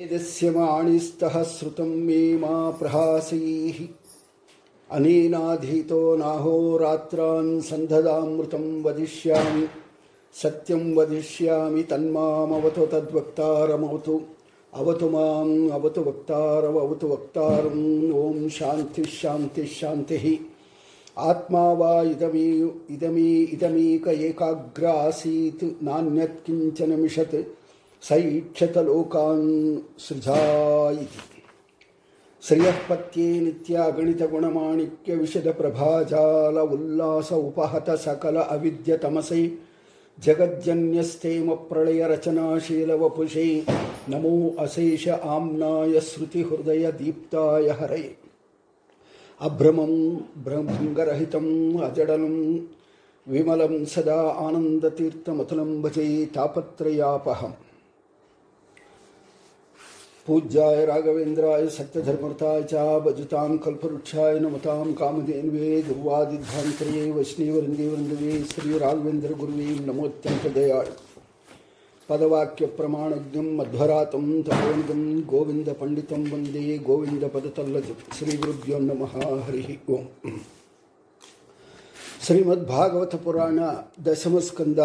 वेदस्य माणिस्तः श्रुतं मे मा प्रहासैः अनेनाधीतो नाहोरात्रान् सन्धदामृतं वदिष्यामि, सत्यं वदिष्यामि तन्मामवतु तद्वक्तारमवतु। अवतु माम्, अवतु वक्तारमवतु वक्तारम्। ॐ शान्तिः शान्तिः शान्तिः। आत्मा वा इदमी इदमी, इदमीक एकाग्र आसीत् नान्यत् किंचन मिषत्। स ईक्षत लोकान् सृजा इति श्रियः पत्ये नित्यागणितगुणमाणिक्यविशदप्रभाजाल उल्लास उपहत सकल अविद्यतमसै जगज्जन्यस्थेमप्रलयरचनाशीलवपुषे नमो अशेष आम्नाय श्रुतिहृदयदीप्ताय हरये अभ्रमं भङ्गरहितम् अजडलं विमलं सदा आनन्दतीर्थमतुलं भजे तापत्रयापहम्। पूज्याय राघवेन्द्राय सत्यधर्मर्ताय च भजतां कल्पवृक्षाय नमतां कामधेन्वे दुर्वादिध्वान्तरे वैष्णवृन्दे श्रीराघवेन्द्रगुरुवे नमोऽत्यन्तदयाय पदवाक्यप्रमाणज्ञं मध्वरातं तपोनिगं गोविन्दपण्डितं वन्दे गोविन्दपदतल्लजं श्रीगुरुभ्यो नमः हरिः ओम् ಶ್ರೀಮದ್ಭಾಗವತ ಪುರಾಣ ದಶಮಸ್ಕಂದ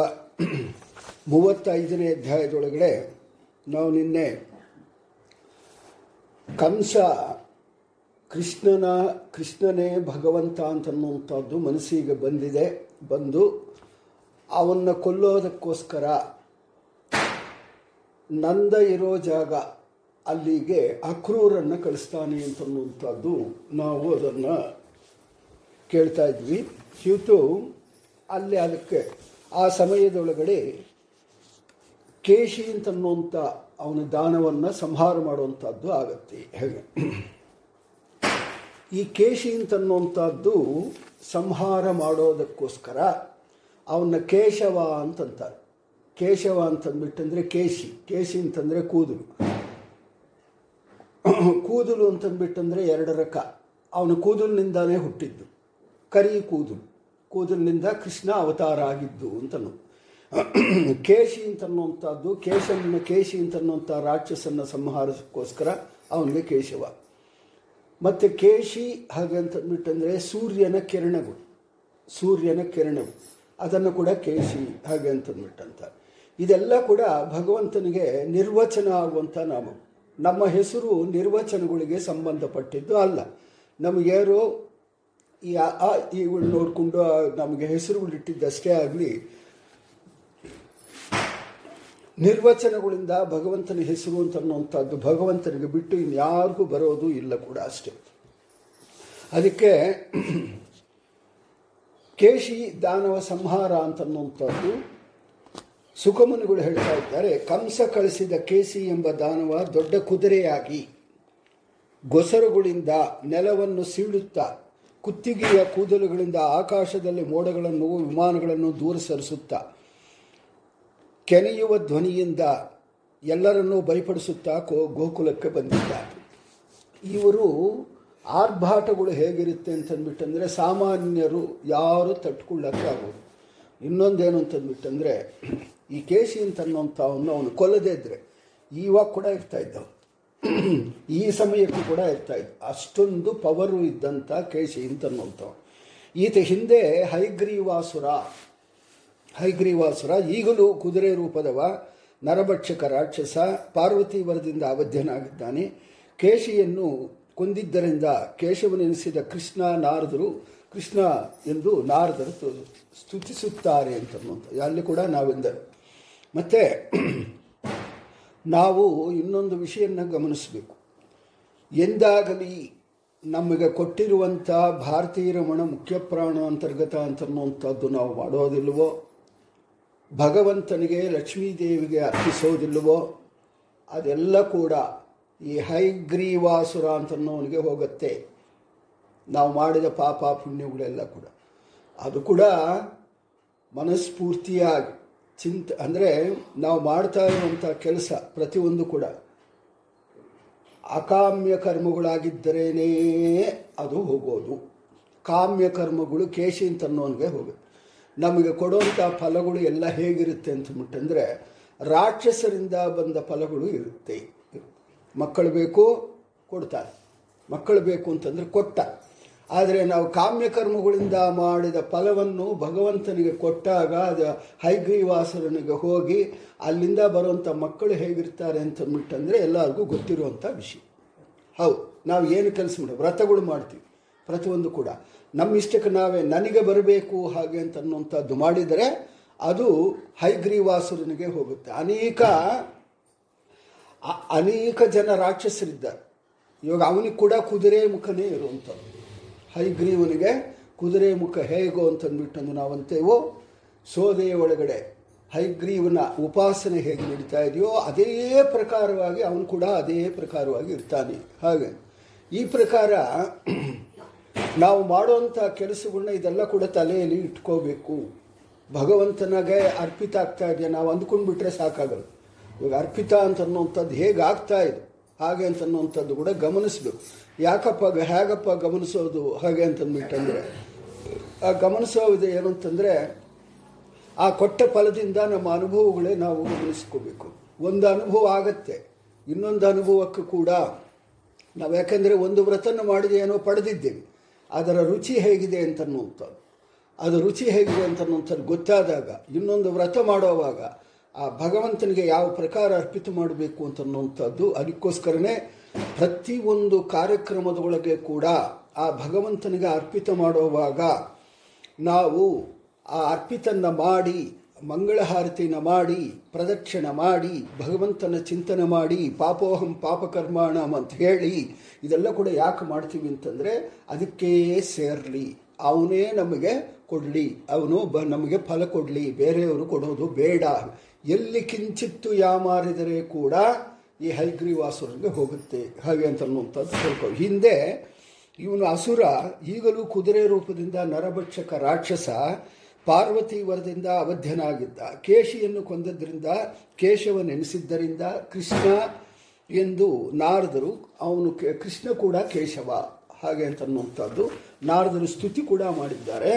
ಮೂವತ್ತೈದನೇ ಅಧ್ಯಾಯದೊಳಗಡೆ ನಾವು ನಿನ್ನೆ ಕಂಸ ಕೃಷ್ಣನ, ಕೃಷ್ಣನೇ ಭಗವಂತ ಅಂತನ್ನುವಂಥದ್ದು ಮನಸ್ಸಿಗೆ ಬಂದಿದೆ, ಬಂದು ಅವನ್ನ ಕೊಲ್ಲೋದಕ್ಕೋಸ್ಕರ ನಂದ ಇರೋ ಜಾಗ ಅಲ್ಲಿಗೆ ಅಕ್ರೂರನ್ನು ಕಳಿಸ್ತಾನೆ ಅಂತನ್ನುವಂಥದ್ದು ನಾವು ಅದನ್ನು ಕೇಳ್ತಾ ಇದ್ವಿ. ಇವತ್ತು ಅಲ್ಲಿ ಅದಕ್ಕೆ ಆ ಸಮಯದೊಳಗಡೆ ಕೇಶಿ ಅಂತನ್ನುವಂಥ ಅವನ ದಾನವನ್ನು ಸಂಹಾರ ಮಾಡುವಂಥದ್ದು ಆಗತ್ತೆ. ಹೇಗೆ? ಈ ಕೇಶಿ ಅಂತನ್ನುವಂಥದ್ದು ಸಂಹಾರ ಮಾಡೋದಕ್ಕೋಸ್ಕರ ಅವನ ಕೇಶವ ಅಂತಂತಾರೆ. ಕೇಶವ ಅಂತಂದ್ಬಿಟ್ಟಂದರೆ ಕೇಶಿ. ಕೇಶಿ ಅಂತಂದರೆ ಕೂದಲು. ಕೂದಲು ಅಂತಂದ್ಬಿಟ್ಟಂದರೆ ಎರಡು ರಕ ಅವನ ಕೂದಲಿನಿಂದಾನೇ ಹುಟ್ಟಿದ್ದು. ಕರಿ ಕೂದಲು. ಕೂದಲಿನಿಂದ ಕೃಷ್ಣ ಅವತಾರ ಆಗಿದ್ದು ಅಂತನು. ಕೇಶಿ ಅಂತನ್ನುವಂಥದ್ದು ಕೇಶವನ್ನ ಕೇಶಿ ಅಂತನ್ನುವಂಥ ರಾಕ್ಷಸನ್ನ ಸಂಹಾರಕ್ಕೋಸ್ಕರ ಅವನಿಗೆ ಕೇಶವ. ಮತ್ತು ಕೇಶಿ ಹಾಗೆ ಅಂತಂದ್ಬಿಟ್ಟಂದರೆ ಸೂರ್ಯನ ಕಿರಣಗಳು ಸೂರ್ಯನ ಕಿರಣಗಳು. ಅದನ್ನು ಕೂಡ ಕೇಶಿ ಹಾಗೆ ಅಂತಂದ್ಬಿಟ್ಟಂತ ಇದೆಲ್ಲ ಕೂಡ ಭಗವಂತನಿಗೆ ನಿರ್ವಚನ ಆಗುವಂಥ ನಾಮ. ನಮ್ಮ ಹೆಸರು ನಿರ್ವಚನಗಳಿಗೆ ಸಂಬಂಧಪಟ್ಟಿದ್ದು ಅಲ್ಲ. ನಮಗ್ಯಾರೋ ಈ ಆ ಇವುಗಳು ನೋಡಿಕೊಂಡು ನಮಗೆ ಹೆಸರುಗಳಿಟ್ಟಿದ್ದಷ್ಟೇ ಆಗಲಿ ನಿರ್ವಚನಗಳಿಂದ ಭಗವಂತನ ಹೆಸರು ಅಂತ ಅನ್ನುವಂಥದ್ದು ಭಗವಂತನಿಗೆ ಬಿಟ್ಟು ಇನ್ಯಾರಿಗೂ ಬರೋದು ಇಲ್ಲ ಕೂಡ ಅಷ್ಟೇ. ಅದಕ್ಕೆ ಕೇಶಿ ದಾನವ ಸಂಹಾರ ಅಂತನ್ನುವಂಥದ್ದು ಸುಖಮುನಿಗಳು ಹೇಳ್ತಾ ಇದ್ದಾರೆ, ಕಂಸ ಕಳಿಸಿದ ಕೇಸಿ ಎಂಬ ದಾನವ ದೊಡ್ಡ ಕುದುರೆಯಾಗಿ ಗೊಸರುಗಳಿಂದ ನೆಲವನ್ನು ಸೀಳುತ್ತಾ ಕುತ್ತಿಗೆಯ ಕೂದಲುಗಳಿಂದ ಆಕಾಶದಲ್ಲಿ ಮೋಡಗಳನ್ನು ವಿಮಾನಗಳನ್ನು ದೂರ ಸರಿಸುತ್ತಾ ಕೆನೆಯುವ ಧ್ವನಿಯಿಂದ ಎಲ್ಲರನ್ನೂ ಭಯಪಡಿಸುತ್ತಾ ಕೋ ಗೋಕುಲಕ್ಕೆ ಬಂದಿದ್ದ ಇವರು ಆರ್ಭಾಟಗಳು ಹೇಗಿರುತ್ತೆ ಅಂತಂದ್ಬಿಟ್ಟಂದರೆ ಸಾಮಾನ್ಯರು ಯಾರು ತಟ್ಕೊಳ್ಳೋಕ್ಕಾಗೋದು ಇನ್ನೊಂದೇನು ಅಂತಂದ್ಬಿಟ್ಟಂದರೆ ಈ ಕೇಶಿ ಅಂತನ್ನುವಂಥವನ್ನು ಅವನು ಕೊಲ್ಲದೇ ಇದ್ದರೆ ಇವಾಗ ಕೂಡ ಇರ್ತಾ ಇದ್ದವು ಈ ಸಮಯಕ್ಕೂ ಕೂಡ ಇರ್ತಾ ಇದ್ದ. ಅಷ್ಟೊಂದು ಪವರು ಇದ್ದಂಥ ಕೇಶಿ ಅಂತನ್ನುವಂಥವನು ಈತ ಹಿಂದೆ ಹೈಗ್ರೀವಾಸುರ ಹೈಗ್ರೀವಾಸುರ, ಈಗಲೂ ಕುದುರೆ ರೂಪದವ, ನರಭಕ್ಷಕ ರಾಕ್ಷಸ, ಪಾರ್ವತಿ ವರದಿಂದ ಅವಧ್ಯನಾಗಿದ್ದಾನೆ. ಕೇಶಿಯನ್ನು ಕೊಂದಿದ್ದರಿಂದ ಕೇಶವನೆನಿಸಿದ ಕೃಷ್ಣ ನಾರದರು, ಕೃಷ್ಣ ಎಂದು ನಾರದರು ಸ್ತುತಿಸುತ್ತಾರೆ ಅಂತನ್ನುವಂಥ ಅಲ್ಲಿ ಕೂಡ ನಾವೆಂದರು ಮತ್ತು ನಾವು ಇನ್ನೊಂದು ವಿಷಯವನ್ನು ಗಮನಿಸಬೇಕು. ಎಂದಾಗಲಿ ನಮಗೆ ಕೊಟ್ಟಿರುವಂಥ ಭಾರತೀಯ ರಮಣ ಮುಖ್ಯ ಪ್ರಾಣ ಅಂತರ್ಗತ ಅಂತನ್ನುವಂಥದ್ದು ನಾವು ಮಾಡೋದಿಲ್ವೋ? ಭಗವಂತನಿಗೆ ಲಕ್ಷ್ಮೀದೇವಿಗೆ ಅರ್ಪಿಸೋದಿಲ್ಲವೋ? ಅದೆಲ್ಲ ಕೂಡ ಈ ಹೈಗ್ರೀವಾಸುರ ಅಂತನ್ನೋನಿಗೆ ಹೋಗುತ್ತೆ. ನಾವು ಮಾಡಿದ ಪಾಪ ಪುಣ್ಯಗಳೆಲ್ಲ ಕೂಡ. ಅದು ಕೂಡ ಮನಸ್ಫೂರ್ತಿಯಾಗಿ ಚಿಂತೆ, ಅಂದರೆ ನಾವು ಮಾಡ್ತಾ ಇರುವಂಥ ಕೆಲಸ ಪ್ರತಿಯೊಂದು ಕೂಡ. ಅಕಾಮ್ಯ ಕರ್ಮಗಳಾಗಿದ್ದರೇನೇ ಅದು ಹೋಗೋದು. ಕಾಮ್ಯ ಕರ್ಮಗಳು ಕೇಶಿ ಅಂತನ್ನೋನಿಗೆ ಹೋಗುತ್ತೆ. ನಮಗೆ ಕೊಡುವಂಥ ಫಲಗಳು ಎಲ್ಲ ಹೇಗಿರುತ್ತೆ ಅಂತಂದ್ಬಿಟ್ಟಂದರೆ ರಾಕ್ಷಸರಿಂದ ಬಂದ ಫಲಗಳು ಇರುತ್ತೆ. ಮಕ್ಕಳು ಬೇಕು, ಕೊಡ್ತಾರೆ. ಮಕ್ಕಳು ಬೇಕು ಅಂತಂದರೆ ಕೊಟ್ಟ. ಆದರೆ ನಾವು ಕಾಮ್ಯಕರ್ಮಗಳಿಂದ ಮಾಡಿದ ಫಲವನ್ನು ಭಗವಂತನಿಗೆ ಕೊಟ್ಟಾಗ ಅದು ಹೈಗ್ರೀವಾಸರನಿಗೆ ಹೋಗಿ ಅಲ್ಲಿಂದ ಬರುವಂಥ ಮಕ್ಕಳು ಹೇಗಿರ್ತಾರೆ ಅಂತಂದ್ಬಿಟ್ಟಂದರೆ ಎಲ್ಲರಿಗೂ ಗೊತ್ತಿರುವಂಥ ವಿಷಯ. ಹೌದು, ನಾವು ಏನು ಕೆಲಸ ಮಾಡಿ ವ್ರತಗಳು ಮಾಡ್ತೀವಿ. ಪ್ರತಿಯೊಂದು ಕೂಡ. ನಮ್ಮ ಇಷ್ಟಕ್ಕೆ ನಾವೇ ನನಗೆ ಬರಬೇಕು ಹಾಗೆ ಅಂತ ಅನ್ನುವಂಥದ್ದು ಮಾಡಿದರೆ ಅದು ಹೈಗ್ರೀವಾಸುರನಿಗೆ ಹೋಗುತ್ತೆ. ಅನೇಕ ಅನೇಕ ಜನ ರಾಕ್ಷಸರಿದ್ದಾರೆ. ಇವಾಗ ಅವನಿಗೆ ಕೂಡ ಕುದುರೆ ಮುಖನೇ ಇರುವಂಥದ್ದು. ಹೈಗ್ರೀವನಿಗೆ ಕುದುರೆ ಮುಖ ಹೇಗೋ ಅಂತಂದ್ಬಿಟ್ಟು ನಾವಂತೇವೋ, ಸೋದೆಯ ಒಳಗಡೆ ಹೈಗ್ರೀವನ ಉಪಾಸನೆ ಹೇಗೆ ನಡೀತಾ ಇದೆಯೋ ಅದೇ ಪ್ರಕಾರವಾಗಿ ಅವನು ಕೂಡ ಅದೇ ಪ್ರಕಾರವಾಗಿ ಇರ್ತಾನೆ. ಹಾಗೆ ಈ ಪ್ರಕಾರ ನಾವು ಮಾಡುವಂಥ ಕೆಲಸಗಳನ್ನ ಇದೆಲ್ಲ ಕೂಡ ತಲೆಯಲ್ಲಿ ಇಟ್ಕೋಬೇಕು. ಭಗವಂತನಾಗೆ ಅರ್ಪಿತ ಆಗ್ತಾ ಇದೆಯಾ? ನಾವು ಅಂದ್ಕೊಂಡ್ಬಿಟ್ರೆ ಸಾಕಾಗಲ್ಲ. ಇವಾಗ ಅರ್ಪಿತ ಅಂತ ಅನ್ನೋವಂಥದ್ದು ಹೇಗೆ ಆಗ್ತಾ ಇದೆ? ಹಾಗೆ ಅಂತ ಅನ್ನೋಂಥದ್ದು ಕೂಡ ಗಮನಿಸ್ಬೇಕು. ಯಾಕಪ್ಪ ಹೇಗಪ್ಪ ಗಮನಿಸೋದು ಹಾಗೆ ಅಂತಂದ್ಬಿಟ್ಟಂದರೆ, ಆ ಗಮನಿಸೋದು ಏನು ಅಂತಂದರೆ, ಆ ಕೊಟ್ಟ ಫಲದಿಂದ ನಮ್ಮ ಅನುಭವಗಳೇ ನಾವು ಗಮನಿಸ್ಕೋಬೇಕು. ಒಂದು ಅನುಭವ ಆಗತ್ತೆ, ಇನ್ನೊಂದು ಅನುಭವಕ್ಕೂ ಕೂಡ. ನಾವು ಯಾಕೆಂದರೆ ಒಂದು ವ್ರತನ ಮಾಡಿದ ಏನೋ ಪಡೆದಿದ್ದೇವೆ. ಅದರ ರುಚಿ ಹೇಗಿದೆ ಅಂತನ್ನುವಂಥದ್ದು. ಅದು ರುಚಿ ಹೇಗಿದೆ ಅಂತನ್ನುವಂಥದ್ದು ಗೊತ್ತಾದಾಗ, ಇನ್ನೊಂದು ವ್ರತ ಮಾಡುವಾಗ ಆ ಭಗವಂತನಿಗೆ ಯಾವ ಪ್ರಕಾರ ಅರ್ಪಿತ ಮಾಡಬೇಕು ಅಂತನ್ನುವಂಥದ್ದು ಅದಕ್ಕೋಸ್ಕರನೇ ಪ್ರತಿಯೊಂದು ಕಾರ್ಯಕ್ರಮದೊಳಗೆ ಕೂಡ ಆ ಭಗವಂತನಿಗೆ ಅರ್ಪಿತ ಮಾಡುವಾಗ ನಾವು ಆ ಅರ್ಪಿತನ್ನ ಮಾಡಿ ಮಂಗಳಹಾರತಿನ ಮಾಡಿ, ಪ್ರದಕ್ಷಿಣ ಮಾಡಿ, ಭಗವಂತನ ಚಿಂತನೆ ಮಾಡಿ, ಪಾಪೋಹಂ ಪಾಪಕರ್ಮಾಣಂ ಅಂತ ಹೇಳಿ, ಇದೆಲ್ಲ ಕೂಡ ಯಾಕೆ ಮಾಡ್ತೀವಿ ಅಂತಂದರೆ ಅದಕ್ಕೇ ಸೇರಲಿ. ಅವನೇ ನಮಗೆ ಕೊಡಲಿ. ಅವನು ಬ, ನಮಗೆ ಫಲ ಕೊಡಲಿ. ಬೇರೆಯವರು ಕೊಡೋದು ಬೇಡ. ಎಲ್ಲಿ ಕಿಂಚಿತ್ತು ಯಾಮಾರಿದರೆ ಕೂಡ ಈ ಹೈಗ್ರೀವಾಸುರನಿಗೆ ಹೋಗುತ್ತೆ. ಹಾಗೆ ಅಂತ ಅನ್ನುವಂಥದ್ದು ಹೇಳ್ಕೊ ಹಿಂದೆ ಇವನು ಅಸುರ, ಈಗಲೂ ಕುದುರೆ ರೂಪದಿಂದ ನರಭಕ್ಷಕ ರಾಕ್ಷಸ ಪಾರ್ವತಿ ವರದಿಂದ ಅವಧ್ಯನಾಗಿದ್ದ ಕೇಶಿಯನ್ನು ಕೊಂದದ್ರಿಂದ ಕೇಶವನೆನಿಸಿದ್ದರಿಂದ ಕೃಷ್ಣ ಎಂದು ನಾರದರು, ಅವನು ಕೃಷ್ಣ ಕೂಡ ಕೇಶವ, ಹಾಗೆ ಅಂತನ್ನುವಂಥದ್ದು ನಾರದರು ಸ್ತುತಿ ಕೂಡ ಮಾಡಿದ್ದಾರೆ.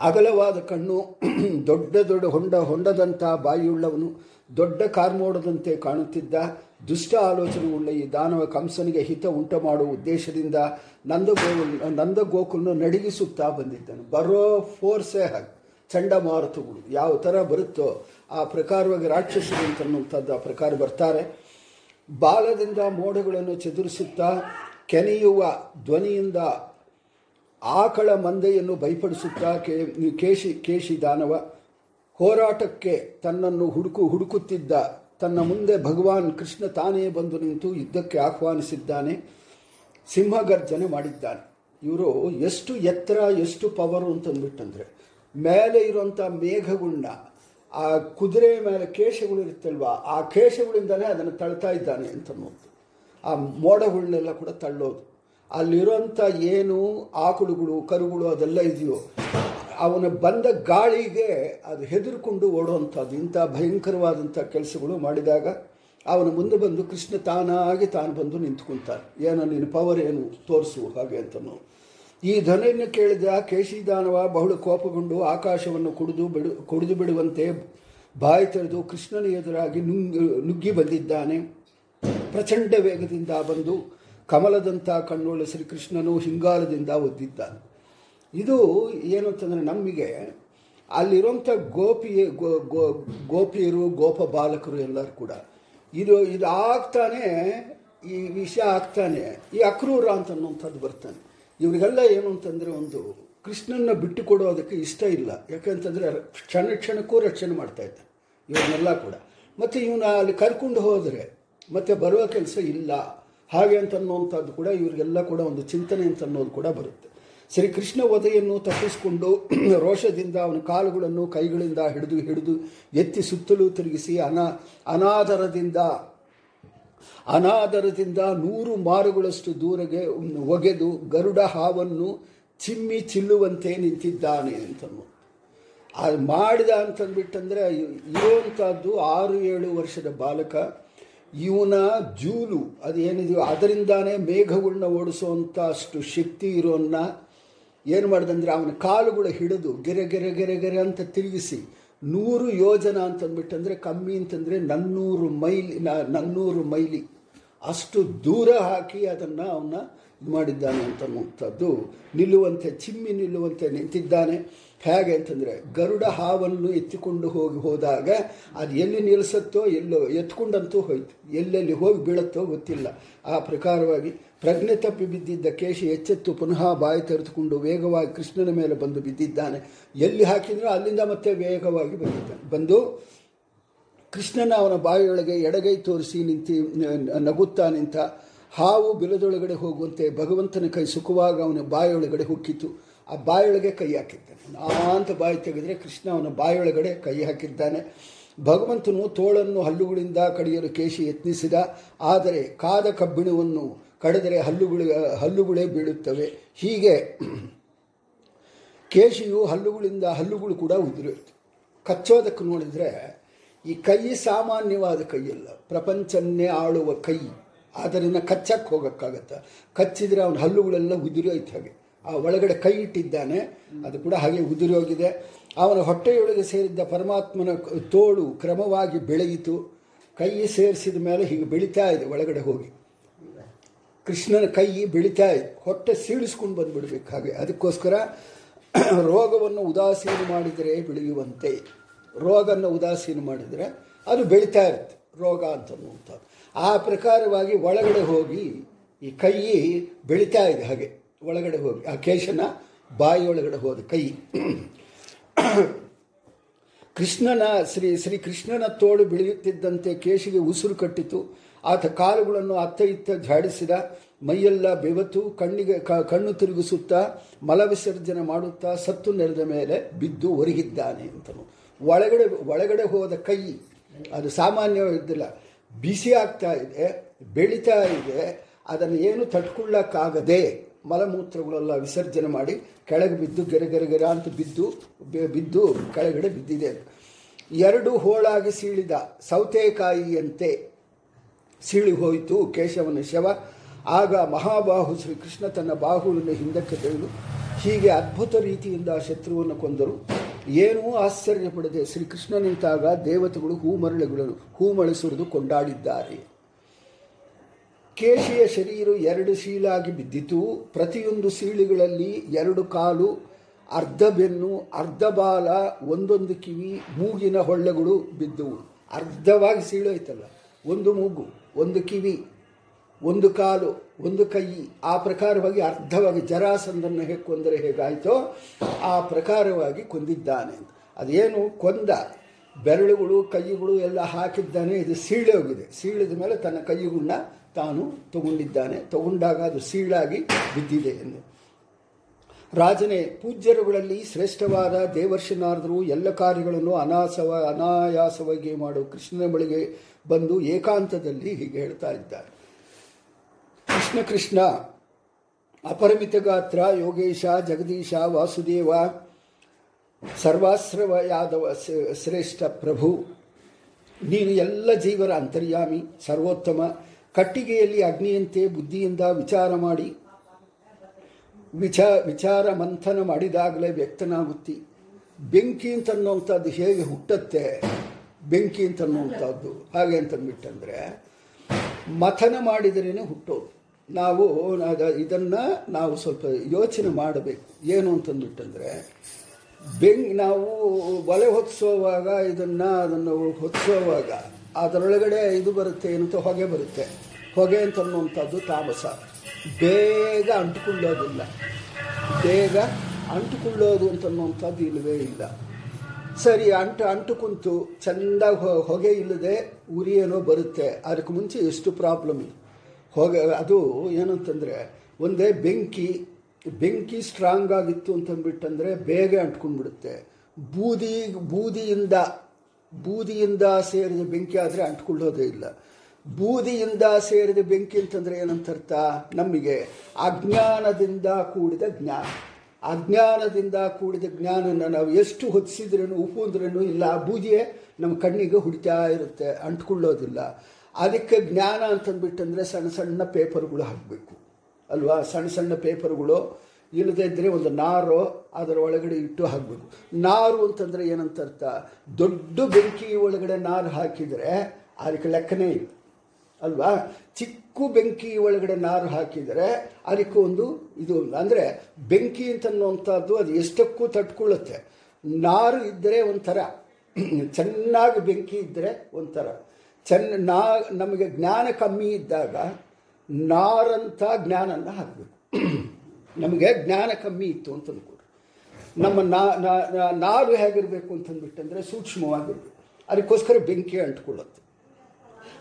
ಅಗಲವಾದ ಕಣ್ಣು, ದೊಡ್ಡ ದೊಡ್ಡ ಹೊಂಡ, ಹೊಂಡದಂಥ ಬಾಯಿಯುಳ್ಳವನು ದೊಡ್ಡ ಕಾರ್ಮೋಡದಂತೆ ಕಾಣುತ್ತಿದ್ದ ದುಷ್ಟ ಆಲೋಚನೆ ಉಳ್ಳ ಈ ದಾನವ ಕಂಸನಿಗೆ ಹಿತ ಉಂಟು ಮಾಡುವ ಉದ್ದೇಶದಿಂದ ನಂದಗೋ ನಂದಗೋಕುಲನ್ನು ನಡಗಿಸುತ್ತಾ ಬಂದಿದ್ದನು. ಬರೋ ಫೋರ್ಸೇ ಚಂಡಮಾರುತಗಳು ಯಾವ ಥರ ಬರುತ್ತೋ ಆ ಪ್ರಕಾರವಾಗಿ ರಾಕ್ಷಸರು ಅಂತನ್ನುವಂಥದ್ದು ಆ ಪ್ರಕಾರ ಬರ್ತಾರೆ. ಬಾಲದಿಂದ ಮೋಡಗಳನ್ನು ಚದುರಿಸುತ್ತಾ ಕೆನೆಯುವ ಧ್ವನಿಯಿಂದ ಆಕಳ ಮಂದೆಯನ್ನು ಭಯಪಡಿಸುತ್ತಾ ಕೇ, ಕೇಶಿ ಕೇಶಿ ದಾನವ ಹೋರಾಟಕ್ಕೆ ತನ್ನನ್ನು ಹುಡುಕು ಹುಡುಕುತ್ತಿದ್ದ ತನ್ನ ಮುಂದೆ ಭಗವಾನ್ ಕೃಷ್ಣ ತಾನೇ ಬಂದು ನಿಂತು ಯುದ್ಧಕ್ಕೆ ಆಹ್ವಾನಿಸಿದ್ದಾನೆ, ಸಿಂಹಗರ್ಜನೆ ಮಾಡಿದ್ದಾನೆ. ಇವರು ಎಷ್ಟು ಎತ್ತರ, ಎಷ್ಟು ಪವರು ಅಂತಂದ್ಬಿಟ್ಟಂದ್ರೆ ಮೇಲೆ ಇರುವಂಥ ಮೇಘಗುಂಡ, ಆ ಕುದುರೆ ಮೇಲೆ ಕೇಶಗಳು ಇರುತ್ತಲ್ವ, ಆ ಕೇಶಗಳಿಂದಲೇ ಅದನ್ನು ತಳ್ತಾ ಇದ್ದಾನೆ ಅಂತ ಅನ್ನೋದು ಆ ಮೋಡಗಳನ್ನೆಲ್ಲ ಕೂಡ ತಳ್ಳೋದು. ಅಲ್ಲಿರುವಂಥ ಏನು ಆಕಳುಗಳು, ಕರುಗಳು ಅದೆಲ್ಲ ಇದೆಯೋ ಅವನ ಬಂದ ಗಾಳಿಗೆ ಅದು ಹೆದರ್ಕೊಂಡು ಓಡುವಂಥದ್ದು, ಇಂಥ ಭಯಂಕರವಾದಂಥ ಕೆಲಸಗಳು ಮಾಡಿದಾಗ ಅವನು ಮುಂದೆ ಬಂದು ಕೃಷ್ಣ ತಾನಾಗಿ ತಾನು ಬಂದು ನಿಂತ್ಕೊಂತಾನೆ ಏನೋ ನಿನ್ನ ಪವರ್ ಏನು? ತೋರಿಸು ಹಾಗೆ ಅಂತನು. ಈ ಧನೆಯನ್ನು ಕೇಳಿದ ಕೇಶಿದಾನವ ಬಹಳ ಕೋಪಗೊಂಡು ಆಕಾಶವನ್ನು ಕುಡಿದು ಬಿಡು, ಕುಡಿದು ಬಿಡುವಂತೆ ಬಾಯಿ ತೆರೆದು ಕೃಷ್ಣನ ಎದುರಾಗಿ ನುಗ್ಗಿ ಬಂದಿದ್ದಾನೆ. ಪ್ರಚಂಡ ವೇಗದಿಂದ ಬಂದು ಕಮಲದಂಥ ಕಣ್ಣುಳ್ಳ ಶ್ರೀಕೃಷ್ಣನು ಹಿಂಗಾರದಿಂದ ಒದ್ದಿದ್ದಾನೆ. ಇದು ಏನು ಅಂತಂದರೆ ನಮಗೆ ಅಲ್ಲಿರುವಂಥ ಗೋಪಿ ಗೋಪಿಯರು, ಗೋಪ ಬಾಲಕರು ಎಲ್ಲರೂ ಕೂಡ ಇದು ಇದು ಆಗ್ತಾನೆ, ಈ ವಿಷಯ ಆಗ್ತಾನೆ, ಈ ಅಕ್ರೂರ ಅಂತ ಅನ್ನುವಂಥದ್ದು ಬರ್ತಾನೆ. ಇವರಿಗೆಲ್ಲ ಏನು ಅಂತಂದರೆ ಒಂದು ಕೃಷ್ಣನ ಬಿಟ್ಟು ಕೊಡೋದಕ್ಕೆ ಇಷ್ಟ ಇಲ್ಲ. ಯಾಕಂತಂದರೆ ಕ್ಷಣ ಕ್ಷಣಕ್ಕೂ ರಕ್ಷಣೆ ಮಾಡ್ತಾ ಇದ್ದ ಇವನ್ನೆಲ್ಲ ಕೂಡ. ಮತ್ತು ಇವನ ಅಲ್ಲಿ ಕರ್ಕೊಂಡು ಹೋದರೆ ಮತ್ತೆ ಬರುವ ಕೆಲಸ ಇಲ್ಲ. ಹಾಗೆ ಅಂತ ಅನ್ನುವಂಥದ್ದು ಕೂಡ ಇವರಿಗೆಲ್ಲ ಕೂಡ ಒಂದು ಚಿಂತನೆ ಅಂತ ಅನ್ನೋದು ಕೂಡ ಬರುತ್ತೆ. ಶ್ರೀಕೃಷ್ಣ ವಧೆಯನ್ನು ತಪ್ಪಿಸಿಕೊಂಡು ರೋಷದಿಂದ ಅವನ ಕಾಲುಗಳನ್ನು ಕೈಗಳಿಂದ ಹಿಡಿದು ಹಿಡಿದು ಎತ್ತಿ ಸುತ್ತಲೂ ತಿರುಗಿಸಿ ಅನಾ, ಅನಾದರದಿಂದ ಅನಾದರದಿಂದ ನೂರು ಮಾರುಗಳಷ್ಟು ದೂರಗೆ ಒಗೆದು ಗರುಡ ಹಾವನ್ನು ಚಿಮ್ಮಿ ಚಿಲ್ಲುವಂತೆ ನಿಂತಿದ್ದಾನೆ ಅಂತನು. ಅದು ಮಾಡಿದ ಅಂತಂದ್ಬಿಟ್ಟಂದರೆ ಇರುವಂಥದ್ದು ಆರು ಏಳು ವರ್ಷದ ಬಾಲಕ, ಇವನ ಜೂಲು ಅದು ಏನಿದೆಯೋ ಅದರಿಂದಾನೇ ಮೇಘಗಳನ್ನ ಓಡಿಸುವಂಥ ಅಷ್ಟು ಶಕ್ತಿ ಇರೋನ್ನ ಏನು ಮಾಡಿದಂದ್ರೆ ಅವನ ಕಾಲುಗಳು ಹಿಡಿದು ಗೆರೆ ಗೆರೆ ಗೆರೆ ಗೆರೆ ಅಂತ ತಿರುಗಿಸಿ ನೂರು ಯೋಜನ ಅಂತಂದ್ಬಿಟ್ಟಂದರೆ ಕಮ್ಮಿ ಅಂತಂದರೆ ನನ್ನೂರು ಮೈಲಿ ನನ್ನೂರು ಮೈಲಿ ಅಷ್ಟು ದೂರ ಹಾಕಿ ಅದನ್ನು ಅವನ್ನ ಇದು ಮಾಡಿದ್ದಾನೆ ಅಂತನ್ನುವಂಥದ್ದು ನಿಲ್ಲುವಂತೆ, ಚಿಮ್ಮಿ ನಿಲ್ಲುವಂತೆ ನಿಂತಿದ್ದಾನೆ. ಹೇಗೆ ಅಂತಂದರೆ ಗರುಡ ಹಾವನ್ನು ಎತ್ತಿಕೊಂಡು ಹೋಗಿ ಹೋದಾಗ ಅದು ಎಲ್ಲಿ ನಿಲ್ಲಿಸುತ್ತೋ ಎಲ್ಲೋ ಎತ್ಕೊಂಡಂತೂ ಹೋಯ್ತು. ಎಲ್ಲೆಲ್ಲಿ ಹೋಗಿ ಬೀಳುತ್ತೋ ಗೊತ್ತಿಲ್ಲ. ಆ ಪ್ರಕಾರವಾಗಿ ಪ್ರಜ್ಞೆ ತಪ್ಪಿ ಬಿದ್ದಿದ್ದ ಕೇಶಿ ಎಚ್ಚೆತ್ತು ಪುನಃ ಬಾಯಿ ತೆರೆದುಕೊಂಡು ವೇಗವಾಗಿ ಕೃಷ್ಣನ ಮೇಲೆ ಬಂದು ಬಿದ್ದಿದ್ದಾನೆ. ಎಲ್ಲಿ ಹಾಕಿದ್ರೂ ಅಲ್ಲಿಂದ ಮತ್ತೆ ವೇಗವಾಗಿ ಬಂದಿದ್ದಾನೆ. ಬಂದು ಕೃಷ್ಣನ ಅವನ ಬಾಯಿಯೊಳಗೆ ಎಡಗೈ ತೋರಿಸಿ ನಿಂತಿ ನಗುತ್ತಾ ನಿಂತ ಹಾವು ಬಿಲದೊಳಗಡೆ ಹೋಗುವಂತೆ ಭಗವಂತನ ಕೈ ಸುಖವಾಗಿ ಅವನ ಬಾಯಿಯೊಳಗಡೆ ಹುಕ್ಕಿತು. ಆ ಬಾಯಿಯೊಳಗೆ ಕೈ ಹಾಕಿದ್ದಾನೆ. ಅಂತ ಬಾಯಿ ತೆಗೆದರೆ ಕೃಷ್ಣ ಅವನ ಬಾಯಿಯೊಳಗಡೆ ಕೈ ಹಾಕಿದ್ದಾನೆ. ಭಗವಂತನು ತೋಳನ್ನು ಹಲ್ಲುಗಳಿಂದ ಕಡಿಯಲು ಕೇಶಿ ಯತ್ನಿಸಿದ. ಆದರೆ ಕಾದ ಕಬ್ಬಿಣವನ್ನು ಕಡಿದರೆ ಹಲ್ಲುಗಳು, ಹಲ್ಲುಗಳೇ ಬೀಳುತ್ತವೆ. ಹೀಗೆ ಕೇಶಿಯು ಹಲ್ಲುಗಳಿಂದ ಹಲ್ಲುಗಳು ಕೂಡ ಉದುರೋಯ್ತು ಕಚ್ಚೋದಕ್ಕೆ ನೋಡಿದರೆ ಈ ಕೈ ಸಾಮಾನ್ಯವಾದ ಕೈಯಲ್ಲ ಪ್ರಪಂಚನ್ನೇ ಆಳುವ ಕೈ. ಆದ್ದರಿಂದ ಕಚ್ಚಕ್ಕೆ ಹೋಗೋಕ್ಕಾಗತ್ತ? ಕಚ್ಚಿದರೆ ಅವನ ಹಲ್ಲುಗಳೆಲ್ಲ ಉದುರೋಯ್ತು ಹಾಗೆ. ಆ ಒಳಗಡೆ ಕೈ ಇಟ್ಟಿದ್ದಾನೆ, ಅದು ಕೂಡ ಹಾಗೆ ಉದುರಿ ಹೋಗಿದೆ. ಅವನ ಹೊಟ್ಟೆಯೊಳಗೆ ಸೇರಿದ್ದ ಪರಮಾತ್ಮನ ತೋಳು ಕ್ರಮವಾಗಿ ಬೆಳೆಯಿತು. ಕೈ ಸೇರಿಸಿದ ಮೇಲೆ ಹೀಗೆ ಬೆಳೀತಾ ಇದೆ ಒಳಗಡೆ ಹೋಗಿ. ಕೃಷ್ಣನ ಕೈ ಬೆಳೀತಾ ಇದೆ ಹೊಟ್ಟೆ ಸೀಳಿಸ್ಕೊಂಡು ಬಂದುಬಿಡ್ಬೇಕು ಹಾಗೆ. ಅದಕ್ಕೋಸ್ಕರ ರೋಗವನ್ನು ಉದಾಸೀನ ಮಾಡಿದರೆ ಬೆಳೆಯುವಂತೆ. ರೋಗವನ್ನು ಉದಾಸೀನ ಮಾಡಿದರೆ ಅದು ಬೆಳೀತಾ ಇರುತ್ತೆ. ರೋಗ ಅಂತನ್ನುವಂಥದ್ದು ಆ ಪ್ರಕಾರವಾಗಿ ಒಳಗಡೆ ಹೋಗಿ ಈ ಕೈ ಬೆಳೀತಾ ಇದೆ ಹಾಗೆ. ಒಳಗಡೆ ಹೋಗಿ. ಆ ಕೇಶನ ಬಾಯಿ ಒಳಗಡೆ ಹೋದ ಕೈ. ಕೃಷ್ಣನ ಶ್ರೀ ಶ್ರೀ ಕೃಷ್ಣನ ತೋಳು ಬೆಳೆಯುತ್ತಿದ್ದಂತೆ ಕೇಶಿಗೆ ಉಸಿರು ಕಟ್ಟಿತು. ಆತ ಕಾಲುಗಳನ್ನು ಅತ್ತ ಇತ್ತ ಝಾಡಿಸಿದ, ಮೈಯೆಲ್ಲ ಬೆವತು, ಕಣ್ಣಿಗೆ ಕಣ್ಣು ತಿರುಗಿಸುತ್ತಾ, ಮಲವಿಸರ್ಜನೆ ಮಾಡುತ್ತಾ ಸತ್ತು ನೆಲದ ಮೇಲೆ ಬಿದ್ದು ಒರಗಿದ್ದಾನೆ ಅಂತನು. ಒಳಗಡೆ ಒಳಗಡೆ ಹೋದ ಕೈ, ಅದು ಸಾಮಾನ್ಯವಾಗಿದ್ದಿಲ್ಲ. ಬಿಸಿ ಆಗ್ತಾ ಇದೆ, ಬೆಳೀತಾ ಇದೆ, ಅದನ್ನು ಏನು ತಟ್ಕೊಳ್ಳೋಕ್ಕಾಗದೆ ಮಲಮೂತ್ರಗಳೆಲ್ಲ ವಿಸರ್ಜನೆ ಮಾಡಿ ಕೆಳಗೆ ಬಿದ್ದು ಗೆರೆ ಅಂತ ಬಿದ್ದು ಬಿದ್ದು ಕೆಳಗಡೆ ಬಿದ್ದಿದೆ. ಎರಡು ಹೋಳಾಗಿ ಸೀಳಿದ ಸೌತೆಕಾಯಿಯಂತೆ ಸೀಳಿ ಹೋಯಿತು, ಕೇಶವನ ಶವ. ಆಗ ಮಹಾಬಾಹು ಶ್ರೀಕೃಷ್ಣ ತನ್ನ ಬಾಹುವನ್ನು ಹಿಂದಕ್ಕೆ ತೆಗೆದು ಹೀಗೆ ಅದ್ಭುತ ರೀತಿಯಿಂದ ಶತ್ರುವನ್ನು ಕೊಂದರು. ಏನೂ ಆಶ್ಚರ್ಯಪಡದೆ ಶ್ರೀಕೃಷ್ಣ ನಿಂತಾಗ ದೇವತೆಗಳು ಹೂಮರಳುಗಳನ್ನು ಹೂಮಳೆ ಸುರಿದು ಕೊಂಡಾಡಿದ್ದಾರೆ. ಕೇಶಿಯ ಶರೀರ ಎರಡು ಸೀಳಾಗಿ ಬಿದ್ದಿತು. ಪ್ರತಿಯೊಂದು ಸೀಳಿಗಳಲ್ಲಿ ಎರಡು ಕಾಲು, ಅರ್ಧ ಬೆನ್ನು, ಅರ್ಧ ಬಾಲ, ಒಂದೊಂದು ಕಿವಿ, ಮೂಗಿನ ಹೊಳ್ಳೆಗಳು ಬಿದ್ದವು. ಅರ್ಧವಾಗಿ ಸೀಳೋಯ್ತಲ್ಲ ಒಂದು ಮೂಗು. ಒಂದು ಕಿವಿ, ಒಂದು ಕಾಲು, ಒಂದು ಕೈ, ಆ ಪ್ರಕಾರವಾಗಿ ಅರ್ಧವಾಗಿ ಜರಾಸಂದನ್ನು ಹೇಗೆ ಕೊಂದರೆ ಹೇಗಾಯಿತೋ ಆ ಪ್ರಕಾರವಾಗಿ ಕೊಂದಿದ್ದಾನೆ ಅದೇನು ಕೊಂದ, ಬೆರಳುಗಳು, ಕೈಗಳು ಎಲ್ಲ ಹಾಕಿದ್ದಾನೆ, ಇದು ಸೀಳೆ ಹೋಗಿದೆ. ಸೀಳಿದ ಮೇಲೆ ತನ್ನ ಕೈಗಳನ್ನ ತಾನು ತಗೊಂಡಿದ್ದಾನೆ. ತಗೊಂಡಾಗ ಅದು ಸೀಳಾಗಿ ಬಿದ್ದಿದೆ ಎಂದು. ರಾಜನೇ, ಪೂಜ್ಯರುಗಳಲ್ಲಿ ಶ್ರೇಷ್ಠವಾದ ದೇವರ್ಷನಾರದರು ಎಲ್ಲ ಕಾರ್ಯಗಳನ್ನು ಅನಾಸವ, ಅನಾಯಾಸವಾಗಿ ಮಾಡು ಕೃಷ್ಣನ ಬಳಿಗೆ ಬಂದು ಏಕಾಂತದಲ್ಲಿ ಹೀಗೆ ಹೇಳ್ತಾ ಇದ್ದಾರೆ. ಕೃಷ್ಣ ಕೃಷ್ಣ, ಅಪರಿಮಿತ ಗಾತ್ರ, ಯೋಗೇಶ, ಜಗದೀಶ, ವಾಸುದೇವ ಸರ್ವಾಶ್ರವ ಯಾದವ ಶ್ರೇಷ್ಠ ಪ್ರಭು, ನೀನು ಎಲ್ಲ ಜೀವರ ಅಂತರ್ಯಾಮಿ, ಸರ್ವೋತ್ತಮ, ಕಟ್ಟಿಗೆಯಲ್ಲಿ ಅಗ್ನಿಯಂತೆ ಬುದ್ಧಿಯಿಂದ ವಿಚಾರ ಮಾಡಿ ವಿಚಾ ವಿಚಾರ ಮಂಥನ ಮಾಡಿದಾಗಲೇ ವ್ಯಕ್ತನಾಗುತ್ತಿ. ಬೆಂಕಿ ಅಂತನ್ನುವಂಥದ್ದು ಹೇಗೆ ಹುಟ್ಟತ್ತೆ? ಬೆಂಕಿ ಅಂತನ್ನುವಂಥದ್ದು. ಹಾಗೆ ಅಂತಂದ್ಬಿಟ್ಟಂದರೆ ಮಥನ ಮಾಡಿದ್ರೇ ಹುಟ್ಟೋದು. ನಾವು ಇದನ್ನು ನಾವು ಸ್ವಲ್ಪ ಯೋಚನೆ ಮಾಡಬೇಕು. ಏನು ಅಂತಂದ್ಬಿಟ್ಟಂದರೆ ಬೆಂಕಿ ನಾವು ಒಲೆ ಹೊತ್ಸೋವಾಗ ಇದನ್ನು ಅದನ್ನು ಹೊತ್ಸೋವಾಗ ಅದರೊಳಗಡೆ ಇದು ಬರುತ್ತೆ ಏನಂತ ಹೊಗೆ ಬರುತ್ತೆ. ಹೊಗೆ ಅಂತನ್ನುವಂಥದ್ದು ತಾಮಸ. ಬೇಗ ಅಂಟುಕೊಳ್ಳೋದಿಲ್ಲ. ಬೇಗ ಅಂಟುಕೊಳ್ಳೋದು ಅಂತನ್ನುವಂಥದ್ದು ಇಲ್ಲವೇ ಇಲ್ಲ. ಸರಿ, ಅಂಟು ಅಂಟು ಕುಂತು ಚೆಂದ ಹೊಗೆ ಇಲ್ಲದೆ ಉರಿ ಏನೋ ಬರುತ್ತೆ. ಅದಕ್ಕೆ ಮುಂಚೆ ಎಷ್ಟು ಪ್ರಾಬ್ಲಮ್ ಹೊಗೆ, ಅದು ಏನಂತಂದರೆ ಒಂದೇ ಬೆಂಕಿ ಬೆಂಕಿ ಸ್ಟ್ರಾಂಗ್ ಆಗಿತ್ತು ಅಂತಂದ್ಬಿಟ್ಟಂದರೆ ಬೇಗ ಅಂಟ್ಕೊಂಡ್ಬಿಡುತ್ತೆ. ಬೂದಿ, ಬೂದಿಯಿಂದ ಬೂದಿಯಿಂದ ಸೇರಿದ ಬೆಂಕಿ ಆದರೆ ಅಂಟ್ಕೊಳ್ಳೋದೇ ಇಲ್ಲ. ಬೂದಿಯಿಂದ ಸೇರಿದ ಬೆಂಕಿ ಅಂತಂದರೆ ಏನಂತ ಅರ್ಥ ನಮಗೆ ಅಜ್ಞಾನದಿಂದ ಕೂಡಿದ ಜ್ಞಾನ. ಅಜ್ಞಾನದಿಂದ ಕೂಡಿದ ಜ್ಞಾನನ ನಾವು ಎಷ್ಟು ಹೊತ್ತಿಸಿದ್ರೂ ಉಪ್ಪು ಅಂದ್ರೂ ಇಲ್ಲ ಬೂದಿಯೇ ನಮ್ಮ ಕಣ್ಣಿಗೆ ಹುಡಿತಾ ಇರುತ್ತೆ, ಅಂಟ್ಕೊಳ್ಳೋದಿಲ್ಲ. ಅದಕ್ಕೆ ಜ್ಞಾನ ಅಂತಂದ್ಬಿಟ್ಟಂದರೆ ಸಣ್ಣ ಸಣ್ಣ ಪೇಪರ್ಗಳು ಹಾಕಬೇಕು. ಅಲ್ವಾ? ಸಣ್ಣ ಸಣ್ಣ ಪೇಪರ್ಗಳು. ಇಲ್ಲದೇ ಇದ್ದರೆ ಒಂದು ನಾರು ಅದರ ಒಳಗಡೆ ಇಟ್ಟು ಹಾಕಬೇಕು. ನಾರು ಅಂತಂದರೆ ಏನಂತ ಅರ್ಥ ದೊಡ್ಡ ಬೆಂಕಿ ಒಳಗಡೆ ನಾರು ಹಾಕಿದರೆ ಅದಕ್ಕೆ ಲೆಕ್ಕನೇ ಇಲ್ಲ. ಅಲ್ವಾ? ಚಿಕ್ಕ ಬೆಂಕಿ ಒಳಗಡೆ ನಾರು ಹಾಕಿದರೆ ಅದಕ್ಕೆ ಒಂದು ಇದು ಅಂದರೆ ಬೆಂಕಿ ಅಂತನ್ನುವಂಥದ್ದು ಅದು ಎಷ್ಟಕ್ಕೂ ತಟ್ಕೊಳ್ಳುತ್ತೆ. ನಾರು ಇದ್ದರೆ ಒಂಥರ. ಚೆನ್ನಾಗಿ ಬೆಂಕಿ ಇದ್ದರೆ ಒಂಥರ. ಚೆನ್ನ ನಾ, ನಮಗೆ ಜ್ಞಾನ ಕಮ್ಮಿ ಇದ್ದಾಗ ನಾರಂಥ ಜ್ಞಾನನ ಹಾಕಬೇಕು. ನಮಗೆ ಜ್ಞಾನ ಕಮ್ಮಿ ಇತ್ತು ಅಂತ ಅಂದ್ಕೊಡ್ರಿ ನಮ್ಮ ನಾ- ನಾರು ಹೇಗಿರಬೇಕು ಅಂತಂದ್ಬಿಟ್ಟಂದರೆ ಸೂಕ್ಷ್ಮವಾಗಿರಬೇಕು. ಅದಕ್ಕೋಸ್ಕರ ಬೆಂಕಿ ಅಂಟ್ಕೊಳ್ಳುತ್ತೆ.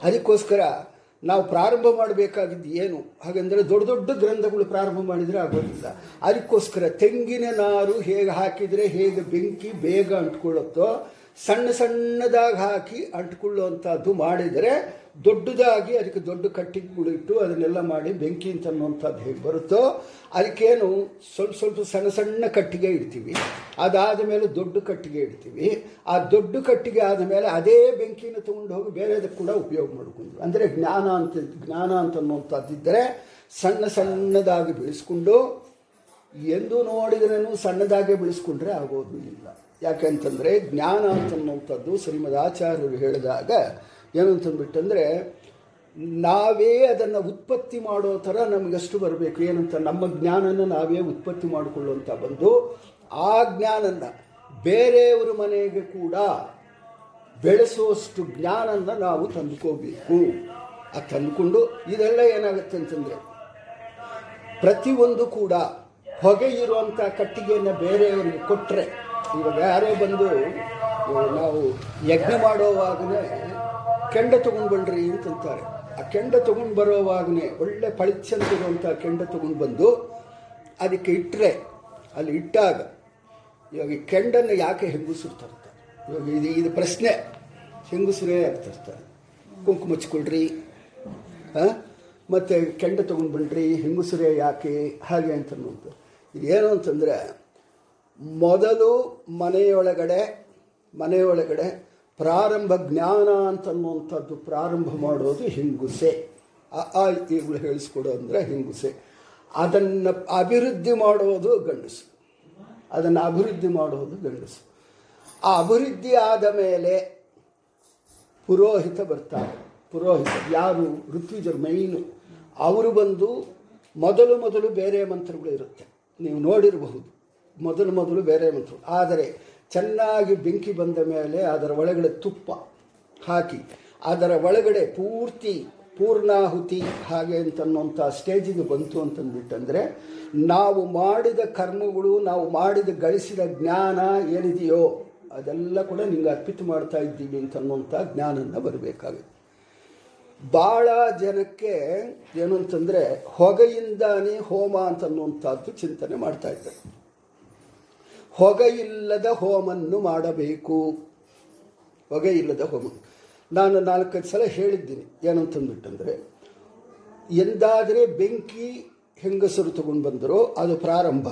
ಅದಕ್ಕೋಸ್ಕರ ನಾವು ಪ್ರಾರಂಭ ಮಾಡಬೇಕಾಗಿದ್ದು ಏನು? ಹಾಗೆಂದರೆ ದೊಡ್ಡ ದೊಡ್ಡ ಗ್ರಂಥಗಳು ಪ್ರಾರಂಭ ಮಾಡಿದರೆ ಆಗೋದಿಲ್ಲ. ಅದಕ್ಕೋಸ್ಕರ ತೆಂಗಿನ ನಾರು ಹೇಗೆ ಹಾಕಿದರೆ ಹೇಗೆ ಬೆಂಕಿ ಬೇಗ ಅಂಟ್ಕೊಳ್ಳುತ್ತೋ, ಸಣ್ಣ ಸಣ್ಣದಾಗಿ ಹಾಕಿ ಅಂಟ್ಕೊಳ್ಳುವಂಥದ್ದು ಮಾಡಿದರೆ ದೊಡ್ಡದಾಗಿ ಅದಕ್ಕೆ ದೊಡ್ಡ ಕಟ್ಟಿಗೆಗಳಿಟ್ಟು ಅದನ್ನೆಲ್ಲ ಮಾಡಿ ಬೆಂಕಿ ಅಂತ ಅನ್ನುವಂಥದ್ದು ಹೇಗೆ ಬರುತ್ತೋ ಅದಕ್ಕೇನು ಸ್ವಲ್ಪ ಸ್ವಲ್ಪ ಸಣ್ಣ ಸಣ್ಣ ಕಟ್ಟಿಗೆ ಇಡ್ತೀವಿ. ಅದಾದ ಮೇಲೆ ದೊಡ್ಡ ಕಟ್ಟಿಗೆ ಇಡ್ತೀವಿ. ಆ ದೊಡ್ಡ ಕಟ್ಟಿಗೆ ಆದ ಮೇಲೆ ಅದೇ ಬೆಂಕಿನ ತೊಗೊಂಡು ಹೋಗಿ ಬೇರೆದಕ್ಕೆ ಕೂಡ ಉಪಯೋಗ ಮಾಡ್ಕೊಂಡು, ಅಂದರೆ ಜ್ಞಾನ ಅಂತ ಜ್ಞಾನ ಅಂತ ಅನ್ನುವಂಥದ್ದಿದ್ದರೆ ಸಣ್ಣ ಸಣ್ಣದಾಗಿ ಬೆಳೆಸ್ಕೊಂಡು, ಎಂದು ನೋಡಿದ್ರೂ ಸಣ್ಣದಾಗೆ ಬೆಳೆಸ್ಕೊಂಡ್ರೆ ಆಗೋದು ಇಲ್ಲ. ಯಾಕೆಂತಂದರೆ ಜ್ಞಾನ ಅಂತನ್ನುವಂಥದ್ದು ಶ್ರೀಮದ್ ಆಚಾರ್ಯರು ಹೇಳಿದಾಗ ಏನು ಅಂತಂದ್ಬಿಟ್ಟಂದರೆ, ನಾವೇ ಅದನ್ನು ಉತ್ಪತ್ತಿ ಮಾಡೋ ಥರ ನಮಗಷ್ಟು ಬರಬೇಕು. ಏನಂತ, ನಮ್ಮ ಜ್ಞಾನನ ನಾವೇ ಉತ್ಪತ್ತಿ ಮಾಡಿಕೊಳ್ಳುವಂಥ ಬಂದು, ಆ ಜ್ಞಾನನ ಬೇರೆಯವರ ಮನೆಗೆ ಕೂಡ ಬೆಳೆಸುವಷ್ಟು ಜ್ಞಾನನ ನಾವು ತಂದುಕೋಬೇಕು ಅದು ತಂದುಕೊಂಡು ಇದೆಲ್ಲ ಏನಾಗುತ್ತೆ ಅಂತಂದರೆ, ಪ್ರತಿಯೊಂದು ಕೂಡ ಹೊಗೆ ಇರುವಂಥ ಕಟ್ಟಿಗೆಯನ್ನು ಬೇರೆಯವರಿಗೆ ಕೊಟ್ಟರೆ ಇವಾಗ ಯಾರೇ ಬಂದು ನಾವು ಯಜ್ಞ ಮಾಡೋವಾಗನೇ ಕೆಂಡ ತಗೊಂಡು ಬನ್ರಿ ಅಂತಂತಾರೆ ಆ ಕೆಂಡ ತಗೊಂಡು ಬರೋವಾಗನೇ ಒಳ್ಳೆ ಪಳಿಚಂತಿರುವಂಥ ಕೆಂಡ ತಗೊಂಡು ಬಂದು ಅದಕ್ಕೆ ಇಟ್ಟರೆ ಅಲ್ಲಿ ಇಟ್ಟಾಗ ಇವಾಗ ಈ ಕೆಂಡನ್ನು ಯಾಕೆ ಹೆಂಗಸರು ತರ್ತಾರೆ ಇವಾಗ ಇದು ಇದು ಪ್ರಶ್ನೆ. ಹೆಂಗಸರೇ ಯಾಕೆ ತರ್ತಾರೆ ಕುಂಕುಮ ಹಚ್ಕೊಳ್ರಿ ಹಾಂ? ಮತ್ತು ಕೆಂಡ ತೊಗೊಂಡು ಬನ್ರಿ, ಹೆಂಗಸರೇ ಯಾಕೆ, ಹಾಗೆ ಅಂತ ಇದು ಏನು ಅಂತಂದರೆ, ಮೊದಲು ಮನೆಯೊಳಗಡೆ ಮನೆಯೊಳಗಡೆ ಪ್ರಾರಂಭ ಜ್ಞಾನ ಅಂತನ್ನುವಂಥದ್ದು ಪ್ರಾರಂಭ ಮಾಡೋದು ಹಿಂಗುಸೆ. ಆ ಇವುಗಳು ಹೇಳಿಸ್ಕೊಡು ಅಂದರೆ ಹಿಂಗುಸೆ. ಅದನ್ನು ಅಭಿವೃದ್ಧಿ ಮಾಡೋದು ಗಂಡಸು. ಅದನ್ನು ಅಭಿವೃದ್ಧಿ ಮಾಡೋದು ಗಂಡಸು. ಆ ಅಭಿವೃದ್ಧಿ ಆದ ಮೇಲೆ ಪುರೋಹಿತ ಬರ್ತಾರೆ. ಪುರೋಹಿತ ಯಾರು? ಋತ್ವಿಜರು ಮೈನು ಅವರು ಬಂದು ಮೊದಲು ಮೊದಲು ಬೇರೆ ಮಂತ್ರಗಳು ಇರುತ್ತೆ. ನೀವು ನೋಡಿರಬಹುದು. ಮೊದಲು ಮೊದಲು ಬೇರೆ ಮಂತ್ರ ಆದರೆ ಚೆನ್ನಾಗಿ ಬೆಂಕಿ ಬಂದ ಮೇಲೆ ಅದರ ಒಳಗಡೆ ತುಪ್ಪ ಹಾಕಿ, ಅದರ ಒಳಗಡೆ ಪೂರ್ತಿ ಪೂರ್ಣಾಹುತಿ ಹಾಗೆ ಅಂತನ್ನುವಂಥ ಸ್ಟೇಜಿಗೆ ಬಂತು ಅಂತಂದ್ಬಿಟ್ಟಂದರೆ, ನಾವು ಮಾಡಿದ ಕರ್ಮಗಳು, ನಾವು ಮಾಡಿದ ಗಳಿಸಿದ ಜ್ಞಾನ ಏನಿದೆಯೋ ಅದೆಲ್ಲ ಕೂಡ ನಿಂಗೆ ಅರ್ಪಿತ ಮಾಡ್ತಾ ಇದ್ದೀವಿ ಅಂತನ್ನುವಂಥ ಜ್ಞಾನನ ಬರಬೇಕಾಗುತ್ತೆ. ಭಾಳ ಜನಕ್ಕೆ ಏನು ಅಂತಂದರೆ ಹೊಗೆಯಿಂದಾನೇ ಹೋಮ ಅಂತನ್ನುವಂಥದ್ದು ಚಿಂತನೆ ಮಾಡ್ತಾ ಇದ್ದಾರೆ. ಹೊಗೆ ಇಲ್ಲದ ಹೋಮನ್ನು ಮಾಡಬೇಕು. ಹೊಗೆಯಿಲ್ಲದ ಹೋಮ. ನಾನು ನಾಲ್ಕೈದು ಸಲ ಹೇಳಿದ್ದೀನಿ ಏನಂತಂದ್ಬಿಟ್ಟಂದರೆ ಎಂದಾದರೆ ಬೆಂಕಿ ಹೆಂಗಸರು ತಗೊಂಡು ಬಂದರೋ ಅದು ಪ್ರಾರಂಭ.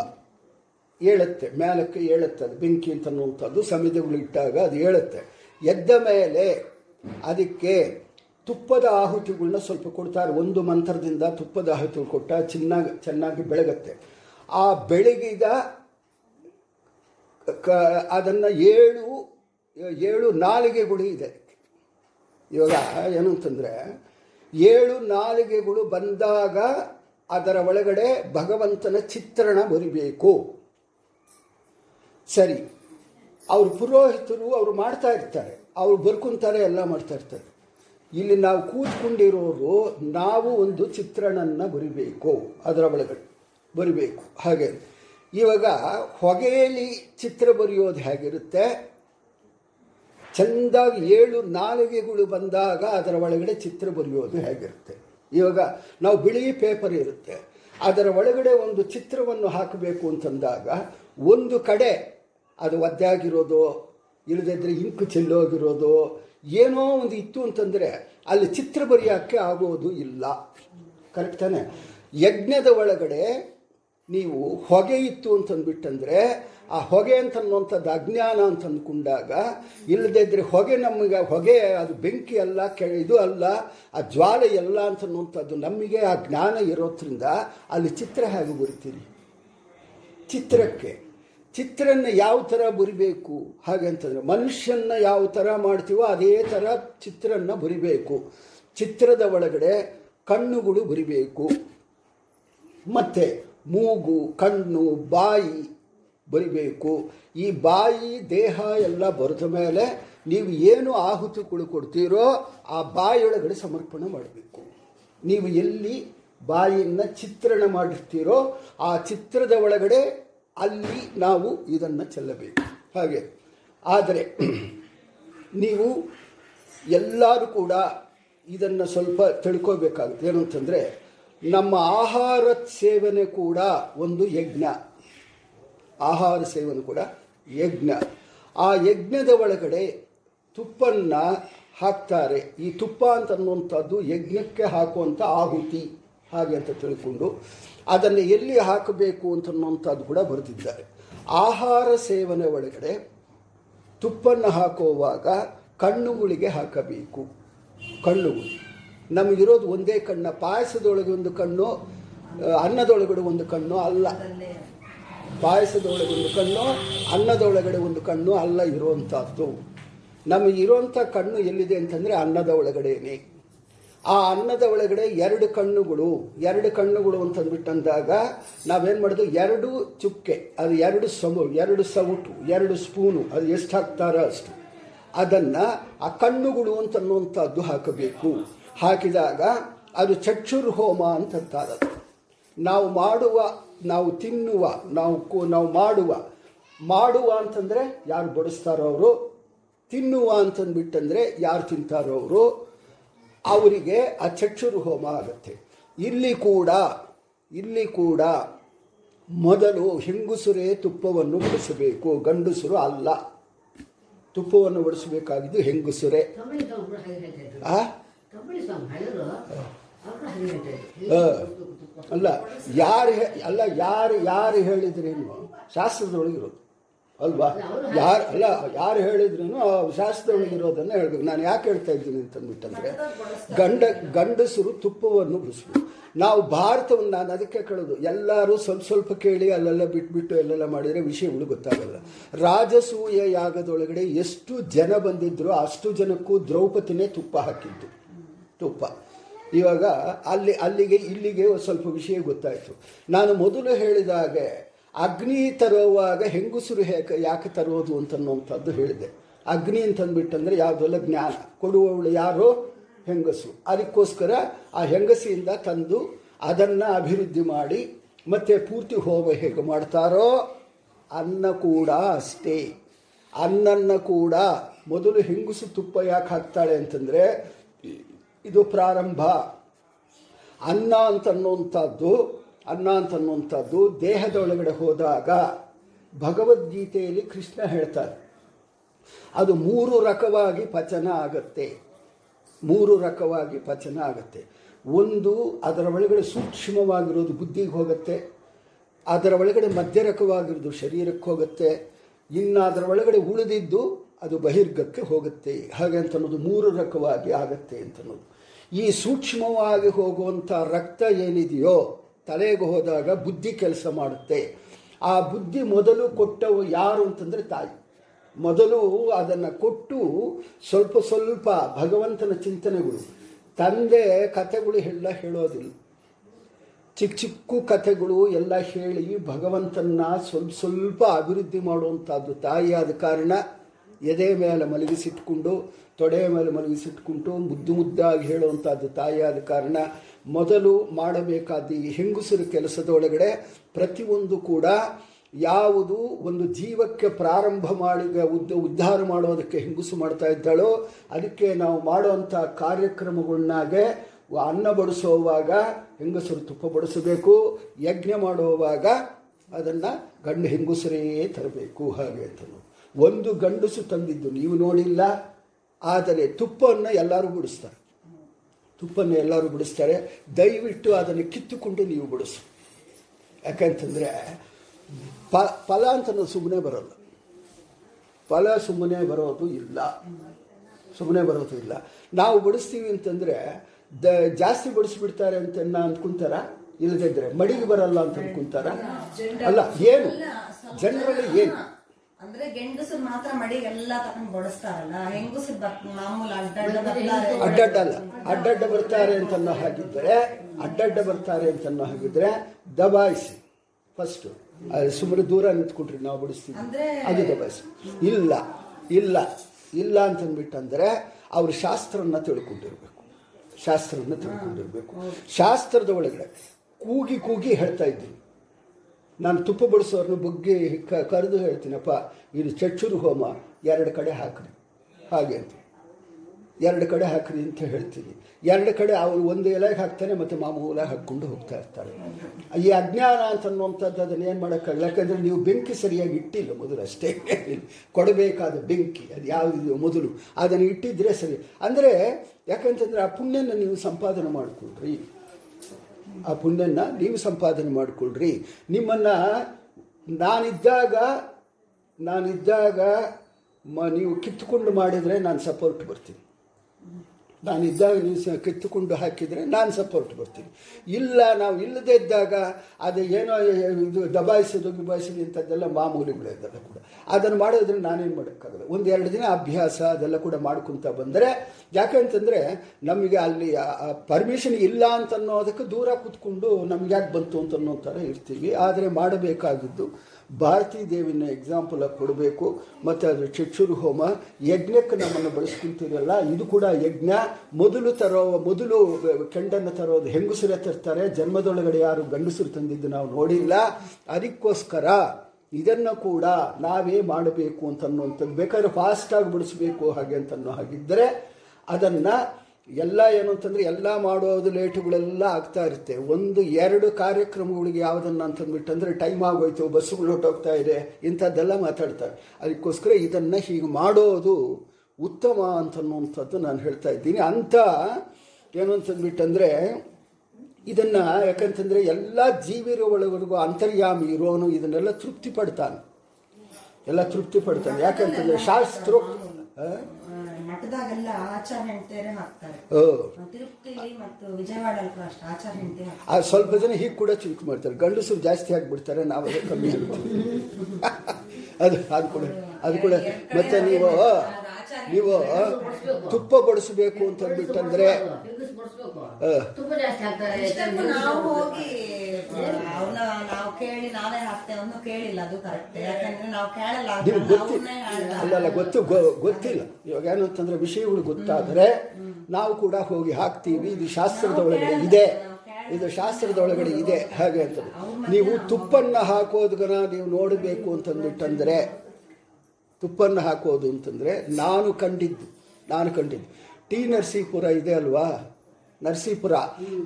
ಹೇಳುತ್ತೆ ಮೇಲಕ್ಕೆ ಹೇಳುತ್ತೆ ಅದು ಬೆಂಕಿ ಅಂತನ್ನುವಂಥದ್ದು ಸಮಿತಿಗಳು ಇಟ್ಟಾಗ ಅದು ಹೇಳುತ್ತೆ ಎದ್ದ ಮೇಲೆ ಅದಕ್ಕೆ ತುಪ್ಪದ ಆಹುತಿಗಳನ್ನ ಸ್ವಲ್ಪ ಕೊಡ್ತಾರೆ. ಒಂದು ಮಂತ್ರದಿಂದ ತುಪ್ಪದ ಆಹುತಿಗಳು ಕೊಟ್ಟ, ಚೆನ್ನಾಗಿ ಚೆನ್ನಾಗಿ ಬೆಳಗತ್ತೆ. ಆ ಬೆಳಗಿದ ಕ, ಅದನ್ನು ಏಳು ಏಳು ನಾಲಿಗೆಗಳು ಇದೆ. ಇವಾಗ ಏನು ಅಂತಂದರೆ ಏಳು ನಾಲಿಗೆಗಳು ಬಂದಾಗ ಅದರ ಒಳಗಡೆ ಭಗವಂತನ ಚಿತ್ರಣ ಬರಿಬೇಕು ಸರಿ, ಅವ್ರು ಪುರೋಹಿತರು ಅವರು ಮಾಡ್ತಾ ಇರ್ತಾರೆ. ಅವ್ರು ಬರ್ಕೊಂತಾರೆ, ಎಲ್ಲ ಮಾಡ್ತಾ ಇರ್ತಾರೆ. ಇಲ್ಲಿ ನಾವು ಕೂತ್ಕೊಂಡಿರೋರು ನಾವು ಒಂದು ಚಿತ್ರಣನ ಬರಿಬೇಕು ಅದರ ಒಳಗಡೆ ಬರಿಬೇಕು ಹಾಗೆ. ಇವಾಗ ಹೊಗೆಯಲ್ಲಿ ಚಿತ್ರ ಬರೆಯೋದು ಹೇಗಿರುತ್ತೆ? ಚೆಂದಾಗಿ ಏಳು ನಾಲಿಗೆಗಳು ಬಂದಾಗ ಅದರ ಒಳಗಡೆ ಚಿತ್ರ ಬರೆಯೋದು ಹೇಗಿರುತ್ತೆ? ಇವಾಗ ನಾವು ಬಿಳಿ ಪೇಪರ್ ಇರುತ್ತೆ. ಅದರ ಒಳಗಡೆ ಒಂದು ಚಿತ್ರವನ್ನು ಹಾಕಬೇಕು ಅಂತಂದಾಗ ಒಂದು ಕಡೆ ಅದು ಒದ್ದಾಗಿರೋದು ಇಲ್ಲದಿದ್ದರೆ ಇಂಕು ಚೆಲ್ಲೋಗಿರೋದು, ಏನೋ ಒಂದು ಇತ್ತು ಅಂತಂದರೆ ಅಲ್ಲಿ ಚಿತ್ರ ಬರೆಯೋಕ್ಕೆ ಆಗೋದು ಇಲ್ಲ. ಕರೆಕ್ಟ್ ತಾನೆ? ಯಜ್ಞದ ಒಳಗಡೆ ನೀವು ಹೊಗೆ ಇತ್ತು ಅಂತಂದ್ಬಿಟ್ಟಂದರೆ, ಆ ಹೊಗೆ ಅಂತ ಅನ್ನುವಂಥದ್ದು ಅಜ್ಞಾನ ಅಂತ ಅಂದ್ಕೊಂಡಾಗ ಇಲ್ಲದೇ ಇದ್ರೆ ಹೊಗೆ ನಮಗೆ, ಹೊಗೆ ಅದು ಬೆಂಕಿ ಅಲ್ಲ ಕೆ ಇದು ಅಲ್ಲ, ಆ ಜ್ವಾಲೆ ಎಲ್ಲ ಅಂತ ಅನ್ನುವಂಥದ್ದು ನಮಗೆ ಆ ಜ್ಞಾನ ಇರೋದ್ರಿಂದ ಅಲ್ಲಿ ಚಿತ್ರ ಹೇಗೆ ಬರಿತೀರಿ? ಚಿತ್ರಕ್ಕೆ. ಚಿತ್ರನ ಯಾವ ಥರ ಬರಿಬೇಕು? ಹಾಗೆ ಅಂತಂದರೆ ಮನುಷ್ಯನ ಯಾವ ಥರ ಮಾಡ್ತೀವೋ ಅದೇ ಥರ ಚಿತ್ರನ ಬರಿಬೇಕು. ಚಿತ್ರದ ಒಳಗಡೆ ಕಣ್ಣುಗಳು ಬರಿಬೇಕು. ಮತ್ತು ಮೂಗು, ಕಣ್ಣು, ಬಾಯಿ ಬರಿಬೇಕು. ಈ ಬಾಯಿ, ದೇಹ ಎಲ್ಲ ಬರೆದ ಮೇಲೆ ನೀವು ಏನು ಆಹುತಿಗಳು ಕೊಡ್ತೀರೋ ಆ ಬಾಯಿಯೊಳಗಡೆ ಸಮರ್ಪಣೆ ಮಾಡಬೇಕು. ನೀವು ಎಲ್ಲಿ ಬಾಯಿಯನ್ನು ಚಿತ್ರಣ ಮಾಡಿರ್ತೀರೋ ಆ ಚಿತ್ರದ ಒಳಗಡೆ ಅಲ್ಲಿ ನಾವು ಇದನ್ನು ಚೆಲ್ಲಬೇಕು. ಹಾಗೆ. ಆದರೆ ನೀವು ಎಲ್ಲರೂ ಕೂಡ ಇದನ್ನು ಸ್ವಲ್ಪ ತಿಳ್ಕೋಬೇಕಾಗುತ್ತೆ ಏನು ಅಂತಂದರೆ ನಮ್ಮ ಆಹಾರ ಸೇವನೆ ಕೂಡ ಒಂದು ಯಜ್ಞ. ಆಹಾರ ಸೇವನೆ ಕೂಡ ಯಜ್ಞ. ಆ ಯಜ್ಞದ ಒಳಗಡೆ ತುಪ್ಪನ್ನು ಹಾಕ್ತಾರೆ. ಈ ತುಪ್ಪ ಅಂತ ಅನ್ನುವಂಥದ್ದು ಯಜ್ಞಕ್ಕೆ ಹಾಕುವಂಥ ಆಹುತಿ. ಹಾಗೆ ಅಂತ ತಿಳ್ಕೊಂಡು ಅದನ್ನು ಎಲ್ಲಿ ಹಾಕಬೇಕು ಅಂತ ಅನ್ನುವಂಥದ್ದು ಕೂಡ ಬರೆದಿದ್ದಾರೆ. ಆಹಾರ ಸೇವನೆ ಒಳಗಡೆ ತುಪ್ಪನ್ನು ಹಾಕುವಾಗ ಕಣ್ಣುಗಳಿಗೆ ಹಾಕಬೇಕು. ಕಣ್ಣುಗಳು. ನಮಗಿರೋದು ಒಂದೇ ಕಣ್ಣ ಪಾಯಸದೊಳಗೆ ಒಂದು ಕಣ್ಣು ಅನ್ನದೊಳಗಡೆ ಒಂದು ಕಣ್ಣು ಅಲ್ಲ. ಪಾಯಸದೊಳಗೆ ಒಂದು ಕಣ್ಣು ಅನ್ನದೊಳಗಡೆ ಒಂದು ಕಣ್ಣು ಅಲ್ಲ ಇರುವಂಥದ್ದು ನಮಗೆ ಇರುವಂಥ ಕಣ್ಣು ಎಲ್ಲಿದೆ ಅಂತಂದರೆ ಅನ್ನದ ಒಳಗಡೆನೆ. ಆ ಅನ್ನದ ಒಳಗಡೆ ಎರಡು ಕಣ್ಣುಗಳು. ಎರಡು ಕಣ್ಣುಗಳು ಅಂತಂದ್ಬಿಟ್ಟಂದಾಗ ನಾವೇನು ಮಾಡೋದು? ಎರಡು ಚುಕ್ಕೆ ಅದು ಎರಡು ಸಮ ಎರಡು ಸೌಟು ಎರಡು ಸ್ಪೂನು ಅದು ಎಷ್ಟು ಹಾಕ್ತಾರೋ ಅಷ್ಟು. ಅದನ್ನು ಆ ಕಣ್ಣುಗಳು ಅಂತ ಅನ್ನುವಂಥದ್ದು ಹಾಕಬೇಕು. ಹಾಕಿದಾಗ ಅದು ಚಕ್ಷುರ್ ಹೋಮ ಅಂತಂತಾರೆ ನಾವು ಮಾಡುವ ನಾವು ತಿನ್ನುವ ನಾವು ಕೂ- ನಾವು ಮಾಡುವ ಮಾಡುವ ಅಂತಂದರೆ ಯಾರು ಬಡಿಸ್ತಾರೋ ಅವರು ತಿನ್ನುವ ಅಂತಂದ್ಬಿಟ್ಟಂದರೆ ಯಾರು ತಿಂತಾರೋ ಅವರು ಅವರಿಗೆ ಆ ಚಕ್ಷುರು ಹೋಮ ಆಗುತ್ತೆ. ಇಲ್ಲಿ ಕೂಡ ಇಲ್ಲಿ ಕೂಡ ಮೊದಲು ಹೆಂಗುಸುರೇ ತುಪ್ಪವನ್ನು ಬಡಿಸಬೇಕು ಗಂಡಸರು ಅಲ್ಲ. ತುಪ್ಪವನ್ನು ಬಡಿಸಬೇಕಾಗಿದ್ದು ಹೆಂಗುಸುರೇ. ಆ? ಅಲ್ಲ, ಯಾರು ಅಲ್ಲ, ಯಾರು ಯಾರು ಹೇಳಿದ್ರೇನು ಶಾಸ್ತ್ರದೊಳಗಿರೋದು ಅಲ್ವಾ? ಯಾರು, ಅಲ್ಲ, ಯಾರು ಹೇಳಿದ್ರೂ ಶಾಸ್ತ್ರದೊಳಗಿರೋದನ್ನು ಹೇಳ್ಬೇಕು. ನಾನು ಯಾಕೆ ಹೇಳ್ತಾ ಇದ್ದೀನಿ ಅಂತಂದ್ಬಿಟ್ಟಂದ್ರೆ ಗಂಡ, ಗಂಡಸರು ತುಪ್ಪವನ್ನು ಬಡಿಸ್ಬೇಕು ನಾವು ಭಾರತವನ್ನು ನಾನು ಅದಕ್ಕೆ ಕೇಳೋದು. ಎಲ್ಲರೂ ಸ್ವಲ್ಪ ಸ್ವಲ್ಪ ಕೇಳಿ, ಅಲ್ಲೆಲ್ಲ ಬಿಟ್ಬಿಟ್ಟು ಎಲ್ಲೆಲ್ಲ ಮಾಡಿದರೆ ವಿಷಯಗಳು ಗೊತ್ತಾಗಲ್ಲ. ರಾಜಸೂಯ ಯಾಗದೊಳಗಡೆ ಎಷ್ಟು ಜನ ಬಂದಿದ್ರು, ಅಷ್ಟು ಜನಕ್ಕೂ ದ್ರೌಪದಿನೇ ತುಪ್ಪ ಹಾಕಿದ್ದು. ತುಪ್ಪ. ಇವಾಗ ಅಲ್ಲಿ, ಅಲ್ಲಿಗೆ ಇಲ್ಲಿಗೆ ಸ್ವಲ್ಪ ವಿಷಯ ಗೊತ್ತಾಯಿತು. ನಾನು ಮೊದಲು ಹೇಳಿದ ಹಾಗೆ ಅಗ್ನಿ ತರುವಾಗ ಹೆಂಗುಸರು ಹೇಗೆ, ಯಾಕೆ ತರೋದು ಅಂತನ್ನುವಂಥದ್ದು ಹೇಳಿದೆ. ಅಗ್ನಿ ಅಂತಂದ್ಬಿಟ್ಟಂದರೆ ಯಾವುದೆಲ್ಲ ಜ್ಞಾನ. ಕೊಡುವವಳು ಯಾರು ಹೆಂಗಸು. ಅದಕ್ಕೋಸ್ಕರ ಆ ಹೆಂಗಸಿಯಿಂದ ತಂದು ಅದನ್ನು ಅಭಿವೃದ್ಧಿ ಮಾಡಿ ಮತ್ತೆ ಪೂರ್ತಿ ಹೋಮ ಹೇಗೆ ಮಾಡ್ತಾರೋ ಅನ್ನ ಕೂಡ ಅಷ್ಟೇ. ಅನ್ನನ್ನು ಕೂಡ ಮೊದಲು ಹೆಂಗಸು ತುಪ್ಪ ಯಾಕೆ ಹಾಕ್ತಾಳೆ ಅಂತಂದರೆ ಇದು ಪ್ರಾರಂಭ. ಅನ್ನ ಅಂತನ್ನುವಂಥದ್ದು ಅನ್ನ ಅಂತನ್ನುವಂಥದ್ದು ದೇಹದ ಒಳಗಡೆ ಹೋದಾಗ ಭಗವದ್ಗೀತೆಯಲ್ಲಿ ಕೃಷ್ಣ ಹೇಳ್ತಾರೆ. ಅದು ಮೂರು ರಕವಾಗಿ ಪಚನ ಆಗತ್ತೆ. ಮೂರು ರಕವಾಗಿ ಪಚನ ಆಗತ್ತೆ. ಒಂದು ಅದರ ಒಳಗಡೆ ಸೂಕ್ಷ್ಮವಾಗಿರೋದು ಬುದ್ಧಿಗೆ ಹೋಗುತ್ತೆ. ಅದರ ಒಳಗಡೆ ಮಧ್ಯರಕವಾಗಿರೋದು ಶರೀರಕ್ಕೆ ಹೋಗುತ್ತೆ. ಇನ್ನು ಅದರ ಒಳಗಡೆ ಉಳಿದಿದ್ದು ಅದು ಬಹಿರ್ಗಕ್ಕೆ ಹೋಗುತ್ತೆ. ಹಾಗೆ ಅಂತನ್ನೋದು ಮೂರು ರಕವಾಗಿ ಆಗತ್ತೆ ಅಂತ ಅನ್ನೋದು ಈ ಸೂಕ್ಷ್ಮವಾಗಿ ಹೋಗುವಂಥ ರಕ್ತ ಏನಿದೆಯೋ, ತಲೆಗೆ ಹೋದಾಗ ಬುದ್ಧಿ ಕೆಲಸ ಮಾಡುತ್ತೆ. ಆ ಬುದ್ಧಿ ಮೊದಲು ಕೊಟ್ಟವು ಯಾರು ಅಂತಂದರೆ ತಾಯಿ. ಮೊದಲು ಅದನ್ನು ಕೊಟ್ಟು ಸ್ವಲ್ಪ ಸ್ವಲ್ಪ ಭಗವಂತನ ಚಿಂತನೆಗಳು. ತಂದೆ ಕಥೆಗಳು ಎಲ್ಲ ಹೇಳೋದಿಲ್ಲ. ಚಿಕ್ಕ ಚಿಕ್ಕ ಕಥೆಗಳು ಎಲ್ಲ ಹೇಳಿ ಭಗವಂತನ ಸ್ವಲ್ಪ ಸ್ವಲ್ಪ ಅಭಿವೃದ್ಧಿ ಮಾಡುವಂಥದ್ದು ತಾಯಿಯಾದ ಕಾರಣ ಎದೆ ಮೇಲೆ ಮಲಗಿಸಿಟ್ಕೊಂಡು, ತೊಡೆ ಮೇಲೆ ಮಲಗಿಸಿಟ್ಕೊಂಡು ಮುದ್ದು ಮುದ್ದಾಗಿ ಹೇಳುವಂಥದ್ದು ತಾಯಿಯಾದ ಕಾರಣ ಮೊದಲು ಮಾಡಬೇಕಾದ ಈ ಹೆಂಗುಸರು ಕೆಲಸದೊಳಗಡೆ ಪ್ರತಿಯೊಂದು ಕೂಡ ಯಾವುದು ಒಂದು ಜೀವಕ್ಕೆ ಪ್ರಾರಂಭ ಮಾಡಿದ ಉದ್ದ, ಉದ್ಧಾರ ಮಾಡೋದಕ್ಕೆ ಹೆಂಗುಸು ಮಾಡ್ತಾ ಇದ್ದಾಳೋ ಅದಕ್ಕೆ ನಾವು ಮಾಡುವಂಥ ಕಾರ್ಯಕ್ರಮಗಳನ್ನಾಗೆ ಅನ್ನ ಬಡಿಸುವಾಗ ಹೆಂಗಸರು ತುಪ್ಪ ಬಡಿಸಬೇಕು, ಯಜ್ಞ ಮಾಡುವಾಗ ಅದನ್ನು ಗಂಡು ಹೆಂಗುಸರೇ ತರಬೇಕು, ಹಾಗೆ ಅಂತ ಒಂದು ಗಂಡಸು ತಂದಿದ್ದು ನೀವು ನೋಡಿಲ್ಲ ಆದರೆ ತುಪ್ಪವನ್ನು ಎಲ್ಲರೂ ಬಿಡಿಸ್ತಾರೆ. ತುಪ್ಪನ್ನು ಎಲ್ಲರೂ ಬಿಡಿಸ್ತಾರೆ. ದಯವಿಟ್ಟು ಅದನ್ನು ಕಿತ್ತುಕೊಂಡು ನೀವು ಬಿಡಿಸು. ಯಾಕಂತಂದರೆ ಪ ಫಲ ಅಂತ ಸುಮ್ಮನೆ ಬರೋಲ್ಲ ಫಲ ಸುಮ್ಮನೆ ಬರೋದು ಇಲ್ಲ. ಸುಮ್ಮನೆ ಬರೋದು ಇಲ್ಲ. ನಾವು ಬಡಿಸ್ತೀವಿ ಅಂತಂದರೆ ದ ಜಾಸ್ತಿ ಬಡಿಸ್ಬಿಡ್ತಾರೆ ಅಂತ ಅಂದ್ಕೊಂತಾರ? ಇಲ್ಲದಿದ್ದರೆ ಮಡಿಗೆ ಬರಲ್ಲ ಅಂತ ಅಂದ್ಕೊಂತಾರ? ಅಲ್ಲ ಏನು? ಜನರಲ್ಲಿ ಏನು? ಅಂದ್ರೆ ಗಂಡಸರು ಮಾತ್ರ ಮಡಿ ಎಲ್ಲ ತಕೊಂಡ್ ಬಡಿಸ್ತಾರಲ್ಲ ಹೆಂಗಸರು ಮಾಮೂಲು ಅಡ್ಡಡ್ಡ ಬರ್ತಾರೆ. ಅಡ್ಡಡ್ಡ ಅಲ್ಲ ಅಡ್ಡಡ್ಡ ಬರ್ತಾರೆ ಅಂತನ್ನೋ ಹಾಗಿದ್ರೆ ಅಡ್ಡಡ್ಡ ಬರ್ತಾರೆ ಅಂತನ್ನೋ ಹಾಗಿದ್ರೆ ದಬಾಯಿಸಿ. ಫಸ್ಟು ಸುಮ್ಮನೆ ದೂರ ನಿಂತ್ಕೊಟ್ರಿ ನಾವು ಬಿಡಿಸ್ತೀವಿ. ಅಂದ್ರೆ ಅದು ದಬಾಯಿಸಿ. ಇಲ್ಲ ಇಲ್ಲ ಇಲ್ಲ ಅಂತಂದ್ಬಿಟ್ಟಂದ್ರೆ ಅವರು ಶಾಸ್ತ್ರವನ್ನು ತಿಳ್ಕೊಂಡಿರ್ಬೇಕು. ಶಾಸ್ತ್ರನ್ನ ತಿಳ್ಕೊಂಡಿರ್ಬೇಕು. ಶಾಸ್ತ್ರದ ಒಳಗಡೆ ಕೂಗಿ ಕೂಗಿ ಹೇಳ್ತಾ ಇದ್ದೀನಿ ನಾನು ತುಪ್ಪ ಬಡಿಸೋರ್ನ ಬುಗ್ಗೆ ಕ- ಕರೆದು ಹೇಳ್ತೀನಪ್ಪ, ಇದು ಚಚ್ಚುರು ಹೋಮ, ಎರಡು ಕಡೆ ಹಾಕ್ರಿ. ಹಾಗೆ ಅಂತ. ಎರಡು ಕಡೆ ಹಾಕ್ರಿ ಅಂತ ಹೇಳ್ತೀನಿ. ಎರಡು ಕಡೆ ಅವರು ಒಂದು ಎಲೆಗೆ ಹಾಕ್ತಾನೆ ಮತ್ತು ಮಾಮೂಲಾಗಿ ಹಾಕ್ಕೊಂಡು ಹೋಗ್ತಾ ಇರ್ತಾರೆ. ಈ ಅಜ್ಞಾನ ಅಂತ ಅನ್ನುವಂಥದ್ದು ಅದನ್ನು ಏನು ಮಾಡೋಕ್ಕಾಗಲ್ಲ. ಯಾಕಂದರೆ ನೀವು ಬೆಂಕಿ ಸರಿಯಾಗಿ ಇಟ್ಟಿಲ್ಲ ಮೊದಲು ಅಷ್ಟೇ. ಕೊಡಬೇಕಾದ ಬೆಂಕಿ, ಅದು ಯಾವುದಿದೆಯೋ ಮೊದಲು. ಅದನ್ನು ಇಟ್ಟಿದ್ರೆ ಸರಿ. ಅಂದರೆ ಯಾಕಂತಂದರೆ ಆ ಪುಣ್ಯನ ನೀವು ಸಂಪಾದನೆ ಮಾಡಿಕೊಳ್ರಿ. ಆ ಪುಣ್ಯನ ನೀವು ಸಂಪಾದನೆ ಮಾಡಿಕೊಳ್ಳ್ರಿ ನಿಮ್ಮನ್ನು ನಾನಿದ್ದಾಗ ನಾನಿದ್ದಾಗ ಮ ನೀವು ಕಿತ್ತುಕೊಂಡು ಮಾಡಿದರೆ ನಾನು ಸಪೋರ್ಟ್ ಬರ್ತೀನಿ. ನಾನಿದ್ದಾಗ ನೀವು ಕಿತ್ತುಕೊಂಡು ಹಾಕಿದರೆ ನಾನು ಸಪೋರ್ಟ್ ಬರ್ತೀನಿ ಇಲ್ಲ, ನಾವು ಇಲ್ಲದೇ ಇದ್ದಾಗ ಅದು ಏನೋ ಇದು ದಬಾಯಿಸೋದು, ಗಿಬಾಯಿಸೋದು ಇಂಥದ್ದೆಲ್ಲ ಮಾಮೂಲಿಗಳು ಇದೆಲ್ಲ ಕೂಡ. ಅದನ್ನು ಮಾಡೋದ್ರೆ ನಾನೇನು ಮಾಡೋಕ್ಕಾಗಲ್ಲ. ಒಂದು ಎರಡು ದಿನ ಅಭ್ಯಾಸ ಅದೆಲ್ಲ ಕೂಡ ಮಾಡ್ಕೊತ ಬಂದರೆ ಯಾಕಂತಂದರೆ ನಮಗೆ ಅಲ್ಲಿ ಪರ್ಮಿಷನ್ ಇಲ್ಲ ಅಂತ ಅನ್ನೋದಕ್ಕೆ ದೂರ ಕೂತ್ಕೊಂಡು ನಮ್ಗೆ ಯಾಕೆ ಬಂತು ಅಂತ ಅನ್ನೋ ಥರ ಇರ್ತೀವಿ. ಆದರೆ ಮಾಡಬೇಕಾಗಿದ್ದು ಭಾರತೀ ದೇವಿನ ಎಕ್ಸಾಂಪಲ್ ಆಗಿ ಕೊಡಬೇಕು, ಮತ್ತು ಅದು ಚಕ್ಷುರು ಹೋಮ, ಯಜ್ಞಕ್ಕೆ ನಮ್ಮನ್ನು ಬಳಸ್ಕೊಂತೀರಲ್ಲ, ಇದು ಕೂಡ ಯಜ್ಞ. ಮೊದಲು ತರೋ ಮೊದಲು ಕೆಂಡನ್ನು ತರೋದು ಹೆಂಗಸರೇ ತರ್ತಾರೆ, ಜನ್ಮದೊಳಗಡೆ ಯಾರು ಗಂಡಸರು ತಂದಿದ್ದು ನಾವು ನೋಡಿಲ್ಲ. ಅದಕ್ಕೋಸ್ಕರ ಇದನ್ನು ಕೂಡ ನಾವೇ ಮಾಡಬೇಕು ಅಂತ ಅನ್ನುವಂಥದ್ದು. ಬೇಕಾದ್ರೆ ಫಾಸ್ಟಾಗಿ ಬಿಡಿಸ್ಬೇಕು ಹಾಗೆ ಅಂತ ಅನ್ನೋ ಹಾಗಿದ್ದರೆ ಅದನ್ನು ಎಲ್ಲ ಏನು ಅಂತಂದರೆ ಎಲ್ಲ ಮಾಡೋದು ಲೇಟುಗಳೆಲ್ಲ ಆಗ್ತಾ ಇರುತ್ತೆ. ಒಂದು ಎರಡು ಕಾರ್ಯಕ್ರಮಗಳಿಗೆ ಯಾವುದನ್ನು ಅಂತಂದ್ಬಿಟ್ಟಂದರೆ ಟೈಮ್ ಆಗೋಯ್ತು ಬಸ್ಸುಗಳು ಹೊಟ್ಟೋಗ್ತಾ ಇದೆ ಇಂಥದ್ದೆಲ್ಲ ಮಾತಾಡ್ತಾರೆ. ಅದಕ್ಕೋಸ್ಕರ ಇದನ್ನು ಹೀಗೆ ಮಾಡೋದು ಉತ್ತಮ ಅಂತನ್ನುವಂಥದ್ದು ನಾನು ಹೇಳ್ತಾ ಇದ್ದೀನಿ. ಅಂಥ ಏನು ಅಂತಂದ್ಬಿಟ್ಟಂದರೆ ಇದನ್ನು ಯಾಕಂತಂದರೆ ಎಲ್ಲ ಜೀವಿರ ಒಳಗಡೆಗೂ ಅಂತರ್ಯಾಮಿ ಇರೋನು ಇದನ್ನೆಲ್ಲ ತೃಪ್ತಿ ಪಡ್ತಾನೆ ಎಲ್ಲ ತೃಪ್ತಿ ಪಡ್ತಾನೆ ಯಾಕಂತಂದರೆ ಶಾಸ್ತ್ರ ಆ? ಆ, ಮಠದಾಗೆಲ್ಲ ಆಚಾರ ಹೆಂಡ್ತೇರೆ ಹಾಕ್ತಾರೆ. ತಿರುಪತಿಲಿ ಮತ್ತು ವಿಜಯವಾಡ ಅಷ್ಟು ಆಚಾರ ಹೆಂಡ್ತಿ ಆ ಸ್ವಲ್ಪ ಜನ ಹೀಗೆ ಕೂಡ ಚೂಕ್ ಮಾಡ್ತಾರೆ. ಗಂಡಸರು ಜಾಸ್ತಿ ಆಗಿಬಿಡ್ತಾರೆ ನಾವೆಲ್ಲ ಕಮ್ಮಿ ಅದು ಅದು ಕೂಡ ಅದು ಕೂಡ. ಮತ್ತೆ ನೀವು ನೀವು ತುಪ್ಪ ಬಡಿಸಬೇಕು ಅಂತ ಅಂದ್ಬಿಟ್ಟಂದ್ರೆ ಹೆಂಗಸ್ ತುಪ್ಪ ಜಾಸ್ತಿ ಹಾಕ್ತಾರೆ ನಾವು ಹೋಗಿ ಅವನ್ನ ನಾವು ಕೇಳಿ ನಾವೇ ಹಾಕ್ತೇವೆ ಅನ್ನೋ ಕೇಳಿಲ್ಲ ಅದು ಕರೆಕ್ಟ್ ಯಾಕಂದ್ರೆ ನಾವು ಕೇಳಲ್ಲ ನಿಮ್ಗೆ ಅದನ್ನ ಗೊತ್ತಿ ಅವ್ರನ್ನೇ ಹೇಳ್ತಾರೆ. ಅಲ್ಲಲ್ಲ ಗೊತ್ತು ಗೊತ್ತಿಲ್ಲ. ಇವಾಗ ಏನು ಅಂತಂದ್ರೆ ವಿಷಯಗಳು ಗೊತ್ತಾದರೆ ನಾವು ಕೂಡ ಹೋಗಿ ಹಾಕ್ತೀವಿ. ಇದು ಶಾಸ್ತ್ರದ ಒಳಗಡೆ ಇದೆ. ಇದು ಶಾಸ್ತ್ರದ ಒಳಗಡೆ ಇದೆ. ಹಾಗೆ ಅಂತ ನೀವು ತುಪ್ಪನ್ನು ಹಾಕೋದನ್ನ ನೀವು ನೋಡಬೇಕು ಅಂತಂದ್ಬಿಟ್ಟಂದ್ರೆ ತುಪ್ಪನ್ನು ಹಾಕೋದು ಅಂತಂದರೆ ನಾನು ಕಂಡಿದ್ದು ನಾನು ಕಂಡಿದ್ದು. ಟಿ ನರಸೀಪುರ ಇದೆ ಅಲ್ವಾ? ನರಸೀಪುರ.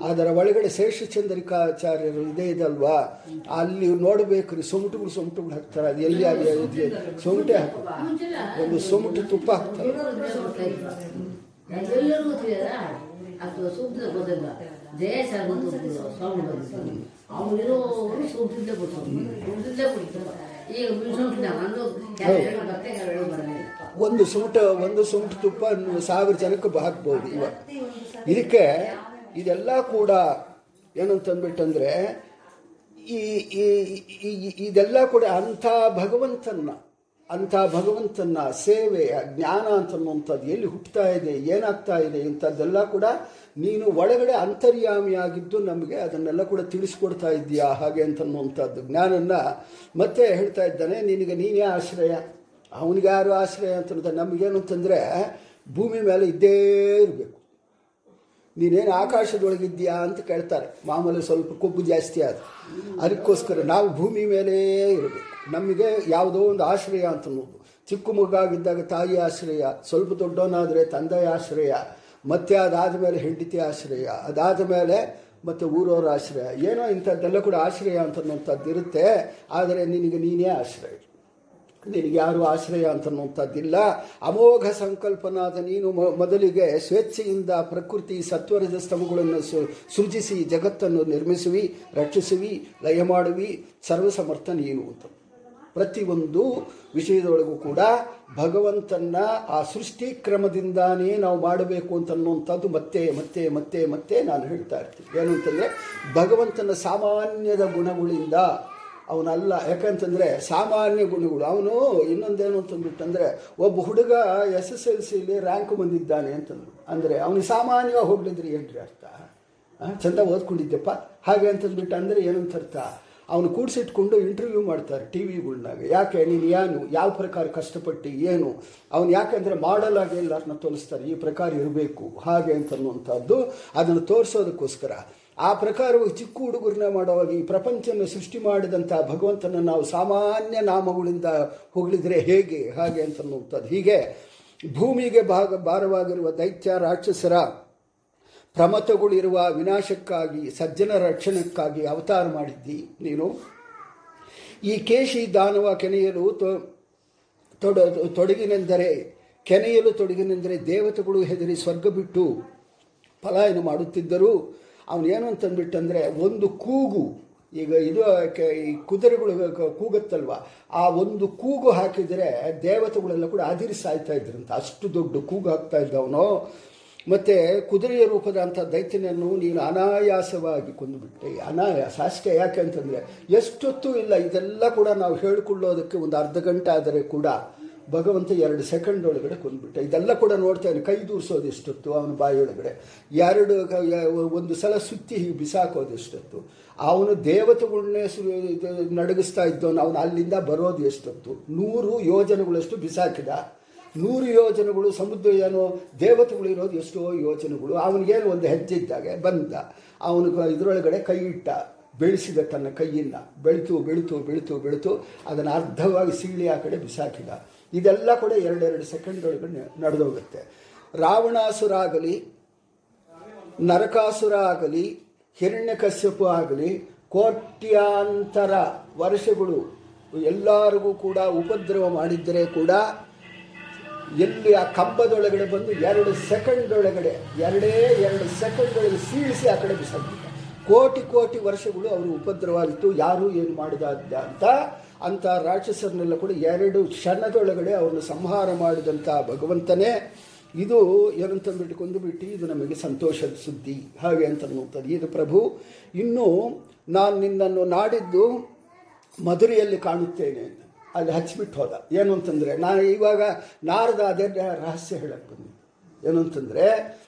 ಅದರ ಒಳಗಡೆ ಶೇಷಚಂದ್ರಿಕಾಚಾರ್ಯರು ಇದೇ ಇದಲ್ವಾ ಅಲ್ಲಿ ನೋಡಬೇಕು ರೀ ಸೊಮಟುಗಳು ಸೊಮಟುಗಳು ಹಾಕ್ತಾರೆ. ಅದು ಎಲ್ಲಿ ಸೊಮಟೆ ಹಾಕು ಒಂದು ಸೊಮಟು ತುಪ್ಪ ಹಾಕ್ತಾರೆ. ಒಂದು ಸೂಟ ಒಂದು ಸುಮಟ ತುಪ್ಪ ಸಾವಿರ ಜನಕ್ಕೆ ಹಾಕ್ಬೋದು ಇವಾಗ. ಇದಕ್ಕೆ ಇದೆಲ್ಲ ಕೂಡ ಏನಂತಂದ್ಬಿಟ್ಟಂದ್ರೆ ಈ ಇದೆಲ್ಲ ಕೂಡ ಅಂಥ ಭಗವಂತನ ಅಂಥ ಭಗವಂತನ ಸೇವೆ ಜ್ಞಾನ ಅಂತನ್ನುವಂಥದ್ದು ಎಲ್ಲಿ ಹುಟ್ಟುತ್ತಾ ಇದೆ ಏನಾಗ್ತಾ ಇದೆ ಇಂಥದ್ದೆಲ್ಲ ಕೂಡ ನೀನು ಒಳಗಡೆ ಅಂತರ್ಯಾಮಿಯಾಗಿದ್ದು ನಮಗೆ ಅದನ್ನೆಲ್ಲ ಕೂಡ ತಿಳಿಸ್ಕೊಡ್ತಾ ಇದ್ದೀಯಾ? ಹಾಗೆ ಅಂತನ್ನುವಂಥದ್ದು. ಜ್ಞಾನನ್ನ ಮತ್ತೆ ಹೇಳ್ತಾ ಇದ್ದಾನೆ, ನಿನಗೆ ನೀನೇ ಆಶ್ರಯ. ಅವನಿಗೆ ಯಾರು ಆಶ್ರಯ ಅಂತ ನಮಗೇನು ಅಂತಂದರೆ ಭೂಮಿ ಮೇಲೆ ಇದ್ದೇ ಇರಬೇಕು. ನೀನೇನು ಆಕಾಶದೊಳಗಿದ್ಯಾ ಅಂತ ಕೇಳ್ತಾರೆ. ಮಾಮೂಲಿ ಸ್ವಲ್ಪ ಕೊಬ್ಬು ಜಾಸ್ತಿ ಆದ ಅದಕ್ಕೋಸ್ಕರ ನಾವು ಭೂಮಿ ಮೇಲೇ ಇರಬೇಕು. ನಮಗೆ ಯಾವುದೋ ಒಂದು ಆಶ್ರಯ ಅಂತ ಅನ್ನೋದು ಚಿಕ್ಕ ಮಗಾಗಿದ್ದಾಗ ತಾಯಿ ಆಶ್ರಯ, ಸ್ವಲ್ಪ ದೊಡ್ಡವನಾದರೆ ತಂದೆಯ ಆಶ್ರಯ. ಮತ್ತೆ ಅದಾದ ಮೇಲೆ ಹೆಂಡತಿ ಆಶ್ರಯ ಅದಾದ ಮೇಲೆ ಮತ್ತು ಊರವರ ಆಶ್ರಯ. ಏನೋ ಇಂಥದ್ದೆಲ್ಲ ಕೂಡ ಆಶ್ರಯ ಅಂತನ್ನುವಂಥದ್ದು ಇರುತ್ತೆ. ಆದರೆ ನಿನಗೆ ನೀನೇ ಆಶ್ರಯ. ನಿನಗೆ ಯಾರು ಆಶ್ರಯ ಅಂತನ್ನುವಂಥದ್ದಿಲ್ಲ ಅಮೋಘ ಸಂಕಲ್ಪನಾದ ನೀನು ಮೊದಲಿಗೆ ಸ್ವೇಚ್ಛೆಯಿಂದ ಪ್ರಕೃತಿ ಸತ್ವರದ ಸ್ತಂಭಗಳನ್ನು ಸೃಜಿಸಿ ಜಗತ್ತನ್ನು ನಿರ್ಮಿಸುವಿ, ರಕ್ಷಿಸುವಿ, ಲಯ ಮಾಡುವಿ, ಸರ್ವಸಮರ್ಥ ನೀನು ಪ್ರತಿಯೊಂದು ವಿಷಯದೊಳಗೂ ಕೂಡ ಭಗವಂತನ ಆ ಸೃಷ್ಟಿ ಕ್ರಮದಿಂದಾನೇ ನಾವು ಮಾಡಬೇಕು ಅಂತನ್ನುವಂಥದ್ದು ಮತ್ತೆ ಮತ್ತೆ ಮತ್ತೆ ಮತ್ತೆ ನಾನು ಹೇಳ್ತಾ ಇರ್ತೀನಿ. ಏನು ಅಂತಂದರೆ, ಭಗವಂತನ ಸಾಮಾನ್ಯದ ಗುಣಗಳಿಂದ ಅವನಲ್ಲ. ಯಾಕಂತಂದರೆ, ಸಾಮಾನ್ಯ ಗುಣಗಳು. ಅವನು ಇನ್ನೊಂದೇನು ಅಂತಂದ್ಬಿಟ್ಟಂದರೆ, ಒಬ್ಬ ಹುಡುಗ ಎಸ್ ಎಸ್ ಎಲ್ ಸಿಲಿ ರ್ಯಾಂಕ್ ಬಂದಿದ್ದಾನೆ ಅಂತಂದು ಅಂದರೆ, ಅವನಿಗೆ ಸಾಮಾನ್ಯವಾಗಿ ಹೋಗ್ಲಿದ್ರೆ ಏನ್ರಿ ಅರ್ಥ? ಚಂದ ಓದ್ಕೊಂಡಿದ್ದೆಪ್ಪ. ಹಾಗೆ ಅಂತಂದ್ಬಿಟ್ಟು ಅಂದರೆ ಏನಂತ ಅರ್ಥ ಅವನು ಕೂಡಿಸಿಟ್ಕೊಂಡು ಇಂಟರ್ವ್ಯೂ ಮಾಡ್ತಾರೆ ಟಿ ವಿಗಳ್ನಾಗ ಯಾಕೆ? ನೀನು ಏನು? ಯಾವ ಪ್ರಕಾರ ಕಷ್ಟಪಟ್ಟು? ಏನು? ಅವನು ಯಾಕೆಂದರೆ ಮಾಡಲ್ ಆಗಿ ಎಲ್ಲರನ್ನ ತೋರಿಸ್ತಾರೆ ಈ ಪ್ರಕಾರ ಇರಬೇಕು. ಹಾಗೆ ಅಂತನ್ನುವಂಥದ್ದು ಅದನ್ನು ತೋರಿಸೋದಕ್ಕೋಸ್ಕರ. ಆ ಪ್ರಕಾರವು ಚಿಕ್ಕ ಹುಡುಗರನ್ನ ಮಾಡುವಾಗ ಈ ಪ್ರಪಂಚವನ್ನು ಸೃಷ್ಟಿ ಮಾಡಿದಂಥ ಭಗವಂತನ ನಾವು ಸಾಮಾನ್ಯ ನಾಮಗಳಿಂದ ಹೊಗಳಿದ್ರೆ ಹೇಗೆ? ಹಾಗೆ ಅಂತನ್ನುವಂಥದ್ದು ಹೀಗೆ ಭೂಮಿಗೆ ಭಾಗ ಭಾರವಾಗಿರುವ ದೈತ್ಯ ರಾಕ್ಷಸರ ಪ್ರಮತಗಳಿರುವ ವಿನಾಶಕ್ಕಾಗಿ, ಸಜ್ಜನ ರಕ್ಷಣಕ್ಕಾಗಿ ಅವತಾರ ಮಾಡಿದ್ದಿ ನೀನು. ಈ ಕೇಶಿ ದಾನವ ಕೆನೆಯಲು ತೊಡ, ತೊಡಗಿನೆಂದರೆ, ಕೆನೆಯಲು ತೊಡಗಿನೆಂದರೆ ದೇವತೆಗಳು ಹೆದರಿ ಸ್ವರ್ಗ ಬಿಟ್ಟು ಪಲಾಯನ ಮಾಡುತ್ತಿದ್ದರು? ಅವನೇನು ಅಂತಂದ್ಬಿಟ್ಟಂದರೆ, ಒಂದು ಕೂಗು, ಈಗ ಇದು ಈ ಕುದುರೆಗಳು ಕೂಗತ್ತಲ್ವ ಕೂಗುತ್ತಲ್ವ? ಆ ಒಂದು ಕೂಗು ಹಾಕಿದರೆ ದೇವತೆಗಳೆಲ್ಲ ಕೂಡ ಅದಿರಿಸಾಯ್ತಾ ಇದ್ರಂತ. ಅಷ್ಟು ದೊಡ್ಡ ಕೂಗು ಹಾಕ್ತಾ ಇದ್ದವನು. ಮತ್ತು ಕುದುರೆಯ ರೂಪದ ಅಂಥ ದೈತ್ಯನನ್ನು ನೀನು ಅನಾಯಾಸವಾಗಿ ಕೊಂದುಬಿಟ್ಟೆ. ಅನಾಯಾಸ ಅಷ್ಟೇ ಯಾಕೆ ಅಂತಂದರೆ ಎಷ್ಟೊತ್ತೂ ಇಲ್ಲ, ಇದೆಲ್ಲ ಕೂಡ ನಾವು ಹೇಳಿಕೊಳ್ಳೋದಕ್ಕೆ ಒಂದು ಅರ್ಧ ಗಂಟೆ ಆದರೆ ಕೂಡ ಭಗವಂತ ಎರಡು ಸೆಕೆಂಡ್ ಒಳಗಡೆ ಕೊಂದುಬಿಟ್ಟೆ. ಇದೆಲ್ಲ ಕೂಡ ನೋಡ್ತಾನೆ ಕೈ ದೂರಿಸೋದು ಎಷ್ಟೊತ್ತು, ಅವನ ಬಾಯಿಯೊಳಗಡೆ. ಎರಡು ಒಂದು ಸಲ ಸುತ್ತಿ ಹೀಗೆ ಬಿಸಾಕೋದು ಎಷ್ಟೊತ್ತು. ಅವನು ದೇವತೆಗಳನ್ನೇ ನಡಗಿಸ್ತಾ ಇದ್ದವನು, ಅವನು ಅಲ್ಲಿಂದ ಬರೋದು ಎಷ್ಟೊತ್ತು. ನೂರು ಯೋಜನೆಗಳಷ್ಟು ಬಿಸಾಕಿದ. ನೂರು ಯೋಜನೆಗಳು, ಸಮುದ್ರ ಏನು, ದೇವತೆಗಳು ಇರೋದು ಎಷ್ಟೋ ಯೋಜನೆಗಳು. ಅವನಿಗೇನು ಒಂದು ಹೆಜ್ಜೆ ಇದ್ದಾಗೆ ಬಂದ. ಅವನು ಇದರೊಳಗಡೆ ಕೈ ಇಟ್ಟ. ಬೆಳೆಸಿದ ತನ್ನ ಕೈಯಿಂದ ಬೆಳೆತು ಬೆಳೆತು ಬೆಳೆತು ಬೆಳೆತು. ಅದನ್ನು ಅರ್ಧವಾಗಿ ಸೀಳಿ ಆ ಕಡೆ ಬಿಸಾಕಿದ. ಇದೆಲ್ಲ ಕೂಡ ಎರಡೆರಡು ಸೆಕೆಂಡ್ ಒಳಗಡೆ ನಡೆದೋಗುತ್ತೆ. ರಾವಣಾಸುರ ಆಗಲಿ ನರಕಾಸುರ ಆಗಲಿ ಹಿರಣ್ಯಕಶ್ಯಪು ಆಗಲಿ, ಕೋಟ್ಯಾಂತರ ವರ್ಷಗಳು ಎಲ್ಲರಿಗೂ ಕೂಡ ಉಪದ್ರವ ಮಾಡಿದ್ದರೆ ಕೂಡ ಎಲ್ಲಿ ಆ ಕಂಬದೊಳಗಡೆ ಬಂದು ಎರಡು ಸೆಕೆಂಡ್ ಒಳಗಡೆ ಎರಡೇ ಎರಡು ಸೆಕೆಂಡ್ ಒಳಗೆ ಸೀಳಿಸಿ ಆ ಕಡೆ ಕೋಟಿ ಕೋಟಿ ವರ್ಷಗಳು ಅವರು ಉಪದ್ರವಾಗಿತ್ತು, ಯಾರೂ ಏನು ಮಾಡಿದ ಅಂತ. ಅಂತ ರಾಕ್ಷಸರನ್ನೆಲ್ಲ ಕೂಡ ಎರಡು ಕ್ಷಣದೊಳಗಡೆ ಅವರನ್ನು ಸಂಹಾರ ಮಾಡಿದಂಥ ಭಗವಂತನೇ, ಇದು ಏನಂತಂದ್ಬಿಟ್ಟು ಕೊಂದುಬಿಟ್ಟು, ಇದು ನಮಗೆ ಸಂತೋಷದ ಸುದ್ದಿ. ಹಾಗೆ ಅಂತ ನೋಡ್ತದೆ ಇದು ಪ್ರಭು, ಇನ್ನು ನಾನು ನಿನ್ನನ್ನು ನಾಡಿದ್ದು ಮಧುರೆಯಲ್ಲಿ ಕಾಣುತ್ತೇನೆ ಅಂತ. ಅಲ್ಲಿ ಹಚ್ಚಿಬಿಟ್ಟು ಹೋದ. ಏನು ಅಂತಂದರೆ ನಾನು ಇವಾಗ ನಾರದ ಅದೇ ರಹಸ್ಯ ಹೇಳಕ್ಕೆ ಬಂದೆ. ಏನು ಅಂತಂದರೆ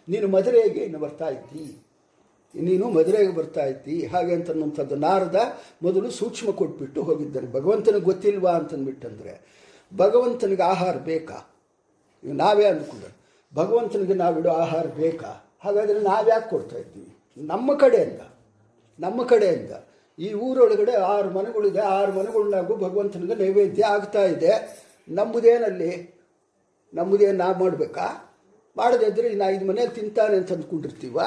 ನೀನು ಮದುರೆಗೆ ಇನ್ನು ಬರ್ತಾ ಇದ್ದಿ. ನೀನು ಮದುರೆಗೆ ಬರ್ತಾ ಇದ್ದಿ. ಹಾಗೆ ಅಂತನ್ನುವಂಥದ್ದು ನಾರದ ಮೊದಲು ಸೂಕ್ಷ್ಮ ಕೊಟ್ಬಿಟ್ಟು ಹೋಗಿದ್ದಾನೆ. ಭಗವಂತನಿಗೆ ಗೊತ್ತಿಲ್ವಾ ಅಂತಂದ್ಬಿಟ್ಟಂದರೆ, ಭಗವಂತನಿಗೆ ಆಹಾರ ಬೇಕಾ? ಈಗ ನಾವೇ ಅಂದ್ಕೊಂಡ್ರೆ, ಭಗವಂತನಿಗೆ ನಾವಿಡೋ ಆಹಾರ ಬೇಕಾ? ಹಾಗಾದರೆ ನಾವ್ಯಾಕೆ ಕೊಡ್ತಾ ಇದ್ದೀವಿ? ನಮ್ಮ ಕಡೆಯಿಂದ ನಮ್ಮ ಕಡೆಯಿಂದ. ಈ ಊರೊಳಗಡೆ ಆರು ಮನೆಗಳಿದೆ. ಆರು ಮನೆಗಳನ್ನಾಗೂ ಭಗವಂತನಿಗೆ ನೈವೇದ್ಯ ಆಗ್ತಾ ಇದೆ. ನಮ್ಮದೇನಲ್ಲಿ ನಮ್ಮದೇನು ನಾವು ಮಾಡಬೇಕಾ? ಮಾಡದಿದ್ದರೆ ಇನ್ನು ಐದು ಮನೆ ತಿಂತಾನೆ ಅಂತ ಅಂದ್ಕೊಂಡಿರ್ತೀವ.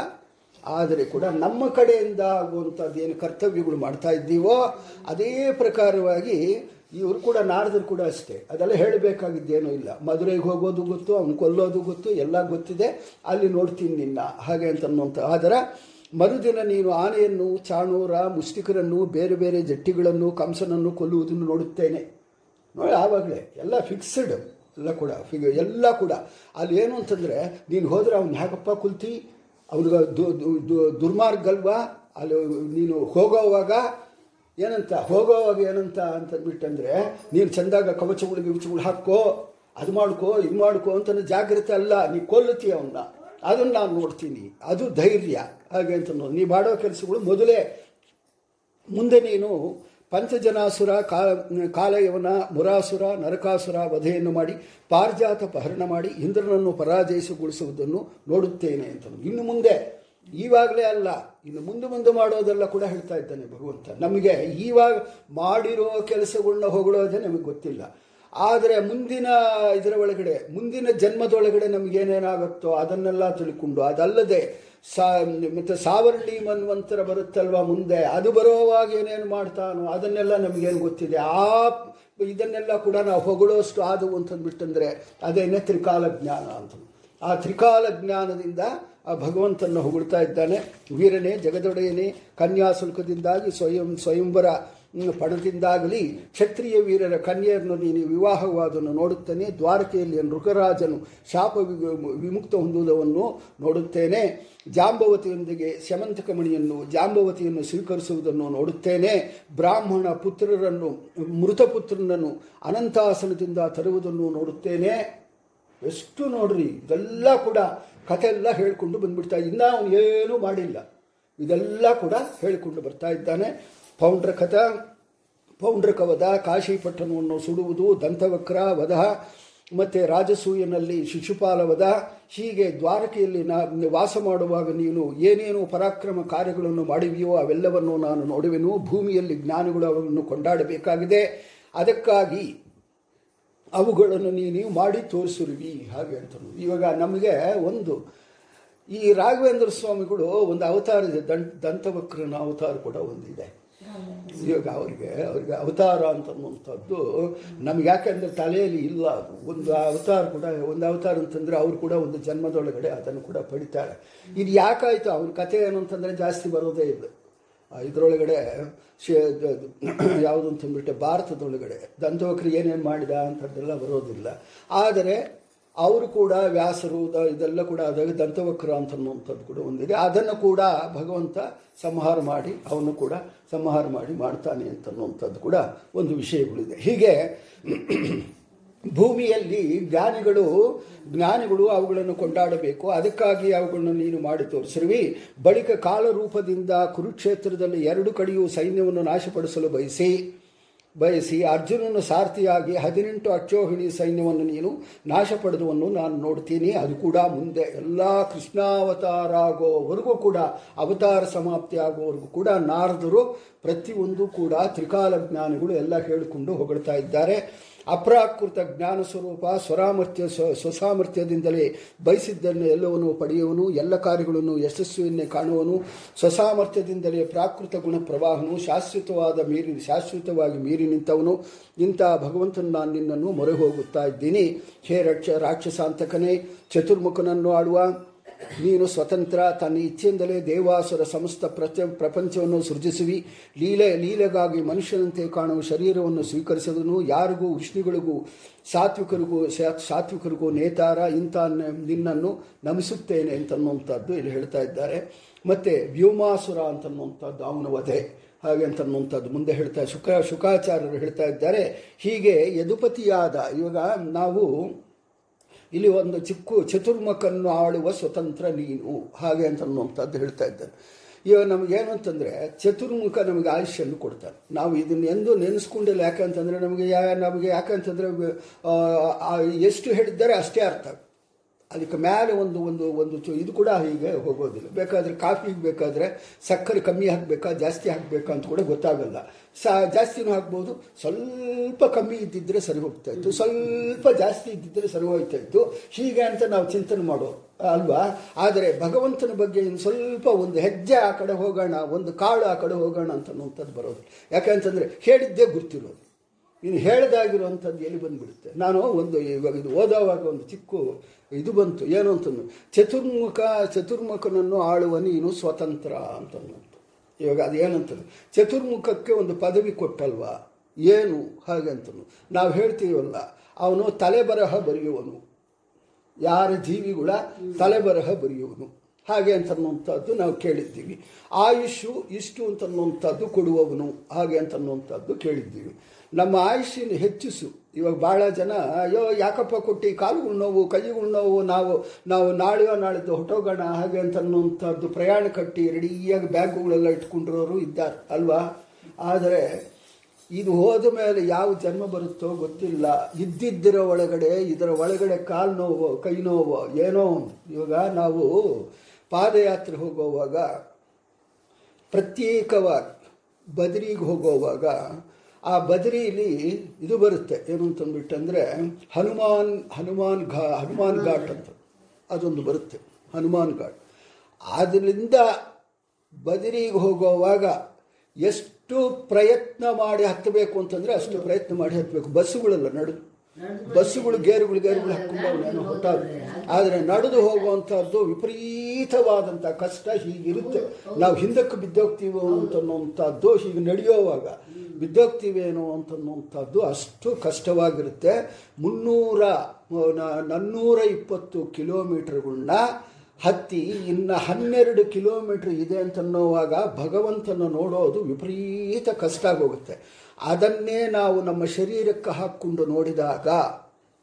ಆದರೆ ಕೂಡ ನಮ್ಮ ಕಡೆಯಿಂದ ಆಗುವಂಥದ್ದು ಏನು ಕರ್ತವ್ಯಗಳು ಮಾಡ್ತಾ ಇದ್ದೀವೋ, ಅದೇ ಪ್ರಕಾರವಾಗಿ ಇವರು ಕೂಡ, ನಾರದರು ಕೂಡ ಅಷ್ಟೇ. ಅದೆಲ್ಲ ಹೇಳಬೇಕಾಗಿದ್ದೇನೂ ಇಲ್ಲ. ಮದುರೆಗೆ ಹೋಗೋದು ಗೊತ್ತು, ಅವ್ನು ಕೊಲ್ಲೋದು ಗೊತ್ತು, ಎಲ್ಲ ಗೊತ್ತಿದೆ. ಅಲ್ಲಿ ನೋಡ್ತೀನಿ ನಿನ್ನ. ಹಾಗೆ ಅಂತ ಅನ್ನುವಂಥ ಆದರೆ ಮರುದಿನ ನೀನು ಆನೆಯನ್ನು, ಚಾಣೂರ, ಮುಷ್ಟಿಕರನ್ನು, ಬೇರೆ ಬೇರೆ ಜಟ್ಟಿಗಳನ್ನು, ಕಂಸನನ್ನು ಕೊಲ್ಲುವುದನ್ನು ನೋಡುತ್ತೇನೆ. ನೋಡಿ, ಆವಾಗಲೇ ಎಲ್ಲ ಫಿಕ್ಸ್ಡ್ ಎಲ್ಲ ಕೂಡ ಫಿಗ ಎಲ್ಲ ಕೂಡ. ಅಲ್ಲಿ ಏನು ಅಂತಂದರೆ, ನೀನು ಹೋದರೆ ಅವ್ನು ಹೇಗಪ್ಪ ಕುಲ್ತಿ? ಅವ್ನಿಗೆ ದು- ದು- ದು- ದುರ್ಮಾರ್ಗ ಅಲ್ವಾ? ಅಲ್ಲಿ ನೀನು ಹೋಗೋವಾಗ ಏನಂತ ಹೋಗೋವಾಗ ಏನಂತ ಅಂತಂದ್ಬಿಟ್ಟಂದರೆ ನೀನು ಚಂದಾಗ ಕವಚಗಳು, ಗಿವಚಗಳು ಹಾಕೋ, ಅದು ಮಾಡ್ಕೋ, ಇದು ಮಾಡ್ಕೋ ಅಂತ ಜಾಗ್ರತೆ ಅಲ್ಲ. ನೀ ಕೊಲ್ಲುತ್ತೀಯ ಅವನ್ನ ಅದನ್ನು ನಾನು ನೋಡ್ತೀನಿ. ಅದು ಧೈರ್ಯ. ಹಾಗೆ ಅಂತ. ನೀ ಮಾಡೋ ಕೆಲಸಗಳು ಮೊದಲೇ ಮುಂದೆ ನೀನು ಪಂಚಜನಾಸುರ, ಕಾಲ, ಕಾಲಯವನ, ಮುರಾಸುರ, ನರಕಾಸುರ ವಧೆಯನ್ನು ಮಾಡಿ, ಪಾರ್ಜಾತ ಪಹರಣ ಮಾಡಿ, ಇಂದ್ರನನ್ನು ಪರಾಜಯಿಸಿಗೊಳಿಸುವುದನ್ನು ನೋಡುತ್ತೇನೆ ಅಂತ ಇನ್ನು ಮುಂದೆ, ಈವಾಗಲೇ ಅಲ್ಲ. ಇನ್ನು ಮುಂದೆ ಮುಂದೆ ಮಾಡೋದೆಲ್ಲ ಕೂಡ ಹೇಳ್ತಾ ಇದ್ದಾನೆ ಭಗವಂತ. ನಮಗೆ ಈವಾಗ ಮಾಡಿರೋ ಕೆಲಸಗಳನ್ನ ಹೊಗಳೋದೇ ನಮಗೆ ಗೊತ್ತಿಲ್ಲ. ಆದರೆ ಮುಂದಿನ ಇದರ ಒಳಗಡೆ, ಮುಂದಿನ ಜನ್ಮದೊಳಗಡೆ ನಮಗೇನೇನಾಗುತ್ತೋ ಅದನ್ನೆಲ್ಲ ತಿಳ್ಕೊಂಡು, ಅದಲ್ಲದೆ ಸಾ, ಮತ್ತು ಸಾವರ್ಣಿ ಮನ್ವಂತರ ಬರುತ್ತಲ್ವ ಮುಂದೆ, ಅದು ಬರೋವಾಗ ಏನೇನು ಮಾಡ್ತಾನೋ ಅದನ್ನೆಲ್ಲ ನಮಗೇನು ಗೊತ್ತಿದೆ. ಆ ಇದನ್ನೆಲ್ಲ ಕೂಡ ನಾವು ಹೊಗಳೋಷ್ಟು ಆದವು ಅಂತಂದ್ಬಿಟ್ಟಂದರೆ ಅದೇನೇ ತ್ರಿಕಾಲ ಜ್ಞಾನ ಅಂತ. ಆ ತ್ರಿಕಾಲ ಜ್ಞಾನದಿಂದ ಆ ಭಗವಂತನ ಹೊಗಳ್ತಾ ಇದ್ದಾನೆ. ವೀರನೇ, ಜಗದೊಡೆಯನೇ ಕನ್ಯಾಸುಲ್ಕದಿಂದಾಗಿ ಸ್ವಯಂ, ಸ್ವಯಂವರ ಪಣದಿಂದಾಗಲಿ ಕ್ಷತ್ರಿಯ ವೀರರ ಕನ್ಯೆಯನ್ನು ನೀನು ವಿವಾಹವಾದನ್ನು ನೋಡುತ್ತೇನೆ. ದ್ವಾರಕೆಯಲ್ಲಿ ನೃಗರಾಜನು ಶಾಪ ವಿಮುಕ್ತ ಹೊಂದುವುದನ್ನು ನೋಡುತ್ತೇನೆ. ಜಾಂಬವತಿಯೊಂದಿಗೆ ಶಮಂತಕಮಣಿಯನ್ನು ಜಾಂಬವತಿಯನ್ನು ಸ್ವೀಕರಿಸುವುದನ್ನು ನೋಡುತ್ತೇನೆ. ಬ್ರಾಹ್ಮಣ ಪುತ್ರರನ್ನು, ಮೃತ ಪುತ್ರನನ್ನು ಅನಂತಾಸನದಿಂದ ತರುವುದನ್ನು ನೋಡುತ್ತೇನೆ. ಎಷ್ಟು ನೋಡ್ರಿ, ಇದೆಲ್ಲ ಕೂಡ ಕಥೆ ಎಲ್ಲ ಹೇಳಿಕೊಂಡು ಬಂದ್ಬಿಡ್ತಾ ಇನ್ನೂ ಅವನು ಏನೂ ಮಾಡಿಲ್ಲ. ಇದೆಲ್ಲ ಕೂಡ ಹೇಳಿಕೊಂಡು ಬರ್ತಾ ಇದ್ದಾನೆ. ಪೌಂಡ್ರ ಕಥ ಪೌಂಡ್ರಕ ವಧ ಕಾಶಿಪಟ್ಟಣವನ್ನು ಸುಡುವುದು, ದಂತವಕ್ರ ವಧ, ಮತ್ತು ರಾಜಸೂಯನಲ್ಲಿ ಶಿಶುಪಾಲ ವಧ, ಹೀಗೆ ದ್ವಾರಕೆಯಲ್ಲಿ ನಾ, ವಾಸ ಮಾಡುವಾಗ ನೀನು ಏನೇನು ಪರಾಕ್ರಮ ಕಾರ್ಯಗಳನ್ನು ಮಾಡಿವೆಯೋ ಅವೆಲ್ಲವನ್ನು ನಾನು ನೋಡುವೆನು. ಭೂಮಿಯಲ್ಲಿ ಜ್ಞಾನಿಗಳು ಅವನ್ನು ಕೊಂಡಾಡಬೇಕಾಗಿದೆ. ಅದಕ್ಕಾಗಿ ಅವುಗಳನ್ನು ನೀನು ಮಾಡಿ ತೋರಿಸಿರುವಿ. ಹಾಗೆ ಅಂತ ಇವಾಗ ನಮಗೆ ಒಂದು, ಈ ರಾಘವೇಂದ್ರ ಸ್ವಾಮಿಗಳು ಒಂದು ಅವತಾರ ಇದೆ. ದಂತ, ದಂತವಕ್ರನ ಅವತಾರ ಕೂಡ ಒಂದಿದೆ. ಇವಾಗ ಅವ್ರಿಗೆ ಅವ್ರಿಗೆ ಅವತಾರ ಅಂತನ್ನುವಂಥದ್ದು ನಮ್ಗೆ ಯಾಕೆಂದ್ರೆ ತಲೆಯಲ್ಲಿ ಇಲ್ಲ. ಅದು ಒಂದು ಅವತಾರ ಕೂಡ, ಒಂದು ಅವತಾರ ಅಂತಂದ್ರೆ ಅವ್ರು ಕೂಡ ಒಂದು ಜನ್ಮದೊಳಗಡೆ ಅದನ್ನು ಕೂಡ ಪಡಿತಾರೆ. ಇದು ಯಾಕಾಯಿತು? ಅವ್ರ ಕಥೆ ಏನು ಅಂತಂದ್ರೆ ಜಾಸ್ತಿ ಬರೋದೇ ಇಲ್ಲ. ಇದರೊಳಗಡೆ ಯಾವುದು ಅಂತಂದ್ಬಿಟ್ಟೆ ಭಾರತದೊಳಗಡೆ ದಂತವಕ್ರಿ ಏನೇನು ಮಾಡಿದ ಅಂಥದ್ದೆಲ್ಲ ಬರೋದಿಲ್ಲ. ಆದರೆ ಅವರು ಕೂಡ ವ್ಯಾಸರು ಇದೆಲ್ಲ ಕೂಡ ಅದಾಗ ದಂತವಕ್ರ ಅಂತನ್ನುವಂಥದ್ದು ಕೂಡ ಒಂದಿದೆ. ಅದನ್ನು ಕೂಡ ಭಗವಂತ ಸಂಹಾರ ಮಾಡಿ, ಅವನು ಕೂಡ ಸಂಹಾರ ಮಾಡಿ ಮಾಡ್ತಾನೆ ಅಂತನ್ನುವಂಥದ್ದು ಕೂಡ ಒಂದು ವಿಷಯಗಳಿದೆ. ಹೀಗೆ ಭೂಮಿಯಲ್ಲಿ ಜ್ಞಾನಿಗಳು ಜ್ಞಾನಿಗಳು ಅವುಗಳನ್ನು ಕೊಂಡಾಡಬೇಕು. ಅದಕ್ಕಾಗಿ ಅವುಗಳನ್ನು ನೀನು ಮಾಡಿ ತೋರಿಸಿರುವಿ. ಬಳಿಕ ಕಾಲರೂಪದಿಂದ ಕುರುಕ್ಷೇತ್ರದಲ್ಲಿ ಎರಡು ಕಡೆಯೂ ಸೈನ್ಯವನ್ನು ನಾಶಪಡಿಸಲು ಬಯಸಿ ಬಯಸಿ ಅರ್ಜುನನ ಸಾರಥಿಯಾಗಿ ಹದಿನೆಂಟು ಅಚ್ಚೋಹಿಣಿ ಸೈನ್ಯವನ್ನು ನೀನು ನಾಶಪಡೆದುವನ್ನು ನಾನು ನೋಡ್ತೀನಿ. ಅದು ಕೂಡ ಮುಂದೆ ಎಲ್ಲ ಕೃಷ್ಣಾವತಾರ ಆಗೋವರೆಗೂ ಕೂಡ, ಅವತಾರ ಸಮಾಪ್ತಿ ಆಗೋವರೆಗೂ ಕೂಡ ನಾರದರು ಪ್ರತಿಯೊಂದು ಕೂಡ ತ್ರಿಕಾಲ ಜ್ಞಾನಿಗಳು ಎಲ್ಲ ಹೇಳಿಕೊಂಡು ಹೊಗಳ್ತಾ ಇದ್ದಾರೆ. ಅಪ್ರಾಕೃತ ಜ್ಞಾನ ಸ್ವರೂಪ ಸ್ವರಾಮರ್ಥ್ಯ ಸ್ವ, ಸ್ವಸಾಮರ್ಥ್ಯದಿಂದಲೇ ಬಯಸಿದ್ದನ್ನು ಎಲ್ಲವನ್ನು ಪಡೆಯುವನು, ಎಲ್ಲ ಕಾರ್ಯಗಳನ್ನು ಯಶಸ್ವಿಯನ್ನೇ ಕಾಣುವನು. ಸ್ವಸಾಮರ್ಥ್ಯದಿಂದಲೇ ಪ್ರಾಕೃತ ಗುಣ ಪ್ರವಾಹನು, ಶಾಶ್ವತವಾದ ಮೀರಿ, ಶಾಶ್ವತವಾಗಿ ಮೀರಿ ನಿಂತವನು. ಇಂಥ ಭಗವಂತನ ನಾನು ನಿನ್ನನ್ನು ಮೊರೆ ಹೋಗುತ್ತಾ ಇದ್ದೀನಿ. ಹೇ ರಕ್ಷ, ರಾಕ್ಷಸಾಂತಕನೇ, ಚತುರ್ಮುಖನನ್ನು ಆಡುವ ನೀನು ಸ್ವತಂತ್ರ, ತನ್ನ ಇಚ್ಛೆಯಿಂದಲೇ ದೇವಾಸುರ ಸಮಸ್ತ ಪ್ರಚ ಪ್ರಪಂಚವನ್ನು ಸೃಜಿಸುವಿ. ಲೀಲೆ, ಲೀಲೆಗಾಗಿ ಮನುಷ್ಯನಂತೆ ಕಾಣುವ ಶರೀರವನ್ನು ಸ್ವೀಕರಿಸಿದನು. ಯಾರಿಗೂ, ವಿಷ್ಣುಗಳಿಗೂ, ಸಾತ್ವಿಕರಿಗೂ ಸಾತ್ವಿಕರಿಗೂ ನೇತಾರ, ಇಂಥ ನಿನ್ನನ್ನು ನಮಿಸುತ್ತೇನೆ ಅಂತನ್ನುವಂಥದ್ದು ಇಲ್ಲಿ ಹೇಳ್ತಾ ಇದ್ದಾರೆ. ಮತ್ತು ವ್ಯೋಮಾಸುರ ಅಂತನ್ನುವಂಥದ್ದು, ಅವನ ವಧೆ. ಹಾಗೆ ಅಂತನ್ನುವಂಥದ್ದು ಮುಂದೆ ಹೇಳ್ತಾ ಶುಕ, ಶುಕಾಚಾರ್ಯರು ಹೇಳ್ತಾ ಇದ್ದಾರೆ. ಹೀಗೆ ಯದುಪತಿಯಾದ, ಇವಾಗ ನಾವು ಇಲ್ಲಿ ಒಂದು ಚಿಕ್ಕ ಚತುರ್ಮುಖನ್ನು ಆಳುವ ಸ್ವತಂತ್ರ ನೀನು. ಹಾಗೆ ಅಂತ ಅಂತನ್ನುವಂಥದ್ದು ಹೇಳ್ತಾ ಇದ್ದಾನೆ. ಇವಾಗ ನಮಗೇನು ಅಂತಂದರೆ, ಚತುರ್ಮುಖ ನಮಗೆ ಆಯುಷ್ಯನ್ನು ಕೊಡ್ತಾರೆ. ನಾವು ಇದನ್ನು ಎಂದು ನೆನೆಸ್ಕೊಂಡಿಲ್ಲ ಯಾಕಂತಂದರೆ ನಮಗೆ ಯಾ ನಮಗೆ ಯಾಕಂತಂದರೆ ಎಷ್ಟು ಹೇಳಿದ್ದಾರೆ ಅಷ್ಟೇ ಅರ್ಥ ಅದಕ್ಕೆ ಮೇಲೆ ಒಂದು ಒಂದು ಒಂದು ಇದು ಕೂಡ ಹೀಗೆ ಹೋಗೋದಿಲ್ಲ. ಬೇಕಾದರೆ ಕಾಫಿಗೆ ಬೇಕಾದರೆ ಸಕ್ಕರೆ ಕಮ್ಮಿ ಹಾಕಬೇಕಾ, ಜಾಸ್ತಿ ಹಾಕಬೇಕಾ ಅಂತ ಕೂಡ ಗೊತ್ತಾಗಲ್ಲ. ಸಾ, ಜಾಸ್ತಿನೂ ಹಾಕ್ಬೋದು, ಸ್ವಲ್ಪ ಕಮ್ಮಿ ಇದ್ದಿದ್ದರೆ ಸರಿ ಹೋಗ್ತಾ ಇತ್ತು. ಸ್ವಲ್ಪ ಜಾಸ್ತಿ ಇದ್ದಿದ್ದರೆ ಸರಿ ಹೋಗ್ತಾ ಇತ್ತು. ಹೀಗೆ ಅಂತ ನಾವು ಚಿಂತನೆ ಮಾಡೋ, ಅಲ್ವಾ? ಆದರೆ ಭಗವಂತನ ಬಗ್ಗೆ ಇನ್ನು ಸ್ವಲ್ಪ ಒಂದು ಹೆಜ್ಜೆ ಆ ಕಡೆ ಹೋಗೋಣ, ಒಂದು ಕಾಳು ಆ ಕಡೆ ಹೋಗೋಣ ಅಂತ ಅನ್ನುವಂಥದ್ದು ಬರೋದು ಯಾಕಂತಂದರೆ ಹೇಳಿದ್ದೇ ಗುರ್ತಿರೋದು. ಇನ್ನು ಹೇಳ್ದಾಗಿರುವಂಥದ್ದು ಎಲ್ಲಿ ಬಂದುಬಿಡುತ್ತೆ? ನಾನು ಒಂದು ಇವಾಗ ಇದು ಓದೋವಾಗ ಒಂದು ಚಿಕ್ಕ ಇದು ಬಂತು. ಏನು ಅಂತಂದು, ಚತುರ್ಮುಖ, ಚತುರ್ಮುಖನನ್ನು ಆಳುವ ನೀನು ಸ್ವತಂತ್ರ ಅಂತಂದು ಇವಾಗ ಅದು ಏನಂತಂದು ಚತುರ್ಮುಖಕ್ಕೆ ಒಂದು ಪದವಿ ಕೊಟ್ಟಲ್ವಾ? ಏನು? ಹಾಗೆ ಅಂತಂದು. ನಾವು ಹೇಳ್ತೀವಲ್ಲ, ಅವನು ತಲೆಬರಹ ಬರೆಯುವನು. ಯಾರ ಜೀವಿಗಳ ತಲೆಬರಹ ಬರೆಯುವನು. ಹಾಗೆ ಅಂತನ್ನುವಂಥದ್ದು ನಾವು ಕೇಳಿದ್ದೀವಿ. ಆಯುಷು ಇಷ್ಟು ಅಂತನ್ನುವಂಥದ್ದು ಕೊಡುವವನು. ಹಾಗೆ ಅಂತನ್ನುವಂಥದ್ದು ಕೇಳಿದ್ದೀವಿ. ನಮ್ಮ ಆಯುಷ್ಯನ ಹೆಚ್ಚಿಸು. ಇವಾಗ ಭಾಳ ಜನ, ಅಯ್ಯೋ, ಯಾಕಪ್ಪ ಕೊಟ್ಟು, ಕಾಲುಗಳು ನೋವು, ಕೈಗಳು ನೋವು, ನಾವು ನಾವು ನಾಳೆಯೋ ನಾಳಿದ್ದು ಹೊಟ್ಟೋಗೋಣ, ಹಾಗೆ ಅಂತನ್ನುವಂಥದ್ದು ಪ್ರಯಾಣ ಕಟ್ಟಿ ರೆಡಿಯಾಗಿ ಬ್ಯಾಗುಗಳೆಲ್ಲ ಇಟ್ಕೊಂಡಿರೋರು ಇದ್ದಾರೆ, ಅಲ್ವಾ? ಆದರೆ ಇದು ಹೋದ ಮೇಲೆ ಯಾವ ಜನ್ಮ ಬರುತ್ತೋ ಗೊತ್ತಿಲ್ಲ. ಇದ್ದಿದ್ದರ ಒಳಗಡೆ, ಇದರ ಒಳಗಡೆ ಕಾಲು ನೋವು, ಕೈ ನೋವು, ಏನೋ ಇವಾಗ ನಾವು ಪಾದಯಾತ್ರೆ ಹೋಗುವಾಗ, ಪ್ರತ್ಯೇಕವಾಗಿ ಬದರಿಗೆ ಹೋಗುವಾಗ ಆ ಬದರಿಲಿ ಇದು ಬರುತ್ತೆ. ಏನು ಅಂತಂದ್ಬಿಟ್ಟಂದರೆ ಹನುಮಾನ್ ಹನುಮಾನ್ ಘಾ, ಹನುಮಾನ್ ಘಾಟ್ ಅಂತ. ಅದೊಂದು ಬರುತ್ತೆ. ಹನುಮಾನ್ ಘಾಟ್. ಅದರಿಂದ ಬದರಿಗೆ ಹೋಗುವಾಗ ಎಷ್ಟು ಪ್ರಯತ್ನ ಮಾಡಿ ಹತ್ತಬೇಕು ಅಂತಂದರೆ ಅಷ್ಟು ಪ್ರಯತ್ನ ಮಾಡಿ ಹತ್ತಬೇಕು. ಬಸ್ಸುಗಳೆಲ್ಲ ನಡೆದು ಬಸ್ಸುಗಳು ಗೇರುಗಳು ಗೇರುಗಳು ಹಾಕೊಂಡು ನಾನು ಹೊಟ್ಟಾವೆ ಆದರೆ ನಡೆದು ಹೋಗುವಂಥದ್ದು ವಿಪರೀತವಾದಂಥ ಕಷ್ಟ ಹೀಗಿರುತ್ತೆ. ನಾವು ಹಿಂದಕ್ಕೆ ಬಿದ್ದೋಗ್ತೀವೋ ಅಂತನ್ನುವಂಥದ್ದು ಹೀಗೆ ನಡೆಯೋವಾಗ ಬಿದ್ದೋಗ್ತೀವೇನೋ ಅಂತನ್ನುವಂಥದ್ದು ಅಷ್ಟು ಕಷ್ಟವಾಗಿರುತ್ತೆ. ಮುನ್ನೂರ ನನ್ನೂರ ಇಪ್ಪತ್ತು ಕಿಲೋಮೀಟ್ರ್ಗಳನ್ನ ಹತ್ತಿ ಇನ್ನು ಹನ್ನೆರಡು ಕಿಲೋಮೀಟರ್ ಇದೆ ಅಂತನ್ನುವಾಗ ಭಗವಂತನ ನೋಡೋದು ವಿಪರೀತ ಕಷ್ಟ ಆಗೋಗುತ್ತೆ. ಅದನ್ನೇ ನಾವು ನಮ್ಮ ಶರೀರಕ್ಕೆ ಹಾಕ್ಕೊಂಡು ನೋಡಿದಾಗ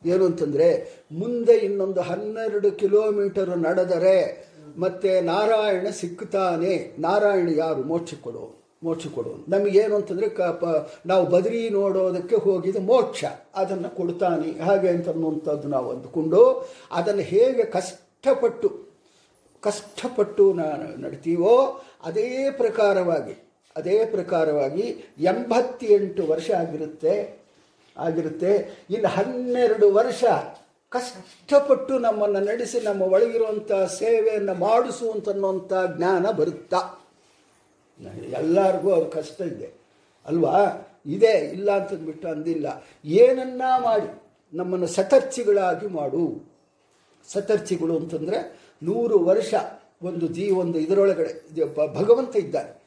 ಏನು ಅಂತಂದರೆ ಮುಂದೆ ಇನ್ನೊಂದು ಹನ್ನೆರಡು ಕಿಲೋಮೀಟರ್ ನಡೆದರೆ ಮತ್ತೆ ನಾರಾಯಣ ಸಿಕ್ಕುತ್ತಾನೆ. ನಾರಾಯಣ ಯಾರು? ಮೋಕ್ಷ ಕೊಡು ಮೋಕ್ಷ ಕೊಡುವನು ನಮಗೇನು ಅಂತಂದರೆ ಕ, ಪ, ನಾವು ಬದರಿ ನೋಡೋದಕ್ಕೆ ಹೋಗಿದ ಮೋಕ್ಷ. ಅದನ್ನು ಕೊಡ್ತಾನೆ. ಹಾಗೆ ಅಂತನ್ನುವಂಥದ್ದು ನಾವು ಅಂದುಕೊಂಡು ಅದನ್ನು ಹೇಗೆ ಕಷ್ಟಪಟ್ಟು ಕಷ್ಟಪಟ್ಟು ನಾನು ನಡ್ತೀವೋ ಅದೇ ಪ್ರಕಾರವಾಗಿ ಅದೇ ಪ್ರಕಾರವಾಗಿ ಎಂಬತ್ತೆಂಟು ವರ್ಷ ಆಗಿರುತ್ತೆ ಆಗಿರುತ್ತೆ. ಇನ್ನು ಹನ್ನೆರಡು ವರ್ಷ ಕಷ್ಟಪಟ್ಟು ನಮ್ಮನ್ನು ನಡೆಸಿ ನಮ್ಮ ಒಳಗಿರುವಂಥ ಸೇವೆಯನ್ನು ಮಾಡಿಸುವಂತನ್ನುವಂಥ ಜ್ಞಾನ ಬರುತ್ತಾ. ಎಲ್ಲರಿಗೂ ಅವ್ರ ಕಷ್ಟ ಇದೆ. ಅಲ್ವಾ? ಇದೆ, ಇಲ್ಲ ಅಂತಂದ್ಬಿಟ್ಟು ಅಂದಿಲ್ಲ. ಏನನ್ನ ಮಾಡಿ, ನಮ್ಮನ್ನು ಸತರ್ಚಿಗಳಾಗಿ ಮಾಡು. ಸತರ್ಚಿಗಳು ಅಂತಂದರೆ ನೂರು ವರ್ಷ ಒಂದು ಜೀ ಒಂದು ಇದರೊಳಗಡೆ, ಇದು ಭಗವಂತ ಇದ್ದಾನೆ.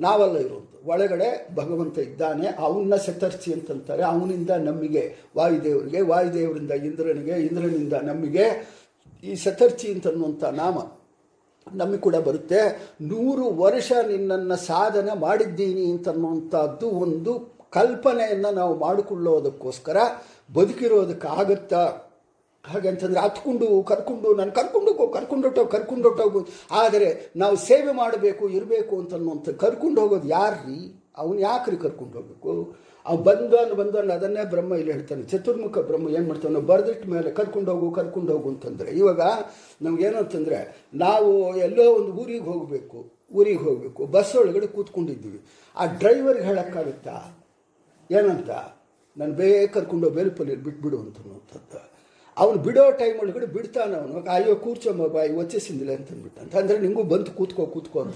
ನಾವೆಲ್ಲ ಇರುವಂಥ ಒಳಗಡೆ ಭಗವಂತ ಇದ್ದಾನೆ, ಅವನ್ನ ಸತರ್ಚಿ ಅಂತಂತಾರೆ. ಅವನಿಂದ ನಮಗೆ ವಾಯುದೇವರಿಗೆ, ವಾಯುದೇವರಿಂದ ಇಂದ್ರನಿಗೆ, ಇಂದ್ರನಿಂದ ನಮಗೆ ಈ ಸತರ್ಚಿ ಅಂತನ್ನುವಂಥ ನಾಮ. ನಮಗೆ ಕೂಡ ಬರುತ್ತೆ. ನೂರು ವರ್ಷ ನಿನ್ನನ್ನು ಸಾಧನೆ ಮಾಡಿದ್ದೀನಿ ಅಂತನ್ನುವಂಥದ್ದು ಒಂದು ಕಲ್ಪನೆಯನ್ನು ನಾವು ಮಾಡಿಕೊಳ್ಳೋದಕ್ಕೋಸ್ಕರ ಬದುಕಿರೋದಕ್ಕಾಗತ್ತಾ ಹಾಗೆ ಅಂತಂದರೆ ಹತ್ಕೊಂಡು, ಕರ್ಕೊಂಡು, ನಾನು ಕರ್ಕೊಂಡೋಗು ಕರ್ಕೊಂಡು ಕರ್ಕೊಂಡೊಟ್ಟೋಗು ಆದರೆ ನಾವು ಸೇವೆ ಮಾಡಬೇಕು, ಇರಬೇಕು ಅಂತನ್ನುವಂಥ ಕರ್ಕೊಂಡು ಹೋಗೋದು ಯಾರ್ರೀ? ಅವನು ಯಾಕ್ರಿ ಕರ್ಕೊಂಡು ಹೋಗ್ಬೇಕು? ಅವ್ ಬಂದು ಅನ್ನು ಅದನ್ನೇ ಬ್ರಹ್ಮ ಇಲ್ಲಿ ಹೇಳ್ತಾನೆ. ಚತುರ್ಮುಖ ಬ್ರಹ್ಮ ಏನು ಮಾಡ್ತಾನೆ? ಬರೆದಿಟ್ಟ ಮೇಲೆ ಕರ್ಕೊಂಡು ಹೋಗು ಕರ್ಕೊಂಡು ಹೋಗು ಅಂತಂದರೆ, ಇವಾಗ ನಮಗೇನು ಅಂತಂದರೆ, ನಾವು ಎಲ್ಲೋ ಒಂದು ಊರಿಗೆ ಹೋಗಬೇಕು ಊರಿಗೆ ಹೋಗಬೇಕು, ಬಸ್ ಒಳಗಡೆ ಕೂತ್ಕೊಂಡಿದ್ದೀವಿ. ಆ ಡ್ರೈವರ್ಗೆ ಹೇಳೋಕ್ಕಾಗುತ್ತಾ? ಏನಂತ? ನಾನು ಬೇಗ ಕರ್ಕೊಂಡು ಬೇಲ್ಪಲ್ಲಿ ಬಿಟ್ಬಿಡು ಅಂತನ್ನುವಂಥದ್ದು. ಅವನು ಬಿಡೋ ಟೈಮ್ ಒಳಗಡೆ ಬಿಡ್ತಾನೆ ಅವನು. ಅಯ್ಯೋ ಕೂರ್ಚೋ ಬಾಯಿ ಒಚ್ಚೆಸಿಂದಿಲ್ಲ ಅಂತ ಅಂದರೆ ನಿಮಗೂ ಬಂದು ಕೂತ್ಕೋ ಕೂತ್ಕೋ ಅಂತ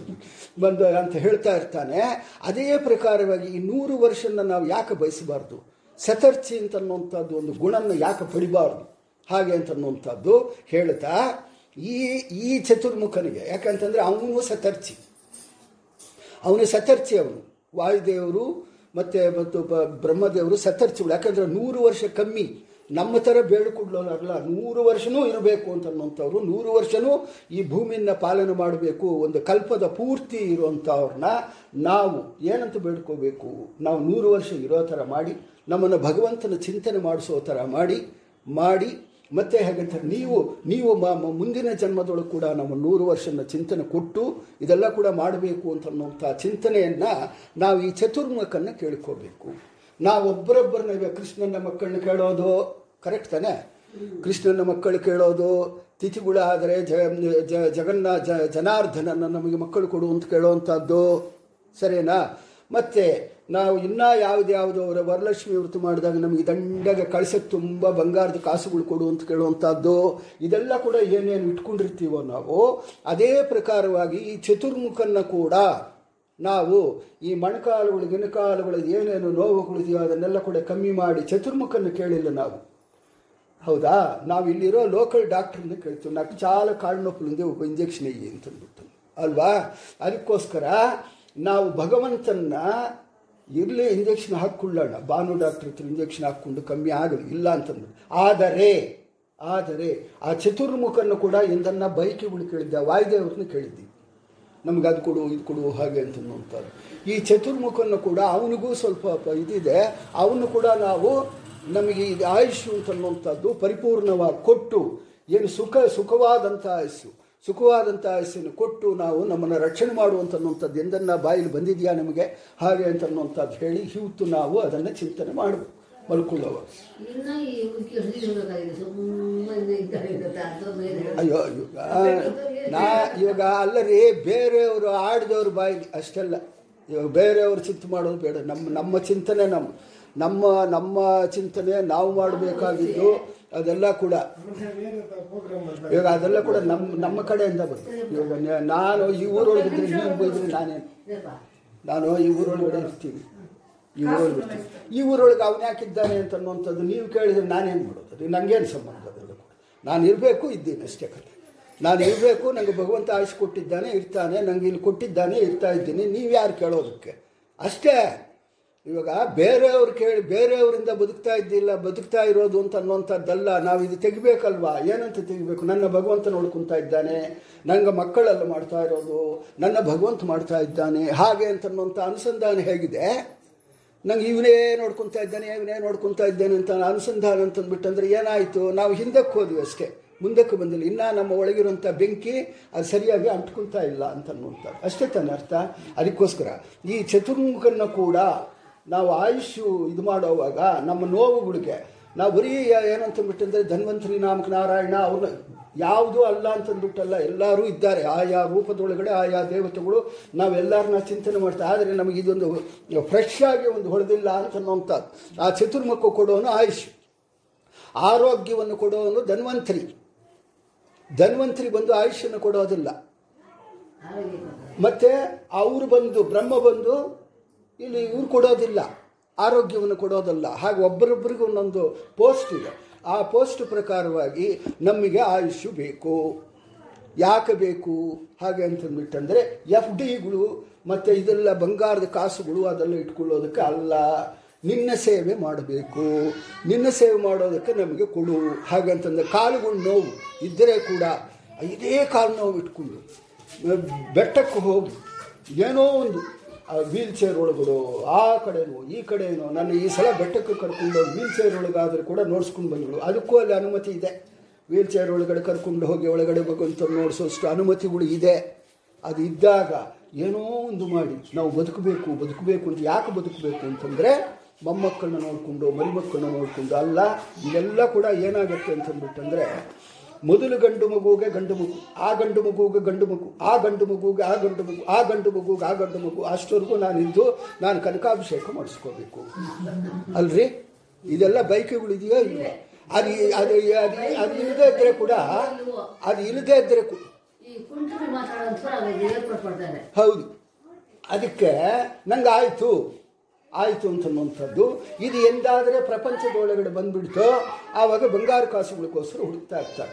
ಬಂದು ಅಂತ ಹೇಳ್ತಾ ಇರ್ತಾನೆ. ಅದೇ ಪ್ರಕಾರವಾಗಿ ಈ ನೂರು ವರ್ಷನ ನಾವು ಯಾಕೆ ಬಯಸಬಾರ್ದು? ಸತರ್ಚಿ ಅಂತನ್ನುವಂಥದ್ದು ಒಂದು ಗುಣನ ಯಾಕೆ ಪಡಿಬಾರ್ದು? ಹಾಗೆ ಅಂತನ್ನುವಂಥದ್ದು ಹೇಳ್ತಾ, ಈ ಈ ಚತುರ್ಮುಖನಿಗೆ, ಯಾಕಂತಂದರೆ ಅವನು ಸತರ್ಚಿ. ಅವನು ಸತರ್ಚಿ ಅವನು. ವಾಯುದೇವರು ಮತ್ತು ಮತ್ತು ಬ್ರಹ್ಮದೇವರು ಸತರ್ಚಿಗಳು. ಯಾಕಂದರೆ ನೂರು ವರ್ಷ ಕಮ್ಮಿ. ನಮ್ಮ ಥರ ಬೇಡಿಕೊಳ್ಳೋರಲ್ಲ ನೂರು ವರ್ಷನೂ ಇರಬೇಕು ಅಂತನ್ನುವಂಥವ್ರು, ನೂರು ವರ್ಷನೂ ಈ ಭೂಮಿಯನ್ನು ಪಾಲನೆ ಮಾಡಬೇಕು, ಒಂದು ಕಲ್ಪದ ಪೂರ್ತಿ ಇರುವಂಥವ್ರನ್ನ ನಾವು ಏನಂತ ಬೇಡ್ಕೋಬೇಕು? ನಾವು ನೂರು ವರ್ಷ ಇರೋ ಥರ ಮಾಡಿ, ನಮ್ಮನ್ನು ಭಗವಂತನ ಚಿಂತನೆ ಮಾಡಿಸೋ ಥರ ಮಾಡಿ ಮಾಡಿ, ಮತ್ತೆ ಹಾಗಂತಾರೆ, ನೀವು ನೀವು ಮುಂದಿನ ಜನ್ಮದೊಳಗೆ ಕೂಡ ನಮ್ಮ ನೂರು ವರ್ಷನ ಚಿಂತನೆ ಕೊಟ್ಟು, ಇದೆಲ್ಲ ಕೂಡ ಮಾಡಬೇಕು ಅಂತನ್ನುವಂಥ ಚಿಂತನೆಯನ್ನು ನಾವು ಈ ಚತುರ್ಮುಖನ್ನು ಕೇಳ್ಕೋಬೇಕು. ನಾವು ಒಬ್ಬರೊಬ್ಬರನ್ನ ಇವಾಗ ಕೃಷ್ಣನ ಮಕ್ಕಳನ್ನ ಕೇಳೋದು ಕರೆಕ್ಟ್ ತಾನೆ? ಕೃಷ್ಣನ ಮಕ್ಕಳು ಕೇಳೋದು ತಿಥಿಗಳಾದರೆ ಜ ಜಗನ್ನ, ಜ, ಜನಾರ್ದನನ್ನು ನಮಗೆ ಮಕ್ಕಳು ಕೊಡು ಅಂತ ಕೇಳೋವಂಥದ್ದು. ಸರಿನಾ? ಮತ್ತು ನಾವು ಇನ್ನೂ ಯಾವುದು ಅವರ ವರಲಕ್ಷ್ಮಿ ವೃತ್ತಿ ಮಾಡಿದಾಗ ನಮಗೆ ದಂಡಗೆ ಕಳ್ಸಕ್ಕೆ ತುಂಬ ಬಂಗಾರದ ಕಾಸುಗಳು ಕೊಡು ಅಂತ ಕೇಳುವಂಥದ್ದು. ಇದೆಲ್ಲ ಕೂಡ ಏನೇನು ಇಟ್ಕೊಂಡಿರ್ತೀವೋ ನಾವು, ಅದೇ ಪ್ರಕಾರವಾಗಿ ಈ ಚತುರ್ಮುಖನ ಕೂಡ ನಾವು ಈ ಮಣಕಾಲುಗಳು, ಗಿಣಕಾಲುಗಳು, ಏನೇನು ನೋವುಗಳಿದೆಯೋ ಅದನ್ನೆಲ್ಲ ಕೂಡ ಕಮ್ಮಿ ಮಾಡಿ ಚತುರ್ಮುಖನ ಕೇಳಿಲ್ಲ ನಾವು. ಹೌದಾ? ನಾವು ಇಲ್ಲಿರೋ ಲೋಕಲ್ ಡಾಕ್ಟ್ರನ್ನ ಕೇಳ್ತೀವಿ. ನಾಲ್ಕು ಚಾಲ ಕಾಳು నొప్పులు ಒಬ್ಬ ಇಂಜೆಕ್ಷನ್ ఇయ్యి ಅಂತಂದ್ಬಿಟ್ಟು ಅಲ್ವಾ? ಅದಕ್ಕೋಸ್ಕರ ನಾವು ಭಗವಂತನ ಇರಲಿ ಇಂಜೆಕ್ಷನ್ ಹಾಕ್ಕೊಳ್ಳೋಣ. ಬಾನು ಡಾಕ್ಟ್ರ್ ಹತ್ರ ಇಂಜೆಕ್ಷನ್ ಹಾಕ್ಕೊಂಡು ಕಮ್ಮಿ ಆಗಲಿ, ಇಲ್ಲ ಅಂತಂದ್ಬಿಟ್ಟು ಆದರೆ ಆದರೆ ಆ ಚತುರ್ಮುಖನ್ನು ಕೂಡ ಎಂದನ್ನು ಬೈಕಿ ಉಳಿ ಕೇಳಿದ್ದೆ ವಾಯುದೇವ್ರನ್ನ ಕೇಳಿದ್ದೀವಿ ನಮ್ಗೆ ಅದು ಕೊಡು, ಇದು ಕೊಡು, ಹಾಗೆ ಅಂತ ನೋಡ್ತಾರೆ. ಈ ಚತುರ್ಮುಖನ ಕೂಡ ಅವನಿಗೂ ಸ್ವಲ್ಪ ಇದಿದೆ ಅವನು ಕೂಡ ನಾವು ನಮಗೆ ಇದು ಆಯುಷ್ ಅಂತನ್ನುವಂಥದ್ದು ಪರಿಪೂರ್ಣವಾಗಿ ಕೊಟ್ಟು ಏನು ಸುಖ ಸುಖವಾದಂಥ ಆಯಸ್ಸು ಸುಖವಾದಂಥ ಆಯಸ್ಸನ್ನು ಕೊಟ್ಟು ನಾವು ನಮ್ಮನ್ನು ರಕ್ಷಣೆ ಮಾಡುವಂತನ್ನುವಂಥದ್ದು ಎಂದನ್ನು ಬಾಯಲ್ಲಿ ಬಂದಿದೆಯಾ ನಮಗೆ? ಹಾಗೆ ಅಂತನ್ನುವಂಥದ್ದು ಹೇಳಿ ಇವತ್ತು ನಾವು ಅದನ್ನು ಚಿಂತನೆ ಮಾಡಬೇಕು ಮಲ್ಕೊಳ್ಳುವ ಅಯ್ಯೋ ಅಯ್ಯೋ ನಾ ಇವಾಗ ಅಲ್ಲರಿ ಬೇರೆಯವರು ಆಡಿದವ್ರ ಬಾಯಿಗೆ ಅಷ್ಟೆಲ್ಲ. ಇವಾಗ ಬೇರೆಯವರು ಚಿಂತೆ ಮಾಡೋದು ಬೇಡ. ನಮ್ಮ ನಮ್ಮ ಚಿಂತನೆ ನಮ್ಮ. ನಮ್ಮ ನಮ್ಮ ಚಿಂತನೆ ನಾವು ಮಾಡಬೇಕಾಗಿದ್ದು ಅದೆಲ್ಲ ಕೂಡ. ಇವಾಗ ಅದೆಲ್ಲ ಕೂಡ ನಮ್ಮ ನಮ್ಮ ಕಡೆಯಿಂದ ಬರುತ್ತೆ ಇವಾಗ ನಾನು ಈ ಊರೊಳಗಿದ್ರೆ ನೀವು ಬೈದ್ರೆ ನಾನೇನು ನಾನು ಈ ಊರೊಳಗಡೆ ಇರ್ತೀನಿ. ಈ ಊರೊಳಗೆ ಬಿಡ್ತೀನಿ ಈ ಊರೊಳಗೆ ಅವನು ಯಾಕಿದ್ದಾನೆ ಅಂತ ಅನ್ನುವಂಥದ್ದು ನೀವು ಕೇಳಿದ್ರೆ ನಾನೇನು ಮಾಡೋದು? ಅದು ನನಗೇನು ಸಂಬಂಧ ಅದರಲ್ಲೂ ಕೂಡ? ನಾನು ಇರಬೇಕು, ಇದ್ದೀನಿ ಅಷ್ಟೇ ಕತೆ ನಾನು ಇರಬೇಕು ನನಗೆ ಭಗವಂತ ಆಯುಷ್ ಕೊಟ್ಟಿದ್ದಾನೆ, ಇರ್ತಾನೆ ನನಗೆ ಇಲ್ಲಿ ಕೊಟ್ಟಿದ್ದಾನೆ, ಇರ್ತಾ ಇದ್ದೀನಿ. ನೀವು ಯಾರು ಕೇಳೋದಕ್ಕೆ? ಅಷ್ಟೇ. ಇವಾಗ ಬೇರೆಯವ್ರು ಕೇಳಿ, ಬೇರೆಯವರಿಂದ ಬದುಕ್ತಾ ಇದ್ದಿಲ್ಲ, ಬದುಕ್ತಾ ಇರೋದು ಅಂತ ಅನ್ನುವಂಥದ್ದಲ್ಲ. ನಾವು ಇದು ತೆಗಿಬೇಕಲ್ವಾ? ಏನಂತ ತೆಗಿಬೇಕು? ನನ್ನ ಭಗವಂತ ನೋಡ್ಕೊತಾ ಇದ್ದಾನೆ. ನಂಗೆ ಮಕ್ಕಳಲ್ಲಿ ಮಾಡ್ತಾ ಇರೋದು. ನನ್ನ ಭಗವಂತ ಮಾಡ್ತಾ ಇದ್ದಾನೆ. ಹಾಗೆ ಅಂತ ಅನ್ನುವಂಥ ಅನುಸಂಧಾನ ಹೇಗಿದೆ? ನಂಗೆ ಇವನೇ ನೋಡ್ಕೊತಾ ಇದ್ದಾನೆ, ಇವನೇ ನೋಡ್ಕೊತಾ ಇದ್ದಾನೆ ಅಂತ ಅನುಸಂಧಾನ ಅಂತಂದ್ಬಿಟ್ಟಂದ್ರೆ ಏನಾಯಿತು? ನಾವು ಹಿಂದಕ್ಕೆ ಹೋದ್ವಿ ಅಷ್ಟೇ. ಮುಂದಕ್ಕೆ ಬಂದಿಲ್ಲ. ಇನ್ನೂ ನಮ್ಮ ಒಳಗಿರುವಂಥ ಬೆಂಕಿ ಅದು ಸರಿಯಾಗಿ ಅಂಟ್ಕೊಳ್ತಾ ಇಲ್ಲ ಅಂತ ಅನ್ನುವಂಥದ್ದು. ಅಷ್ಟೇ ತನ್ನ ಅರ್ಥ? ಅದಕ್ಕೋಸ್ಕರ ಈ ಚತುರ್ಮುಖನ ಕೂಡ ನಾವು ಆಯುಷು ಇದು ಮಾಡುವಾಗ ನಮ್ಮ ನೋವುಗಳಿಗೆ ನಾವು ಬರೀ ಏನಂತಂದ್ಬಿಟ್ಟಂದ್ರೆ ಧನ್ವಂತರಿ ನಾಮಕ ನಾರಾಯಣ ಅವ್ರನ್ನ ಯಾವುದೂ ಅಲ್ಲ ಅಂತಂದ್ಬಿಟ್ಟಲ್ಲ, ಎಲ್ಲರೂ ಇದ್ದಾರೆ. ಆಯಾ ರೂಪದೊಳಗಡೆ ಆಯಾ ದೇವತೆಗಳು ನಾವೆಲ್ಲರನ್ನ ಚಿಂತನೆ ಮಾಡ್ತಾ, ಆದರೆ ನಮಗೆ ಇದೊಂದು ಫ್ರೆಶ್ ಆಗಿ ಒಂದು ಹೊಡೆದಿಲ್ಲ ಅಂತ ಅನ್ನೋಂಥದ್ದು ಆ ಚತುರ್ಮುಖ ಕೊಡೋನು ಆಯುಷ್ ಆರೋಗ್ಯವನ್ನು ಕೊಡೋನು ಧನ್ವಂತರಿ. ಧನ್ವಂತರಿ ಬಂದು ಆಯುಷ್ಯನ್ನು ಕೊಡೋದಿಲ್ಲ. ಮತ್ತೆ ಅವರು ಬಂದು, ಬ್ರಹ್ಮ ಬಂದು ಇಲ್ಲಿ ಇವ್ರು ಕೊಡೋದಿಲ್ಲ, ಆರೋಗ್ಯವನ್ನು ಕೊಡೋದಲ್ಲ. ಹಾಗೆ ಒಬ್ಬರೊಬ್ಬರಿಗೂ ಒಂದೊಂದು ಪೋಸ್ಟ್ ಇದೆ. ಆ ಪೋಸ್ಟ್ ಪ್ರಕಾರವಾಗಿ ನಮಗೆ ಆಯುಷ್ಯು ಬೇಕು. ಯಾಕೆ ಬೇಕು? ಹಾಗೆ ಅಂತಂದ್ಬಿಟ್ಟಂದರೆ ಎಫ್ ಡಿಗಳು ಮತ್ತು ಇದೆಲ್ಲ ಬಂಗಾರದ ಕಾಸುಗಳು ಅದೆಲ್ಲ ಇಟ್ಕೊಳ್ಳೋದಕ್ಕೆ ಅಲ್ಲ. ನಿನ್ನ ಸೇವೆ ಮಾಡಬೇಕು. ನಿನ್ನ ಸೇವೆ ಮಾಡೋದಕ್ಕೆ ನಮಗೆ ಕೊಡು. ಹಾಗಂತಂದ್ರೆ ಕಾಲುಗಳು ನೋವು ಇದ್ದರೆ ಕೂಡ ಇದೇ ಕಾಲು ನೋವು ಇಟ್ಕೊಂಡು ಬೆಟ್ಟಕ್ಕೆ ಹೋಗಿ. ಏನೋ ಒಂದು ವೀಲ್ ಚೇರ್ ಒಳಗಡು ಆ ಕಡೆನೋ, ಈ ಕಡೆನೋ, ನನ್ನ ಈ ಸಲ ಬೆಟ್ಟಕ್ಕೆ ಕರ್ಕೊಂಡು ವೀಲ್ ಚೇರ್ ಒಳಗಾದರೂ ಕೂಡ ನೋಡ್ಸ್ಕೊಂಡು ಬಂದಳು ಅದಕ್ಕೂ ಅಲ್ಲಿ ಅನುಮತಿ ಇದೆ. ವೀಲ್ ಚೇರ್ ಒಳಗಡೆ ಕರ್ಕೊಂಡು ಹೋಗಿ ಒಳಗಡೆ ಭಗವಂತ ನೋಡಿಸೋಷ್ಟು ಅನುಮತಿಗಳು ಇದೆ. ಅದು ಇದ್ದಾಗ ಏನೋ ಒಂದು ಮಾಡಿ, ನಾವು ಬದುಕಬೇಕು ಬದುಕಬೇಕು ಅಂತ ಯಾಕೆ ಬದುಕಬೇಕು ಅಂತಂದರೆ ಮೊಮ್ಮಕ್ಕಳನ್ನ ನೋಡಿಕೊಂಡು, ಮರಿಮಕ್ಕಳನ್ನ ನೋಡಿಕೊಂಡು ಅಲ್ಲ, ಇದೆಲ್ಲ ಕೂಡ ಏನಾಗುತ್ತೆ ಅಂತಂದ್ಬಿಟ್ಟಂದರೆ ಮೊದಲು ಗಂಡು ಮಗುಗೆ ಗಂಡು ಮಗು ಆ ಗಂಡು ಮಗುಗೆ ಗಂಡು ಮಗು ಆ ಗಂಡು ಮಗುಗೆ ಆ ಗಂಡು ಮಗು ಆ ಗಂಡು ಮಗುಗೆ ಆ ಗಂಡು ಮಗು ಅಷ್ಟವರೆಗೂ ನಾನಿದ್ದು ನಾನು ಕನಕಾಭಿಷೇಕ ಮಾಡಿಸ್ಕೋಬೇಕು. ಅಲ್ರಿ? ಇದೆಲ್ಲ ಬೈಕ್ಗಳಿದೆಯೋ ಇಲ್ಲ ಅದು ಅದು ಅದು ಅದು ಇಲ್ಲದೇ ಇದ್ದರೆ ಕೂಡ ಅದು ಇಲ್ಲದೇ ಇದ್ದರೆ ಹೌದು. ಅದಕ್ಕೆ ನಂಗೆ ಆಯಿತು ಆಯಿತು ಅಂತನ್ನುವಂಥದ್ದು ಇದು ಎಂದಾದರೆ ಪ್ರಪಂಚದೊಳಗಡೆ ಬಂದ್ಬಿಡ್ತೋ. ಆವಾಗ ಬಂಗಾರ ಕಾಸುಗಳಿಗೋಸ್ಕರ ಹುಡುಕ್ತಾ ಇರ್ತಾರೆ.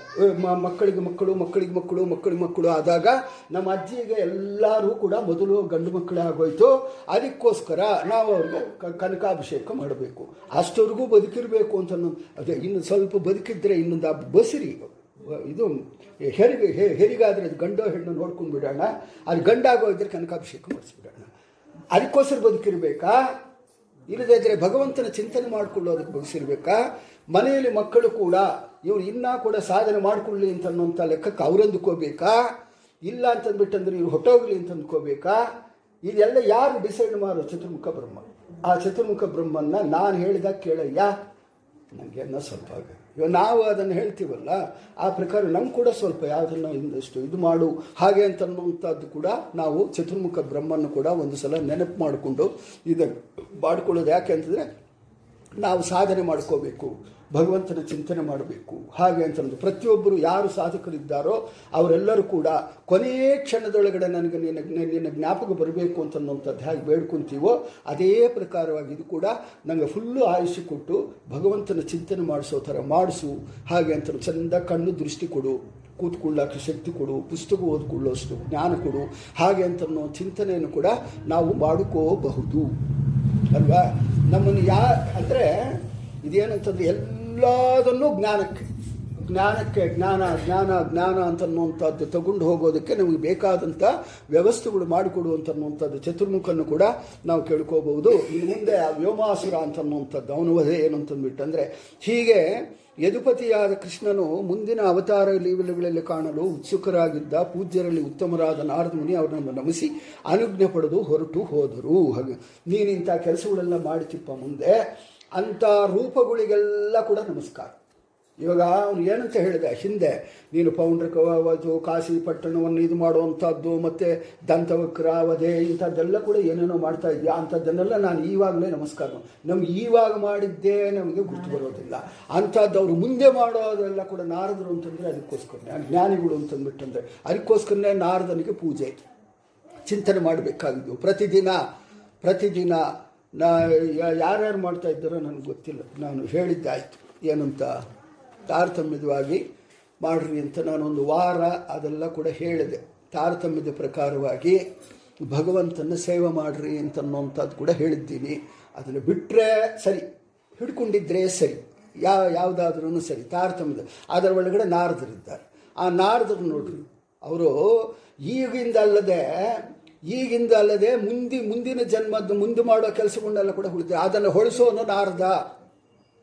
ಮಕ್ಕಳಿಗೆ ಮಕ್ಕಳು ಮಕ್ಕಳಿಗೆ ಮಕ್ಕಳು ಮಕ್ಕಳಿಗೆ ಮಕ್ಕಳು ಆದಾಗ ನಮ್ಮ ಅಜ್ಜಿಗೆ ಎಲ್ಲರೂ ಕೂಡ ಮೊದಲು ಗಂಡು ಮಕ್ಕಳೇ ಆಗೋಯ್ತು. ಅದಕ್ಕೋಸ್ಕರ ನಾವು ಅವ್ರಿಗೆ ಕನಕಾಭಿಷೇಕ ಮಾಡಬೇಕು. ಅಷ್ಟವರೆಗೂ ಬದುಕಿರಬೇಕು ಅಂತ ಅದೇ, ಇನ್ನು ಸ್ವಲ್ಪ ಬದುಕಿದ್ರೆ ಇನ್ನೊಂದು ಬಸಿರಿ, ಇದು, ಹೆರಿಗೆ ಹೆರಿಗಾದರೆ ಅದು ಗಂಡೋ ಹೆಣ್ಣು ನೋಡ್ಕೊಂಡು ಬಿಡೋಣ ಅದು ಗಂಡಾಗೋದ್ರೆ ಕನಕಾಭಿಷೇಕ ಮಾಡಿಸ್ಬಿಡೋಣ. ಅದಕ್ಕೋಸ್ಕರ ಬದುಕಿರ್ಬೇಕಾ? ಇಲ್ಲದೇ ಇದ್ರೆ ಭಗವಂತನ ಚಿಂತನೆ ಮಾಡಿಕೊಳ್ಳೋದಕ್ಕೆ ಬಯಸಿರ್ಬೇಕಾ ಮನೆಯಲ್ಲಿ ಮಕ್ಕಳು ಕೂಡ, ಇವರು ಇನ್ನೂ ಕೂಡ ಸಾಧನೆ ಮಾಡಿಕೊಳ್ಳಿ ಅಂತ ಅನ್ನೋಂಥ ಲೆಕ್ಕಕ್ಕೆ ಅವರೆಂದುಕೋಬೇಕಾ? ಇಲ್ಲ ಅಂತಂದ್ಬಿಟ್ಟಂದ್ರೆ ಇವ್ರು ಹೊಟ್ಟೋಗ್ಲಿ ಅಂತ ಅಂದ್ಕೋಬೇಕಾ ಇದೆಲ್ಲ ಯಾರು ಡಿಸೈಡ್ ಮಾಡೋ ಚತುರ್ಮುಖ ಬ್ರಹ್ಮ? ಆ ಚತುರ್ಮುಖ ಬ್ರಹ್ಮನ್ನ ನಾನು ಹೇಳಿದಾಗ ಕೇಳಯ್ಯ? ನನಗೆ ಅನ್ನೋ ಸ್ವಲ್ಪ ನಾವು ಅದನ್ನು ಹೇಳ್ತೀವಲ್ಲ, ಆ ಪ್ರಕಾರ ನಮ್ಗೆ ಕೂಡ ಸ್ವಲ್ಪ ಯಾವುದನ್ನು ಇನ್ನಷ್ಟು ಇದು ಮಾಡು, ಹಾಗೆ ಅಂತ ಅನ್ನುವಂಥದ್ದು ಕೂಡ ನಾವು ಚತುರ್ಮುಖ ಬ್ರಹ್ಮನ್ನು ಕೂಡ ಒಂದು ಸಲ ನೆನಪು ಮಾಡಿಕೊಂಡು ಇದನ್ನು ಮಾಡ್ಕೊಳ್ಳೋದು ಯಾಕೆ ಅಂತಂದರೆ ನಾವು ಸಾಧನೆ ಮಾಡ್ಕೋಬೇಕು. ಭಗವಂತನ ಚಿಂತನೆ ಮಾಡಬೇಕು. ಹಾಗೆ ಅಂತಂದು ಪ್ರತಿಯೊಬ್ಬರು ಯಾರು ಸಾಧಕರಿದ್ದಾರೋ ಅವರೆಲ್ಲರೂ ಕೂಡ ಕೊನೆಯ ಕ್ಷಣದೊಳಗಡೆ ನನಗೆ ನಿನ್ನ ನಿನ್ನ ಜ್ಞಾಪಕ ಬರಬೇಕು ಅಂತನ್ನುವಂಥದ್ದು ಹೇಗೆ ಬೇಡ್ಕೊಂತೀವೋ ಅದೇ ಪ್ರಕಾರವಾಗಿ ಇದು ಕೂಡ ನನಗೆ ಫುಲ್ಲು ಆಯುಷ್ಯ ಕೊಟ್ಟು ಭಗವಂತನ ಚಿಂತನೆ ಮಾಡಿಸೋ ಥರ ಮಾಡಿಸು. ಹಾಗೆ ಅಂತ ಚಂದ ಕಣ್ಣು ದೃಷ್ಟಿ ಕೊಡು. ಕೂತ್ಕೊಳ್ಳೋಕ್ಕೆ ಶಕ್ತಿ ಕೊಡು. ಪುಸ್ತಕ ಓದ್ಕೊಳ್ಳೋಷ್ಟು ಜ್ಞಾನ ಕೊಡು. ಹಾಗೆ ಅಂತ ಚಿಂತನೆಯನ್ನು ಕೂಡ ನಾವು ಮಾಡಿಕೋಬಹುದು. ಅಲ್ವಾ? ನಮ್ಮನ್ನು ಯಾ, ಅಂದರೆ ಇದೇನಂತಂದ್ರೆ ಎಲ್ಲದನ್ನೂ ಜ್ಞಾನಕ್ಕೆ ಜ್ಞಾನಕ್ಕೆ ಜ್ಞಾನ ಜ್ಞಾನ ಜ್ಞಾನ ಅಂತನ್ನುವಂಥದ್ದು ತಗೊಂಡು ಹೋಗೋದಕ್ಕೆ ನಮಗೆ ಬೇಕಾದಂಥ ವ್ಯವಸ್ಥೆಗಳು ಮಾಡಿಕೊಡುವಂಥದ್ದು ಚತುರ್ಮುಖನ್ನು ಕೂಡ ನಾವು ಕೇಳ್ಕೋಬಹುದು ಇನ್ನು ಮುಂದೆ ಆ ವ್ಯೋಮಾಸುರ ಅಂತನ್ನುವಂಥದ್ದು, ಅವನು ವಧೆ ಏನು ಅಂತಂದ್ಬಿಟ್ಟಂದರೆ ಹೀಗೆ ಯದುಪತಿಯಾದ ಕೃಷ್ಣನು ಮುಂದಿನ ಅವತಾರ ಲೀಲೆಗಳಲ್ಲಿ ಕಾಣಲು ಉತ್ಸುಕರಾಗಿದ್ದ ಪೂಜ್ಯರಲ್ಲಿ ಉತ್ತಮರಾದ ನಾರದ ಮುನಿ ಅವರನ್ನು ನಮಿಸಿ ಅನುಜ್ಞೆ ಪಡೆದು ಹೊರಟು ಹೋದರು. ಹಾಗೆ ನೀನಿಂಥ ಕೆಲಸಗಳೆಲ್ಲ ಮಾಡ್ತಿಪ್ಪ ಮುಂದೆ. ಅಂಥ ರೂಪಗಳಿಗೆಲ್ಲ ಕೂಡ ನಮಸ್ಕಾರ. ಇವಾಗ ಅವನು ಏನಂತ ಹೇಳಿದೆ, ಹಿಂದೆ ನೀನು ಪೌಂಡ್ರಕವಾವತು ಕಾಶಿ ಪಟ್ಟಣವನ್ನು ಇದು ಮಾಡುವಂಥದ್ದು, ಮತ್ತು ದಂತವಕ್ರ ವಧೆ ಇಂಥದ್ದೆಲ್ಲ ಕೂಡ ಏನೇನೋ ಮಾಡ್ತಾ ಇದೆಯಾ, ಅಂಥದ್ದನ್ನೆಲ್ಲ ನಾನು ಈವಾಗಲೇ ನಮಸ್ಕಾರ ನಮ್ಗೆ ಈವಾಗ ಮಾಡಿದ್ದೇ ನಮಗೆ ಗುರ್ತು ಬರೋದಿಲ್ಲ. ಅಂಥದ್ದು ಅವರು ಮುಂದೆ ಮಾಡೋದೆಲ್ಲ ಕೂಡ ನಾರದರು ಅಂತಂದರೆ ಅದಕ್ಕೋಸ್ಕರನೇ ಜ್ಞಾನಿಗಳು ಅಂತಂದ್ಬಿಟ್ಟಂದರೆ ಅದಕ್ಕೋಸ್ಕರನೇ ನಾರದನಿಗೆ ಪೂಜೆ, ಚಿಂತನೆ ಮಾಡಬೇಕಾಗಿದ್ದು ಪ್ರತಿದಿನ ಪ್ರತಿದಿನ ನಾ ಮಾಡ್ತಾ ಇದ್ದಾರೋ ನನಗೆ ಗೊತ್ತಿಲ್ಲ. ನಾನು ಹೇಳಿದ್ದಾಯಿತು. ಏನಂತ ತಾರತಮ್ಯದವಾಗಿ ಮಾಡ್ರಿ ಅಂತ ನಾನೊಂದು ವಾರ ಅದೆಲ್ಲ ಕೂಡ ಹೇಳಿದೆ. ತಾರತಮ್ಯದ ಪ್ರಕಾರವಾಗಿ ಭಗವಂತನ ಸೇವೆ ಮಾಡ್ರಿ ಅಂತ ಅನ್ನೋಂಥದ್ದು ಕೂಡ ಹೇಳಿದ್ದೀನಿ. ಅದನ್ನು ಬಿಟ್ಟರೆ ಸರಿ. ಹಿಡ್ಕೊಂಡಿದ್ರೆ ಸರಿ. ಯಾವ ಯಾವುದಾದ್ರೂ ಸರಿ. ತಾರತಮ್ಯದ. ಅದರ ಒಳಗಡೆ ನಾರದರಿದ್ದಾರೆ ಆ ನಾರದರು ನೋಡ್ರಿ. ಅವರು ಈಗಿಂದ ಅಲ್ಲದೆ ಈಗಿಂದ ಅಲ್ಲದೆ ಮುಂದಿ, ಮುಂದಿನ ಜನ್ಮದ ಮುಂದೆ ಮಾಡೋ ಕೆಲಸಗಳನ್ನೆಲ್ಲ ಕೂಡ ಹುಳಿದೆ ಅದನ್ನು ಹೊಳಿಸೋನು ನಾರದ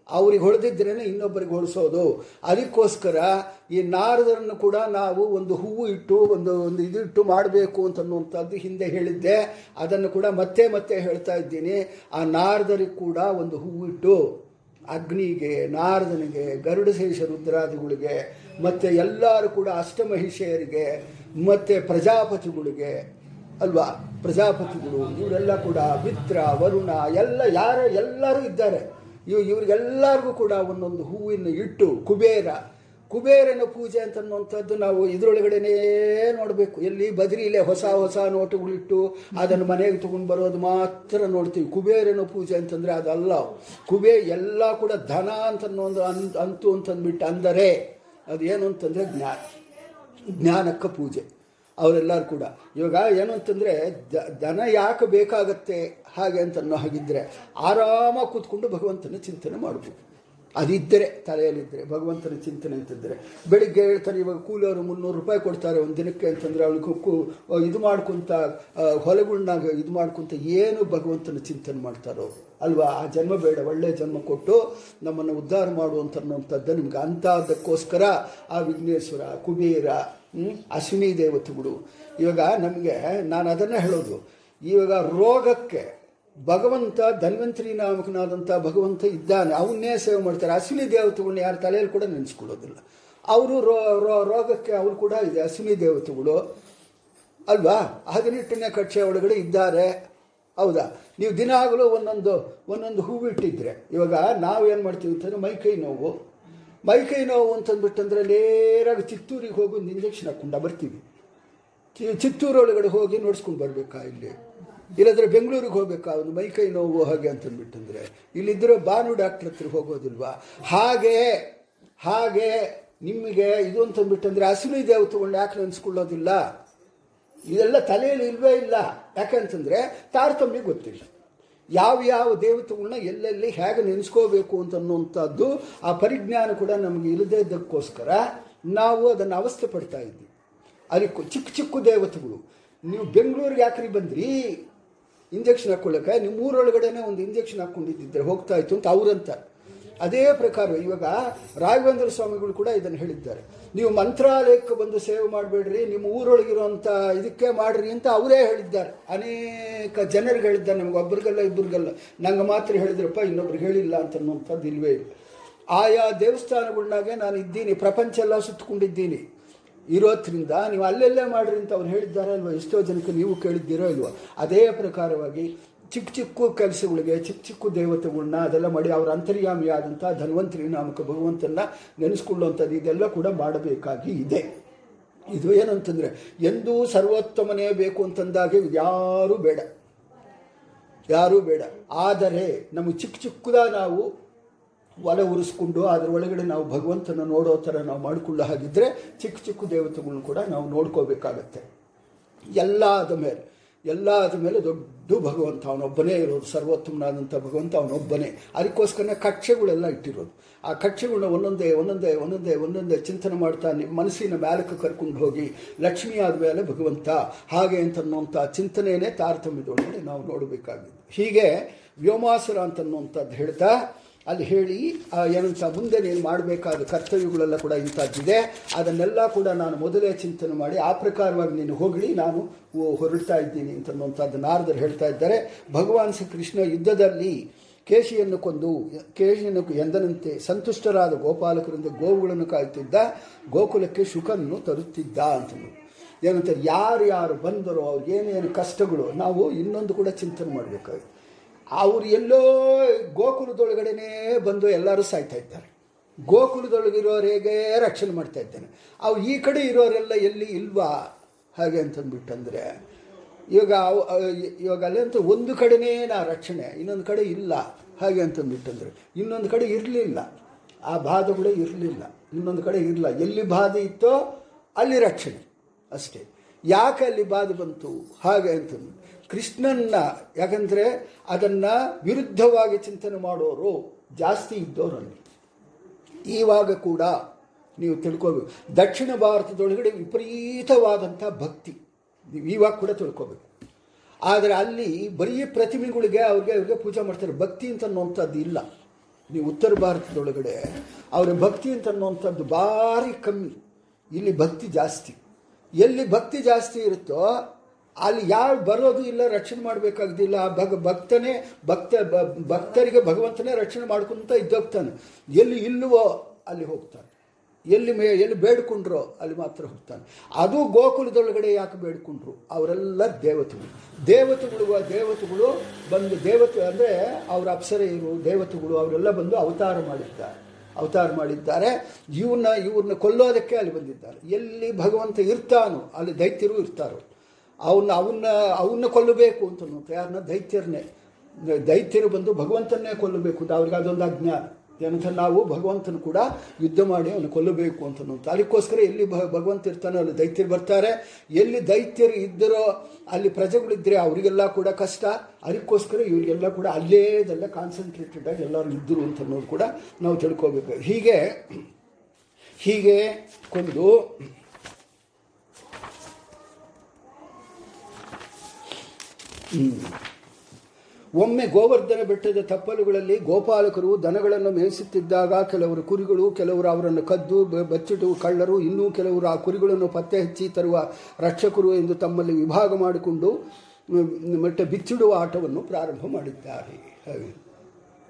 ಅವ್ರಿಗೆ ಹೊಳೆದಿದ್ರೇ ಇನ್ನೊಬ್ಬರಿಗೆ ಹೊಳಿಸೋದು. ಅದಕ್ಕೋಸ್ಕರ ಈ ನಾರದರನ್ನು ಕೂಡ ನಾವು ಒಂದು ಹೂವು ಇಟ್ಟು, ಒಂದು ಒಂದು ಇದಿಟ್ಟು ಮಾಡಬೇಕು ಅಂತ ಅನ್ನುವಂಥದ್ದು ಹಿಂದೆ ಹೇಳಿದ್ದೆ. ಅದನ್ನು ಕೂಡ ಮತ್ತೆ ಮತ್ತೆ ಹೇಳ್ತಾ ಇದ್ದೀನಿ. ಆ ನಾರದರಿಗೆ ಕೂಡ ಒಂದು ಹೂವು ಇಟ್ಟು, ಅಗ್ನಿಗೆ, ನಾರದನಿಗೆ ಗರುಡಶೇಷ ರುದ್ರಾದಿಗಳಿಗೆ, ಮತ್ತು ಎಲ್ಲರೂ ಕೂಡ ಅಷ್ಟಮಹಿಷೆಯರಿಗೆ, ಮತ್ತು ಪ್ರಜಾಪತಿಗಳಿಗೆ ಅಲ್ವಾ? ಪ್ರಜಾಪತಿಗಳು, ಇವರೆಲ್ಲ ಕೂಡ ಮಿತ್ರ, ವರುಣ, ಎಲ್ಲ ಯಾರ ಎಲ್ಲರೂ ಇದ್ದಾರೆ. ಇವ್ ಇವರಿಗೆಲ್ಲರಿಗೂ ಕೂಡ ಒಂದೊಂದು ಹೂವಿನ ಇಟ್ಟು, ಕುಬೇರ. ಕುಬೇರನ ಪೂಜೆ ಅಂತ ಅನ್ನುವಂಥದ್ದು ನಾವು ಇದರೊಳಗಡೆನೇ ನೋಡಬೇಕು. ಎಲ್ಲಿ ಬದರಿಲೆ ಹೊಸ ಹೊಸ ನೋಟುಗಳಿಟ್ಟು ಅದನ್ನು ಮನೆಗೆ ತಗೊಂಡು ಬರೋದು ಮಾತ್ರ ನೋಡ್ತೀವಿ. ಕುಬೇರನ ಪೂಜೆ ಅಂತಂದರೆ ಅದಲ್ಲ. ಕುಬೇ ಎಲ್ಲ ಕೂಡ ಧನ ಅಂತ ಅನ್ನೋದು ಅನ್, ಅಂತು ಅಂತಂದ್ಬಿಟ್ಟು ಅಂದರೆ ಅದು ಏನು ಅಂತಂದರೆ ಜ್ಞಾನ. ಜ್ಞಾನಕ್ಕ ಪೂಜೆ. ಅವರೆಲ್ಲರೂ ಕೂಡ. ಇವಾಗ ಏನು ಅಂತಂದರೆ, ದ, ದನ ಯಾಕೆ ಬೇಕಾಗತ್ತೆ ಹಾಗೆ ಅಂತ ಅನ್ನೋ ಹಾಗಿದ್ದರೆ ಆರಾಮಾಗಿ ಕೂತ್ಕೊಂಡು ಭಗವಂತನ ಚಿಂತನೆ ಮಾಡ್ಬೋದು ಅದಿದ್ದರೆ, ತಲೆಯಲ್ಲಿದ್ದರೆ, ಭಗವಂತನ ಚಿಂತನೆ ಅಂತಿದ್ದರೆ. ಬೆಳಿಗ್ಗೆ ಹೇಳ್ತಾರೆ ಇವಾಗ ಕೂಲಿಯವರು ಮುನ್ನೂರು ರೂಪಾಯಿ ಕೊಡ್ತಾರೆ ಒಂದು ದಿನಕ್ಕೆ ಅಂತಂದರೆ ಅವ್ಳಿಗೆ ಕು ಇದು ಮಾಡ್ಕೊಂತ ಹೊಲಗಳನ್ನ ಇದು ಮಾಡ್ಕೊಂತ ಏನು ಭಗವಂತನ ಚಿಂತನೆ ಮಾಡ್ತಾರೋ. ಅಲ್ವಾ? ಆ ಜನ್ಮ ಬೇಡ ಒಳ್ಳೆಯ ಜನ್ಮ ಕೊಟ್ಟು ನಮ್ಮನ್ನು ಉದ್ಧಾರ ಮಾಡುವಂಥ ನಿಮ್ಗೆ ಅಂಥದ್ದಕ್ಕೋಸ್ಕರ ಆ ವಿಘ್ನೇಶ್ವರ, ಕುಬೇರ ಅಶ್ವಿನಿ ದೇವತೆಗಳು ಇವಾಗ ನಮಗೆ ನಾನು ಅದನ್ನೇ ಹೇಳೋದು. ಇವಾಗ ರೋಗಕ್ಕೆ ಭಗವಂತ ಧನ್ವಂತರಿ ನಾಮಕನಾದಂಥ ಭಗವಂತ ಇದ್ದಾನೆ. ಅವನ್ನೇ ಸೇವೆ ಮಾಡ್ತಾರೆ. ಅಶ್ವಿನಿ ದೇವತೆಗಳನ್ನ ಯಾರ ತಲೆಯಲ್ಲಿ ಕೂಡ ನೆನೆಸ್ಕೊಳ್ಳೋದಿಲ್ಲ ಅವರು ರೋ ರೋಗಕ್ಕೆ ಅವರು ಕೂಡ ಇದೆ. ಅಶ್ವಿನಿ ದೇವತೆಗಳು. ಅಲ್ವಾ? ಹದಿನೆಂಟನೇ ಕಕ್ಷೆ ಒಳಗಡೆ ಇದ್ದಾರೆ. ಹೌದಾ? ನೀವು ದಿನಾಗಲೂ ಒಂದೊಂದು ಒಂದೊಂದು ಹೂವು ಇಟ್ಟಿದ್ರೆ, ಇವಾಗ ನಾವು ಏನು ಮಾಡ್ತೀವಿ ಅಂತಂದರೆ ಮೈಕೈ ನೋವು. ಮೈಕೈ ನೋವು ಅಂತಂದ್ಬಿಟ್ಟಂದ್ರೆ ನೇರಾಗಿ ಚಿತ್ತೂರಿಗೆ ಹೋಗಿ ಒಂದು ಇಂಜೆಕ್ಷನ್ ಹಾಕ್ಕೊಂಡ ಬರ್ತೀವಿ. ಚಿತ್ತೂರೊಳಗಡೆ ಹೋಗಿ ನೋಡ್ಸ್ಕೊಂಡು ಬರಬೇಕಾ ಇಲ್ಲಿ? ಇಲ್ಲದ್ರೆ ಬೆಂಗಳೂರಿಗೆ ಹೋಗ್ಬೇಕಾ? ಒಂದು ಮೈಕೈ ನೋವು ಹಾಗೆ ಅಂತಂದ್ಬಿಟ್ಟಂದ್ರೆ ಇಲ್ಲಿದ್ದರೆ ಬಾನು ಡಾಕ್ಟ್ರ್ ಹತ್ರ ಹೋಗೋದಿಲ್ವಾ? ಹಾಗೆ ಹಾಗೆ ನಿಮಗೆ ಇದು ಅಂತಂದ್ಬಿಟ್ಟಂದ್ರೆ ಹಸಿರು ತೊಗೊಂಡು ಯಾಕೆ ನೆನೆಸ್ಕೊಳ್ಳೋದಿಲ್ಲ? ಇದೆಲ್ಲ ತಲೆಯಲ್ಲಿ ಇಲ್ವೇ ಇಲ್ಲ. ಯಾಕಂತಂದರೆ ತಾರತಮ್ಯ ಗೊತ್ತಿಲ್ಲ. ಯಾವ ಯಾವ ದೇವತೆಗಳನ್ನ ಎಲ್ಲೆಲ್ಲಿ ಹೇಗೆ ನೆನೆಸ್ಕೋಬೇಕು ಅಂತ ಅನ್ನುವಂಥದ್ದು ಆ ಪರಿಜ್ಞಾನ ಕೂಡ ನಮಗೆ ಇಲ್ಲದೇ ಇದ್ದಕ್ಕೋಸ್ಕರ ನಾವು ಅದನ್ನು ಅವಸ್ಥೆ ಪಡ್ತಾ ಇದ್ವಿ ಅದಕ್ಕೆ ಚಿಕ್ಕ ಚಿಕ್ಕ ದೇವತೆಗಳು. ನೀವು ಬೆಂಗಳೂರಿಗೆ ಯಾಕ್ರಿ ಬಂದ್ರಿ? ಇಂಜೆಕ್ಷನ್ ಹಾಕ್ಕೊಳ್ಳೋಕೆ? ನಿಮ್ಮ ಊರೊಳಗಡೆನೆ ಒಂದು ಇಂಜೆಕ್ಷನ್ ಹಾಕ್ಕೊಂಡಿದ್ದಿದ್ರೆ ಹೋಗ್ತಾ ಇತ್ತು ಅಂತ ಅವರಂತ. ಅದೇ ಪ್ರಕಾರ ಇವಾಗ ರಾಘವೇಂದ್ರ ಸ್ವಾಮಿಗಳು ಕೂಡ ಇದನ್ನು ಹೇಳಿದ್ದಾರೆ. ನೀವು ಮಂತ್ರಾಲಯಕ್ಕೆ ಬಂದು ಸೇವೆ ಮಾಡಬೇಡ್ರಿ, ನಿಮ್ಮ ಊರೊಳಗಿರುವಂಥ ಇದಕ್ಕೆ ಮಾಡಿರಿ ಅಂತ ಅವರೇ ಹೇಳಿದ್ದಾರೆ. ಅನೇಕ ಜನರಿಗೆ ಹೇಳಿದ್ದಾರೆ ನಮ್ಗೆ, ಒಬ್ರಿಗಲ್ಲ ಇಬ್ಬರಿಗಲ್ಲ ನಂಗೆ ಮಾತ್ರ ಹೇಳಿದ್ರಪ್ಪ ಇನ್ನೊಬ್ರಿಗೆ ಹೇಳಿಲ್ಲ ಅಂತ ಅನ್ನೋಂಥದ್ದು ಇಲ್ವೇ ಇಲ್ಲ. ಆಯಾ ದೇವಸ್ಥಾನಗಳ್ನಾಗೆ ನಾನು ಇದ್ದೀನಿ, ಪ್ರಪಂಚ ಎಲ್ಲ ಸುತ್ತಕೊಂಡಿದ್ದೀನಿ. ಇರೋದ್ರಿಂದ ನೀವು ಅಲ್ಲೆಲ್ಲೇ ಮಾಡ್ರಿ ಅಂತ ಅವ್ರು ಹೇಳಿದ್ದಾರೆ ಅಲ್ವಾ ಎಷ್ಟೋ ಜನಕ್ಕೆ ನೀವು ಕೇಳಿದ್ದೀರೋ ಇಲ್ವೋ? ಅದೇ ಪ್ರಕಾರವಾಗಿ ಚಿಕ್ಕ ಚಿಕ್ಕ ಕೆಲಸಗಳಿಗೆ, ಚಿಕ್ಕ ಚಿಕ್ಕ ದೇವತೆಗಳನ್ನ ಅದೆಲ್ಲ ಮಾಡಿ ಅವರ ಅಂತರ್ಯಾಮಿ ಆದಂಥ ಧನ್ವಂತರಿ ನಾಮಕ ಭಗವಂತನ ನೆನೆಸ್ಕೊಳ್ಳುವಂಥದ್ದು ಇದೆಲ್ಲ ಕೂಡ ಮಾಡಬೇಕಾಗಿ ಇದೆ. ಇದು ಏನಂತಂದರೆ, ಎಂದೂ ಸರ್ವೋತ್ತಮನೇ ಬೇಕು ಅಂತಂದಾಗೆ ಯಾರೂ ಬೇಡ. ಯಾರೂ ಬೇಡ. ಆದರೆ, ನಮಗೆ ಚಿಕ್ಕ ಚಿಕ್ಕದ ನಾವು ಒಲೆ ಉರಿಸ್ಕೊಂಡು ಅದರ ಒಳಗಡೆ ನಾವು ಭಗವಂತನ ನೋಡೋ ಥರ ನಾವು ಮಾಡಿಕೊಳ್ಳೋ ಹಾಗಿದ್ರೆ ಚಿಕ್ಕ ಚಿಕ್ಕ ದೇವತೆಗಳನ್ನ ಕೂಡ ನಾವು ನೋಡ್ಕೋಬೇಕಾಗತ್ತೆ. ಎಲ್ಲ ಆದ ಮೇಲೆ ಎಲ್ಲ ಆದ ಮೇಲೆ ದೊಡ್ಡ ಭಗವಂತ, ಅವನೊಬ್ಬನೇ ಇರೋದು ಸರ್ವೋತ್ತಮನಾದಂಥ ಭಗವಂತ ಅವನೊಬ್ಬನೇ. ಅದಕ್ಕೋಸ್ಕರನೇ ಕಕ್ಷೆಗಳೆಲ್ಲ ಇಟ್ಟಿರೋದು. ಆ ಕಕ್ಷೆಗಳನ್ನ ಒಂದೊಂದೇ ಒಂದೊಂದೇ ಒಂದೊಂದೇ ಒಂದೊಂದೇ ಚಿಂತನೆ ಮಾಡ್ತಾ ನಿಮ್ಮ ಮನಸ್ಸಿನ ಮ್ಯಾಲಕ್ಕೆ ಕರ್ಕೊಂಡು ಹೋಗಿ ಲಕ್ಷ್ಮಿ ಆದಮೇಲೆ ಭಗವಂತ ಹಾಗೆ ಅಂತನ್ನುವಂಥ ಚಿಂತನೆಯೇ ತಾರತಮ್ಯದೊಳಗಡೆ ನಾವು ನೋಡಬೇಕಾಗಿದೆ ಹೀಗೆ ವ್ಯೋಮಾಸುರ ಅಂತನ್ನುವಂಥದ್ದು ಹೇಳ್ತಾ ಅಲ್ಲಿ ಹೇಳಿ ಏನಂತ ಮುಂದೆ ನೀನು ಮಾಡಬೇಕಾದ ಕರ್ತವ್ಯಗಳೆಲ್ಲ ಕೂಡ ಇಂಥದ್ದಿದೆ. ಅದನ್ನೆಲ್ಲ ಕೂಡ ನಾನು ಮೊದಲೇ ಚಿಂತನೆ ಮಾಡಿ, ಆ ಪ್ರಕಾರವಾಗಿ ನೀನು ಹೋಗಲಿ, ನಾನು ಹೊರಡ್ತಾ ಇದ್ದೀನಿ ಅಂತನ್ನುವಂಥದ್ದು ನಾರದರು ಹೇಳ್ತಾ ಇದ್ದಾರೆ. ಭಗವಾನ್ ಶ್ರೀ ಕೃಷ್ಣ ಯುದ್ಧದಲ್ಲಿ ಕೇಶಿಯನ್ನು ಕೊಂದು, ಕೇಶಿಯನ್ನು ಎಂದನಂತೆ ಸಂತುಷ್ಟರಾದ ಗೋಪಾಲಕರಿಂದ ಗೋವುಗಳನ್ನು ಕಾಯುತ್ತಿದ್ದ ಗೋಕುಲಕ್ಕೆ ಶುಕನ್ನು ತರುತ್ತಿದ್ದ ಅಂತಂದು ಏನಂತಾರೆ ಯಾರು ಯಾರು ಬಂದರೋ ಅವ್ರಿಗೆ ಏನೇನು ಕಷ್ಟಗಳು, ನಾವು ಇನ್ನೊಂದು ಕೂಡ ಚಿಂತನೆ ಮಾಡಬೇಕಾಗಿದೆ ಅವ್ರು ಎಲ್ಲೋ ಗೋಕುಲದೊಳಗಡೆನೇ ಬಂದು ಎಲ್ಲರೂ ಸಾಯ್ತಾ ಇದ್ದಾರೆ. ಗೋಕುಲದೊಳಗಿರೋರಿಗೆ ರಕ್ಷಣೆ ಮಾಡ್ತಾ ಇದ್ದೇನೆ. ಅವು ಈ ಕಡೆ ಇರೋರೆಲ್ಲ ಎಲ್ಲಿ ಇಲ್ವಾ? ಹಾಗೆ ಅಂತಂದ್ಬಿಟ್ಟಂದ್ರೆ, ಇವಾಗ ಇವಾಗ ಅಲ್ಲಂತೂ ಒಂದು ಕಡೆನೇ ನಾ ರಕ್ಷಣೆ, ಇನ್ನೊಂದು ಕಡೆ ಇಲ್ಲ. ಹಾಗೆ ಅಂತಂದ್ಬಿಟ್ಟಂದ್ರೆ, ಇನ್ನೊಂದು ಕಡೆ ಇರಲಿಲ್ಲ. ಆ ಬಾಧೆಗಳೇ ಇರಲಿಲ್ಲ. ಇನ್ನೊಂದು ಕಡೆ ಇರಲಿಲ್ಲ. ಎಲ್ಲಿ ಬಾಧೆ ಇತ್ತೋ ಅಲ್ಲಿ ರಕ್ಷಣೆ ಅಷ್ಟೇ. ಯಾಕೆ ಅಲ್ಲಿ ಬಾಧೆ ಬಂತು? ಹಾಗೆ ಅಂತಂದು ಕೃಷ್ಣನ್ನ, ಯಾಕಂದರೆ ಅದನ್ನು ವಿರುದ್ಧವಾಗಿ ಚಿಂತನೆ ಮಾಡೋರು ಜಾಸ್ತಿ ಇದ್ದವರಲ್ಲಿ ಈವಾಗ ಕೂಡ ನೀವು ತಿಳ್ಕೋಬೇಕು. ದಕ್ಷಿಣ ಭಾರತದೊಳಗಡೆ ವಿಪರೀತವಾದಂಥ ಭಕ್ತಿ. ನೀವು ಇವಾಗ ಕೂಡ ತಿಳ್ಕೋಬೇಕು. ಆದರೆ ಅಲ್ಲಿ ಬರೀ ಪ್ರತಿಮೆಗಳಿಗೆ ಅವ್ರಿಗೆ ಅವ್ರಿಗೆ ಪೂಜೆ ಮಾಡ್ತಾರೆ. ಭಕ್ತಿ ಅಂತ ಅನ್ನುವಂಥದ್ದು ಇಲ್ಲ. ನೀವು ಉತ್ತರ ಭಾರತದೊಳಗಡೆ ಅವರ ಭಕ್ತಿ ಅಂತ ಅನ್ನುವಂಥದ್ದು ಭಾರಿ ಕಮ್ಮಿ. ಇಲ್ಲಿ ಭಕ್ತಿ ಜಾಸ್ತಿ. ಎಲ್ಲಿ ಭಕ್ತಿ ಜಾಸ್ತಿ ಇರುತ್ತೋ ಅಲ್ಲಿ ಯಾರು ಬರೋದು ಇಲ್ಲ, ರಕ್ಷಣೆ ಮಾಡಬೇಕಾಗ್ದಿಲ್ಲ, ಭಗ ಭಕ್ತನೇ ಭಕ್ತ ಭಕ್ತರಿಗೆ ಭಗವಂತನೇ ರಕ್ಷಣೆ ಮಾಡ್ಕೊಂತ ಇದ್ದೋಗ್ತಾನೆ. ಎಲ್ಲಿ ಇಲ್ಲವೋ ಅಲ್ಲಿ ಹೋಗ್ತಾನೆ. ಎಲ್ಲಿ ಮೇ, ಎಲ್ಲಿ ಬೇಡ್ಕೊಂಡ್ರೋ ಅಲ್ಲಿ ಮಾತ್ರ ಹೋಗ್ತಾನೆ. ಅದು ಗೋಕುಲದೊಳಗಡೆ ಯಾಕೆ ಬೇಡ್ಕೊಂಡ್ರು? ಅವರೆಲ್ಲ ದೇವತೆಗಳು. ದೇವತೆಗಳು ದೇವತೆಗಳು ಬಂದು ದೇವತೆ ಅಂದರೆ ಅವರ ಅಪ್ಸರೆಯರು ದೇವತೆಗಳು, ಅವರೆಲ್ಲ ಬಂದು ಅವತಾರ ಮಾಡಿದ್ದಾರೆ. ಅವತಾರ ಮಾಡಿದ್ದಾರೆ. ಇವನ್ನ ಇವ್ರನ್ನ ಕೊಲ್ಲೋದಕ್ಕೆ ಅಲ್ಲಿ ಬಂದಿದ್ದಾರೆ. ಎಲ್ಲಿ ಭಗವಂತ ಇರ್ತಾನೋ, ಅಲ್ಲಿ ದೈತ್ಯರು ಇರ್ತಾರೋ ಅವನ್ನ ಅವನ್ನ ಅವನ್ನ ಕೊಲ್ಲಬೇಕು ಅಂತ ಯಾರನ್ನ ದೈತ್ಯರನ್ನೇ. ದೈತ್ಯರು ಬಂದು ಭಗವಂತನ್ನೇ ಕೊಲ್ಲಬೇಕು ಅಂತ, ಅವ್ರಿಗೆ ಅದೊಂದು ಅಜ್ಞಾನ ಏನಂತ ನಾವು ಭಗವಂತನ ಕೂಡ ಯುದ್ಧ ಮಾಡಿ ಅವನು ಕೊಲ್ಲಬೇಕು ಅಂತ ಅದಕ್ಕೋಸ್ಕರ ಎಲ್ಲಿ ಭಗವಂತ ಇರ್ತಾನೋ ಅಲ್ಲಿ ದೈತ್ಯರು ಬರ್ತಾರೆ. ಎಲ್ಲಿ ದೈತ್ಯರು ಇದ್ದರೋ ಅಲ್ಲಿ ಪ್ರಜೆಗಳಿದ್ದರೆ ಅವರಿಗೆಲ್ಲ ಕೂಡ ಕಷ್ಟ. ಅದಕ್ಕೋಸ್ಕರ ಇವರಿಗೆಲ್ಲ ಕೂಡ ಅಲ್ಲೇ ಇದೆಲ್ಲ ಕಾನ್ಸಂಟ್ರೇಟೆಡ್ ಆಗಿ ಎಲ್ಲರೂ ಇದ್ದರು ಅಂತ ಅನ್ನೋದು ಕೂಡ ನಾವು ತಿಳ್ಕೋಬೇಕು. ಹೀಗೆ ಹೀಗೆ ಕೊಂದು ಒಮ್ಮೆ ಗೋವರ್ಧನ ಬೆಟ್ಟದ ತಪ್ಪಲುಗಳಲ್ಲಿ ಗೋಪಾಲಕರು ದನಗಳನ್ನು ಮೇಯಿಸುತ್ತಿದ್ದಾಗ ಕೆಲವರು ಕುರಿಗಳು, ಕೆಲವರು ಅವರನ್ನು ಕದ್ದು ಬಚ್ಚಿಟ್ಟು ಕಳ್ಳರು, ಇನ್ನೂ ಕೆಲವರು ಆ ಕುರಿಗಳನ್ನು ಪತ್ತೆ ಹಚ್ಚಿ ತರುವ ರಕ್ಷಕರು ಎಂದು ತಮ್ಮಲ್ಲಿ ವಿಭಾಗ ಮಾಡಿಕೊಂಡು ಮತ್ತೆ ಬಿಚ್ಚಿಡುವ ಆಟವನ್ನು ಪ್ರಾರಂಭ ಮಾಡಿದ್ದಾರೆ.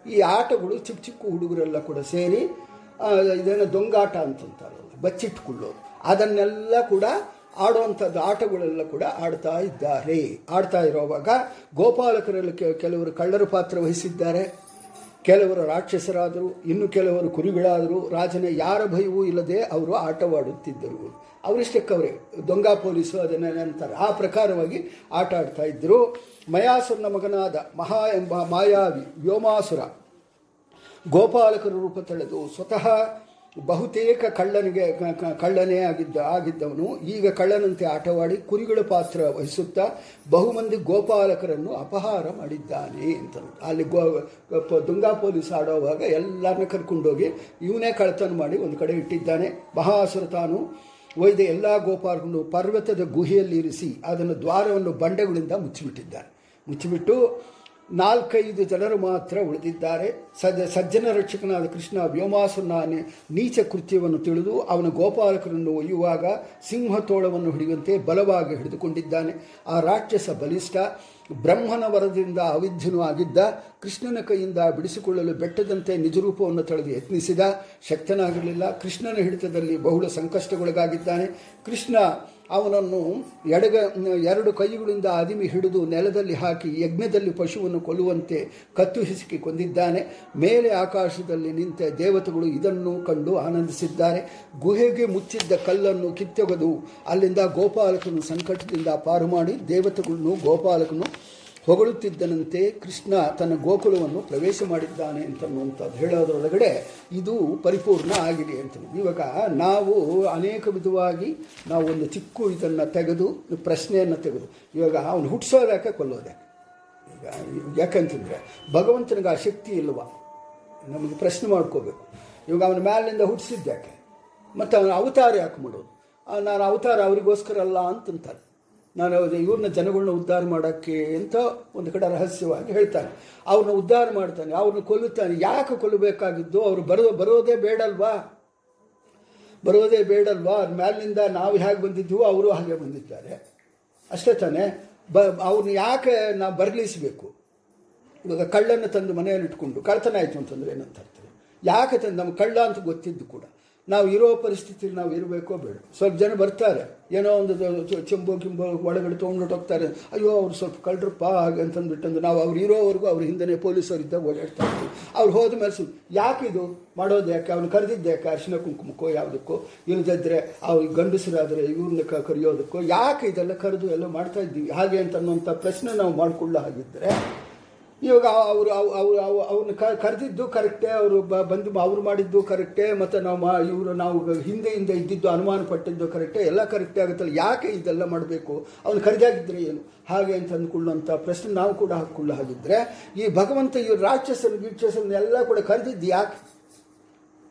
ಈ ಆಟಗಳು ಚಿಕ್ಕ ಚಿಕ್ಕ ಹುಡುಗರೆಲ್ಲ ಕೂಡ ಸೇರಿ ಇದನ್ನು ದೊಂಗಾಟ ಅಂತಂತಾರೆ ಬಚ್ಚಿಟ್ಟುಕೊಳ್ಳೋದು. ಅದನ್ನೆಲ್ಲ ಕೂಡ ಆಡುವಂಥದ್ದು ಆಟಗಳೆಲ್ಲ ಕೂಡ ಆಡ್ತಾ ಇದ್ದಾರೆ. ಆಡ್ತಾ ಇರೋವಾಗ ಗೋಪಾಲಕರಲ್ಲಿ ಕೆಲವರು ಕಳ್ಳರು ಪಾತ್ರ ವಹಿಸಿದ್ದಾರೆ. ಕೆಲವರು ರಾಕ್ಷಸರಾದರು, ಇನ್ನು ಕೆಲವರು ಕುರಿಗಳಾದರು. ರಾಜನ ಯಾರ ಭಯವೂ ಇಲ್ಲದೆ ಅವರು ಆಟವಾಡುತ್ತಿದ್ದರು. ಅವರಿಷ್ಟಕ್ಕವರೇ ದೊಂಗ ಪೊಲೀಸು ಅದನ್ನ ನಂತರ ಆ ಪ್ರಕಾರವಾಗಿ ಆಟ ಆಡ್ತಾ ಇದ್ದರು. ಮಯಾಸುರನ ಮಗನಾದ ಮಹಾ ಎಂಬ ಮಾಯಾವಿ ವ್ಯೋಮಾಸುರ ಗೋಪಾಲಕರ ರೂಪ ತಳೆದು ಸ್ವತಃ ಬಹುತೇಕ ಕಳ್ಳನಿಗೆ ಕಳ್ಳನೇ ಆಗಿದ್ದ, ಆಗಿದ್ದವನು ಈಗ ಕಳ್ಳನಂತೆ ಆಟವಾಡಿ ಕುರಿಗಳ ಪಾತ್ರ ವಹಿಸುತ್ತಾ ಬಹುಮಂದಿ ಗೋಪಾಲಕರನ್ನು ಅಪಹಾರ ಮಾಡಿದ್ದಾನೆ ಅಂತ ಅಲ್ಲಿ ಗೋ ದುಂಗಾ ಪೊಲೀಸ್ ಆಡೋವಾಗ ಎಲ್ಲರನ್ನ ಕರ್ಕೊಂಡೋಗಿ ಇವನೇ ಕಳ್ಳತನ ಮಾಡಿ ಒಂದು ಕಡೆ ಇಟ್ಟಿದ್ದಾನೆ. ಮಹಾಸುರ ತಾನು ಒಯ್ದ ಎಲ್ಲ ಗೋಪಾಲಕರನ್ನು ಪರ್ವತದ ಗುಹೆಯಲ್ಲಿ ಇರಿಸಿ ಅದನ್ನು ದ್ವಾರವನ್ನು ಬಂಡೆಗಳಿಂದ ಮುಚ್ಚಿಬಿಟ್ಟಿದ್ದಾನೆ. ಮುಚ್ಚಿಬಿಟ್ಟು ನಾಲ್ಕೈದು ಜನರು ಮಾತ್ರ ಉಳಿದಿದ್ದಾರೆ. ಸಜ್ಜ ಸಜ್ಜನ ರಕ್ಷಕನಾದ ಕೃಷ್ಣ ವ್ಯೋಮಾಸುರನ ನೀಚ ಕೃತ್ಯವನ್ನು ತಿಳಿದು ಅವನ ಗೋಪಾಲಕರನ್ನು ಒಯ್ಯುವಾಗ ಸಿಂಹತೋಳವನ್ನು ಹಿಡಿಯುವಂತೆ ಬಲವಾಗಿ ಹಿಡಿದುಕೊಂಡಿದ್ದಾನೆ. ಆ ರಾಕ್ಷಸ ಬಲಿಷ್ಠ ಬ್ರಹ್ಮನ ವರದಿಂದ ಅವಿಧ್ಯನೂ ಆಗಿದ್ದ ಕೃಷ್ಣನ ಕೈಯಿಂದ ಬಿಡಿಸಿಕೊಳ್ಳಲು ಬೆಟ್ಟದಂತೆ ನಿಜರೂಪವನ್ನು ತಳೆದು ಯತ್ನಿಸಿದ, ಶಕ್ತನಾಗಿರಲಿಲ್ಲ. ಕೃಷ್ಣನ ಹಿಡಿತದಲ್ಲಿ ಬಹುಳ ಸಂಕಷ್ಟಗೊಳಗಾಗಿದ್ದಾನೆ. ಕೃಷ್ಣ ಅವನನ್ನು ಎಡಗ, ಎರಡು ಕೈಗಳಿಂದ ಅದಿಮಿ ಹಿಡಿದು ನೆಲದಲ್ಲಿ ಹಾಕಿ ಯಜ್ಞದಲ್ಲಿ ಪಶುವನ್ನು ಕೊಲ್ಲುವಂತೆ ಕತ್ತು ಹಿಸುಕಿ ಕೊಂದಿದ್ದಾನೆ. ಮೇಲೆ ಆಕಾಶದಲ್ಲಿ ನಿಂತ ದೇವತೆಗಳು ಇದನ್ನು ಕಂಡು ಆನಂದಿಸಿದ್ದಾರೆ. ಗುಹೆಗೆ ಮುಚ್ಚಿದ್ದ ಕಲ್ಲನ್ನು ಕಿತ್ತೊಗೆದು ಅಲ್ಲಿಂದ ಗೋಪಾಲಕನು ಸಂಕಟದಿಂದ ಪಾರು ಮಾಡಿ ದೇವತೆಗಳನ್ನು ಗೋಪಾಲಕನು ಹೊಗಳುತ್ತಿದ್ದನಂತೆ ಕೃಷ್ಣ ತನ್ನ ಗೋಕುಲವನ್ನು ಪ್ರವೇಶ ಮಾಡಿದ್ದಾನೆ ಅಂತನ್ನುವಂಥದ್ದು ಹೇಳೋದ್ರೊಳಗಡೆ ಇದು ಪರಿಪೂರ್ಣ ಆಗಿದೆ ಅಂತ ಇವಾಗ ನಾವು ಅನೇಕ ವಿಧವಾಗಿ ನಾವು ಒಂದು ಚಿಕ್ಕ ಇದನ್ನು ತೆಗೆದು, ಪ್ರಶ್ನೆಯನ್ನು ತೆಗೆದು, ಇವಾಗ ಅವನು ಹುಟ್ಟಿಸೋದ್ಯಾಕೆ ಕೊಲ್ಲೋದ್ಯಾಕೆ ಈಗ ಯಾಕಂತಂದರೆ ಭಗವಂತನಿಗೆ ಆ ಶಕ್ತಿ ಇಲ್ವ? ನಮಗೆ ಪ್ರಶ್ನೆ ಮಾಡ್ಕೋಬೇಕು. ಇವಾಗ ಅವನ ಮೇಲಿಂದ ಹುಟ್ಟಿಸಿದ್ಯಾಕೆ ಮತ್ತು ಅವನ ಅವತಾರ ಯಾಕೆ ಮಾಡೋದು? ನಾನು ಅವತಾರ ಅವರಿಗೋಸ್ಕರ ಅಲ್ಲ ಅಂತಂತಾರೆ. ನಾನು ಇವ್ರನ್ನ ಜನಗಳನ್ನ ಉದ್ಧಾರ ಮಾಡೋಕ್ಕೆ ಅಂತ ಒಂದು ಕಡೆ ರಹಸ್ಯವಾಗಿ ಹೇಳ್ತಾನೆ. ಅವ್ರನ್ನ ಉದ್ಧಾರ ಮಾಡ್ತಾನೆ, ಅವ್ರನ್ನ ಕೊಲ್ಲುತ್ತಾನೆ. ಯಾಕೆ ಕೊಲ್ಲಬೇಕಾಗಿದ್ದು? ಅವರು ಬರೋ, ಬರೋದೇ ಬೇಡಲ್ವಾ? ಬರೋದೇ ಬೇಡಲ್ವಾ? ಅದ್ರ ಮ್ಯಾಲಿನಿಂದ ನಾವು ಹೇಗೆ ಬಂದಿದ್ದೀವೋ ಅವರು ಹಾಗೆ ಬಂದಿದ್ದಾರೆ. ಅಷ್ಟೇ ತಾನೇ, ಬ ಅವ್ರನ್ನ ಯಾಕೆ ನಾವು ಬರಲಿಸಬೇಕು? ಇವಾಗ ಕಳ್ಳನ್ನು ತಂದು ಮನೆಯಲ್ಲಿ ಇಟ್ಕೊಂಡು ಕಳ್ತನ ಆಯಿತು ಅಂತಂದ್ರೆ ಏನಂತ ಹೇಳ್ತಾರೆ ಯಾಕೆ ತಂದು ನಮ್ಮ ಕಳ್ಳ ಅಂತ ಗೊತ್ತಿದ್ದು ಕೂಡ. ನಾವು ಇರೋ ಪರಿಸ್ಥಿತಿಲಿ ನಾವು ಇರಬೇಕೋ ಬೇಡ. ಸ್ವಲ್ಪ ಜನ ಬರ್ತಾರೆ. ಏನೋ ಒಂದು ಚೆಂಬು, ಕಿಂಬು ಒಳಗಡೆ ತೊಗೊಂಡು ಹೋಗ್ತಾರೆ. ಅಯ್ಯೋ, ಅವ್ರು ಸ್ವಲ್ಪ ಕಳ್ರಪ್ಪ ಹಾಗೆ ಅಂತಂದ್ಬಿಟ್ಟಂದು ನಾವು ಅವ್ರು ಇರೋವರೆಗೂ ಅವ್ರ ಹಿಂದೆ ಪೊಲೀಸರು ಇದ್ದಾಗ ಓಡಾಡ್ತಾ ಇರ್ತೀವಿ. ಅವ್ರು ಹೋದ ಮೇಲೆ ಸುಮ್ಮನೆ ಯಾಕಿದು ಮಾಡೋದು ಯಾಕೆ? ಅವ್ನು ಕರೆದಿದ್ದೆ ಯಾಕೆ? ಅರಿಶಿನ ಕುಂಕುಮಕ್ಕೋ, ಯಾವುದಕ್ಕೋ? ಇಲ್ಲದಿದ್ದರೆ ಅವ್ರಿಗೆ ಗಂಡಸರಾದರೆ ಇವ್ರನ್ನ ಕರೆಯೋದಕ್ಕೋ? ಯಾಕೆ ಇದೆಲ್ಲ ಕರೆದು ಎಲ್ಲ ಮಾಡ್ತಾ ಇದ್ದೀವಿ? ಹಾಗೆ ಅಂತ ಅನ್ನೋಂಥ ಪ್ರಶ್ನೆ ನಾವು ಮಾಡಿಕೊಳ್ಳೋ ಹಾಗಿದ್ದರೆ ಇವಾಗ ಅವರು ಅವರು ಅವ್ರನ್ನ ಕರೆದಿದ್ದು ಕರೆಕ್ಟೇ ಅವರು ಬ ಬಂದು ಅವ್ರು ಮಾಡಿದ್ದು ಕರೆಕ್ಟೇ ಮತ್ತು ನಾವು ಮಾ ಇವರು ನಾವು ಹಿಂದೆಯಿಂದ ಇದ್ದಿದ್ದು ಅನುಮಾನ ಪಟ್ಟಿದ್ದು ಕರೆಕ್ಟೇ ಎಲ್ಲ ಕರೆಕ್ಟೇ ಆಗುತ್ತಲ್ಲ. ಯಾಕೆ ಇದೆಲ್ಲ ಮಾಡಬೇಕು? ಅವ್ನು ಕರೆದಾಗಿದ್ದರೆ ಏನು? ಹಾಗೆ ಅಂತ ಅಂದ್ಕೊಳ್ಳುವಂಥ ಪ್ರಶ್ನೆ ನಾವು ಕೂಡ ಹಾಕ್ಕೊಳ್ಳೋ ಹಾಗಿದ್ದರೆ ಈ ಭಗವಂತ ಇವ್ರು ರಾಕ್ಷಸನ, ಗೀಕ್ಷಸನ ಎಲ್ಲ ಕೂಡ ಕರೆದಿದ್ದು ಯಾಕೆ?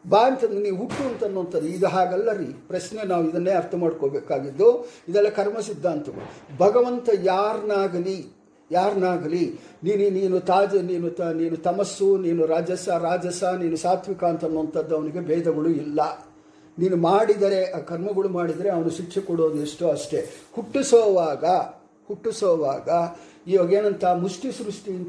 ಬಾ ಅಂತಂದು ನೀವು ಹುಟ್ಟು ಅಂತ ಅನ್ನೋಂಥದ್ದು. ಇದು ಹಾಗಲ್ಲ ರೀ. ಪ್ರಶ್ನೆ ನಾವು ಇದನ್ನೇ ಅರ್ಥ ಮಾಡ್ಕೋಬೇಕಾಗಿದ್ದು. ಇದೆಲ್ಲ ಕರ್ಮ ಸಿದ್ಧಾಂತಗಳು ಭಗವಂತ ಯಾರನ್ನಾಗಲಿ ಯಾರನ್ನಾಗಲಿ ನೀನು ನೀನು ತಾಜ, ನೀನು ತ, ನೀನು ತಮಸ್ಸು, ನೀನು ರಾಜಸ ರಾಜಸ, ನೀನು ಸಾತ್ವಿಕ ಅಂತ ಅನ್ನುವಂಥದ್ದು ಅವನಿಗೆ ಭೇದಗಳು ಇಲ್ಲ. ನೀನು ಮಾಡಿದರೆ, ಆ ಕರ್ಮಗಳು ಮಾಡಿದರೆ ಅವನು ಶಿಕ್ಷೆ ಕೊಡೋದು ಎಷ್ಟೋ ಅಷ್ಟೇ. ಹುಟ್ಟಿಸೋವಾಗ ಹುಟ್ಟಿಸೋವಾಗ ಇವಾಗ ಏನಂತ ಮುಷ್ಟಿ ಸೃಷ್ಟಿ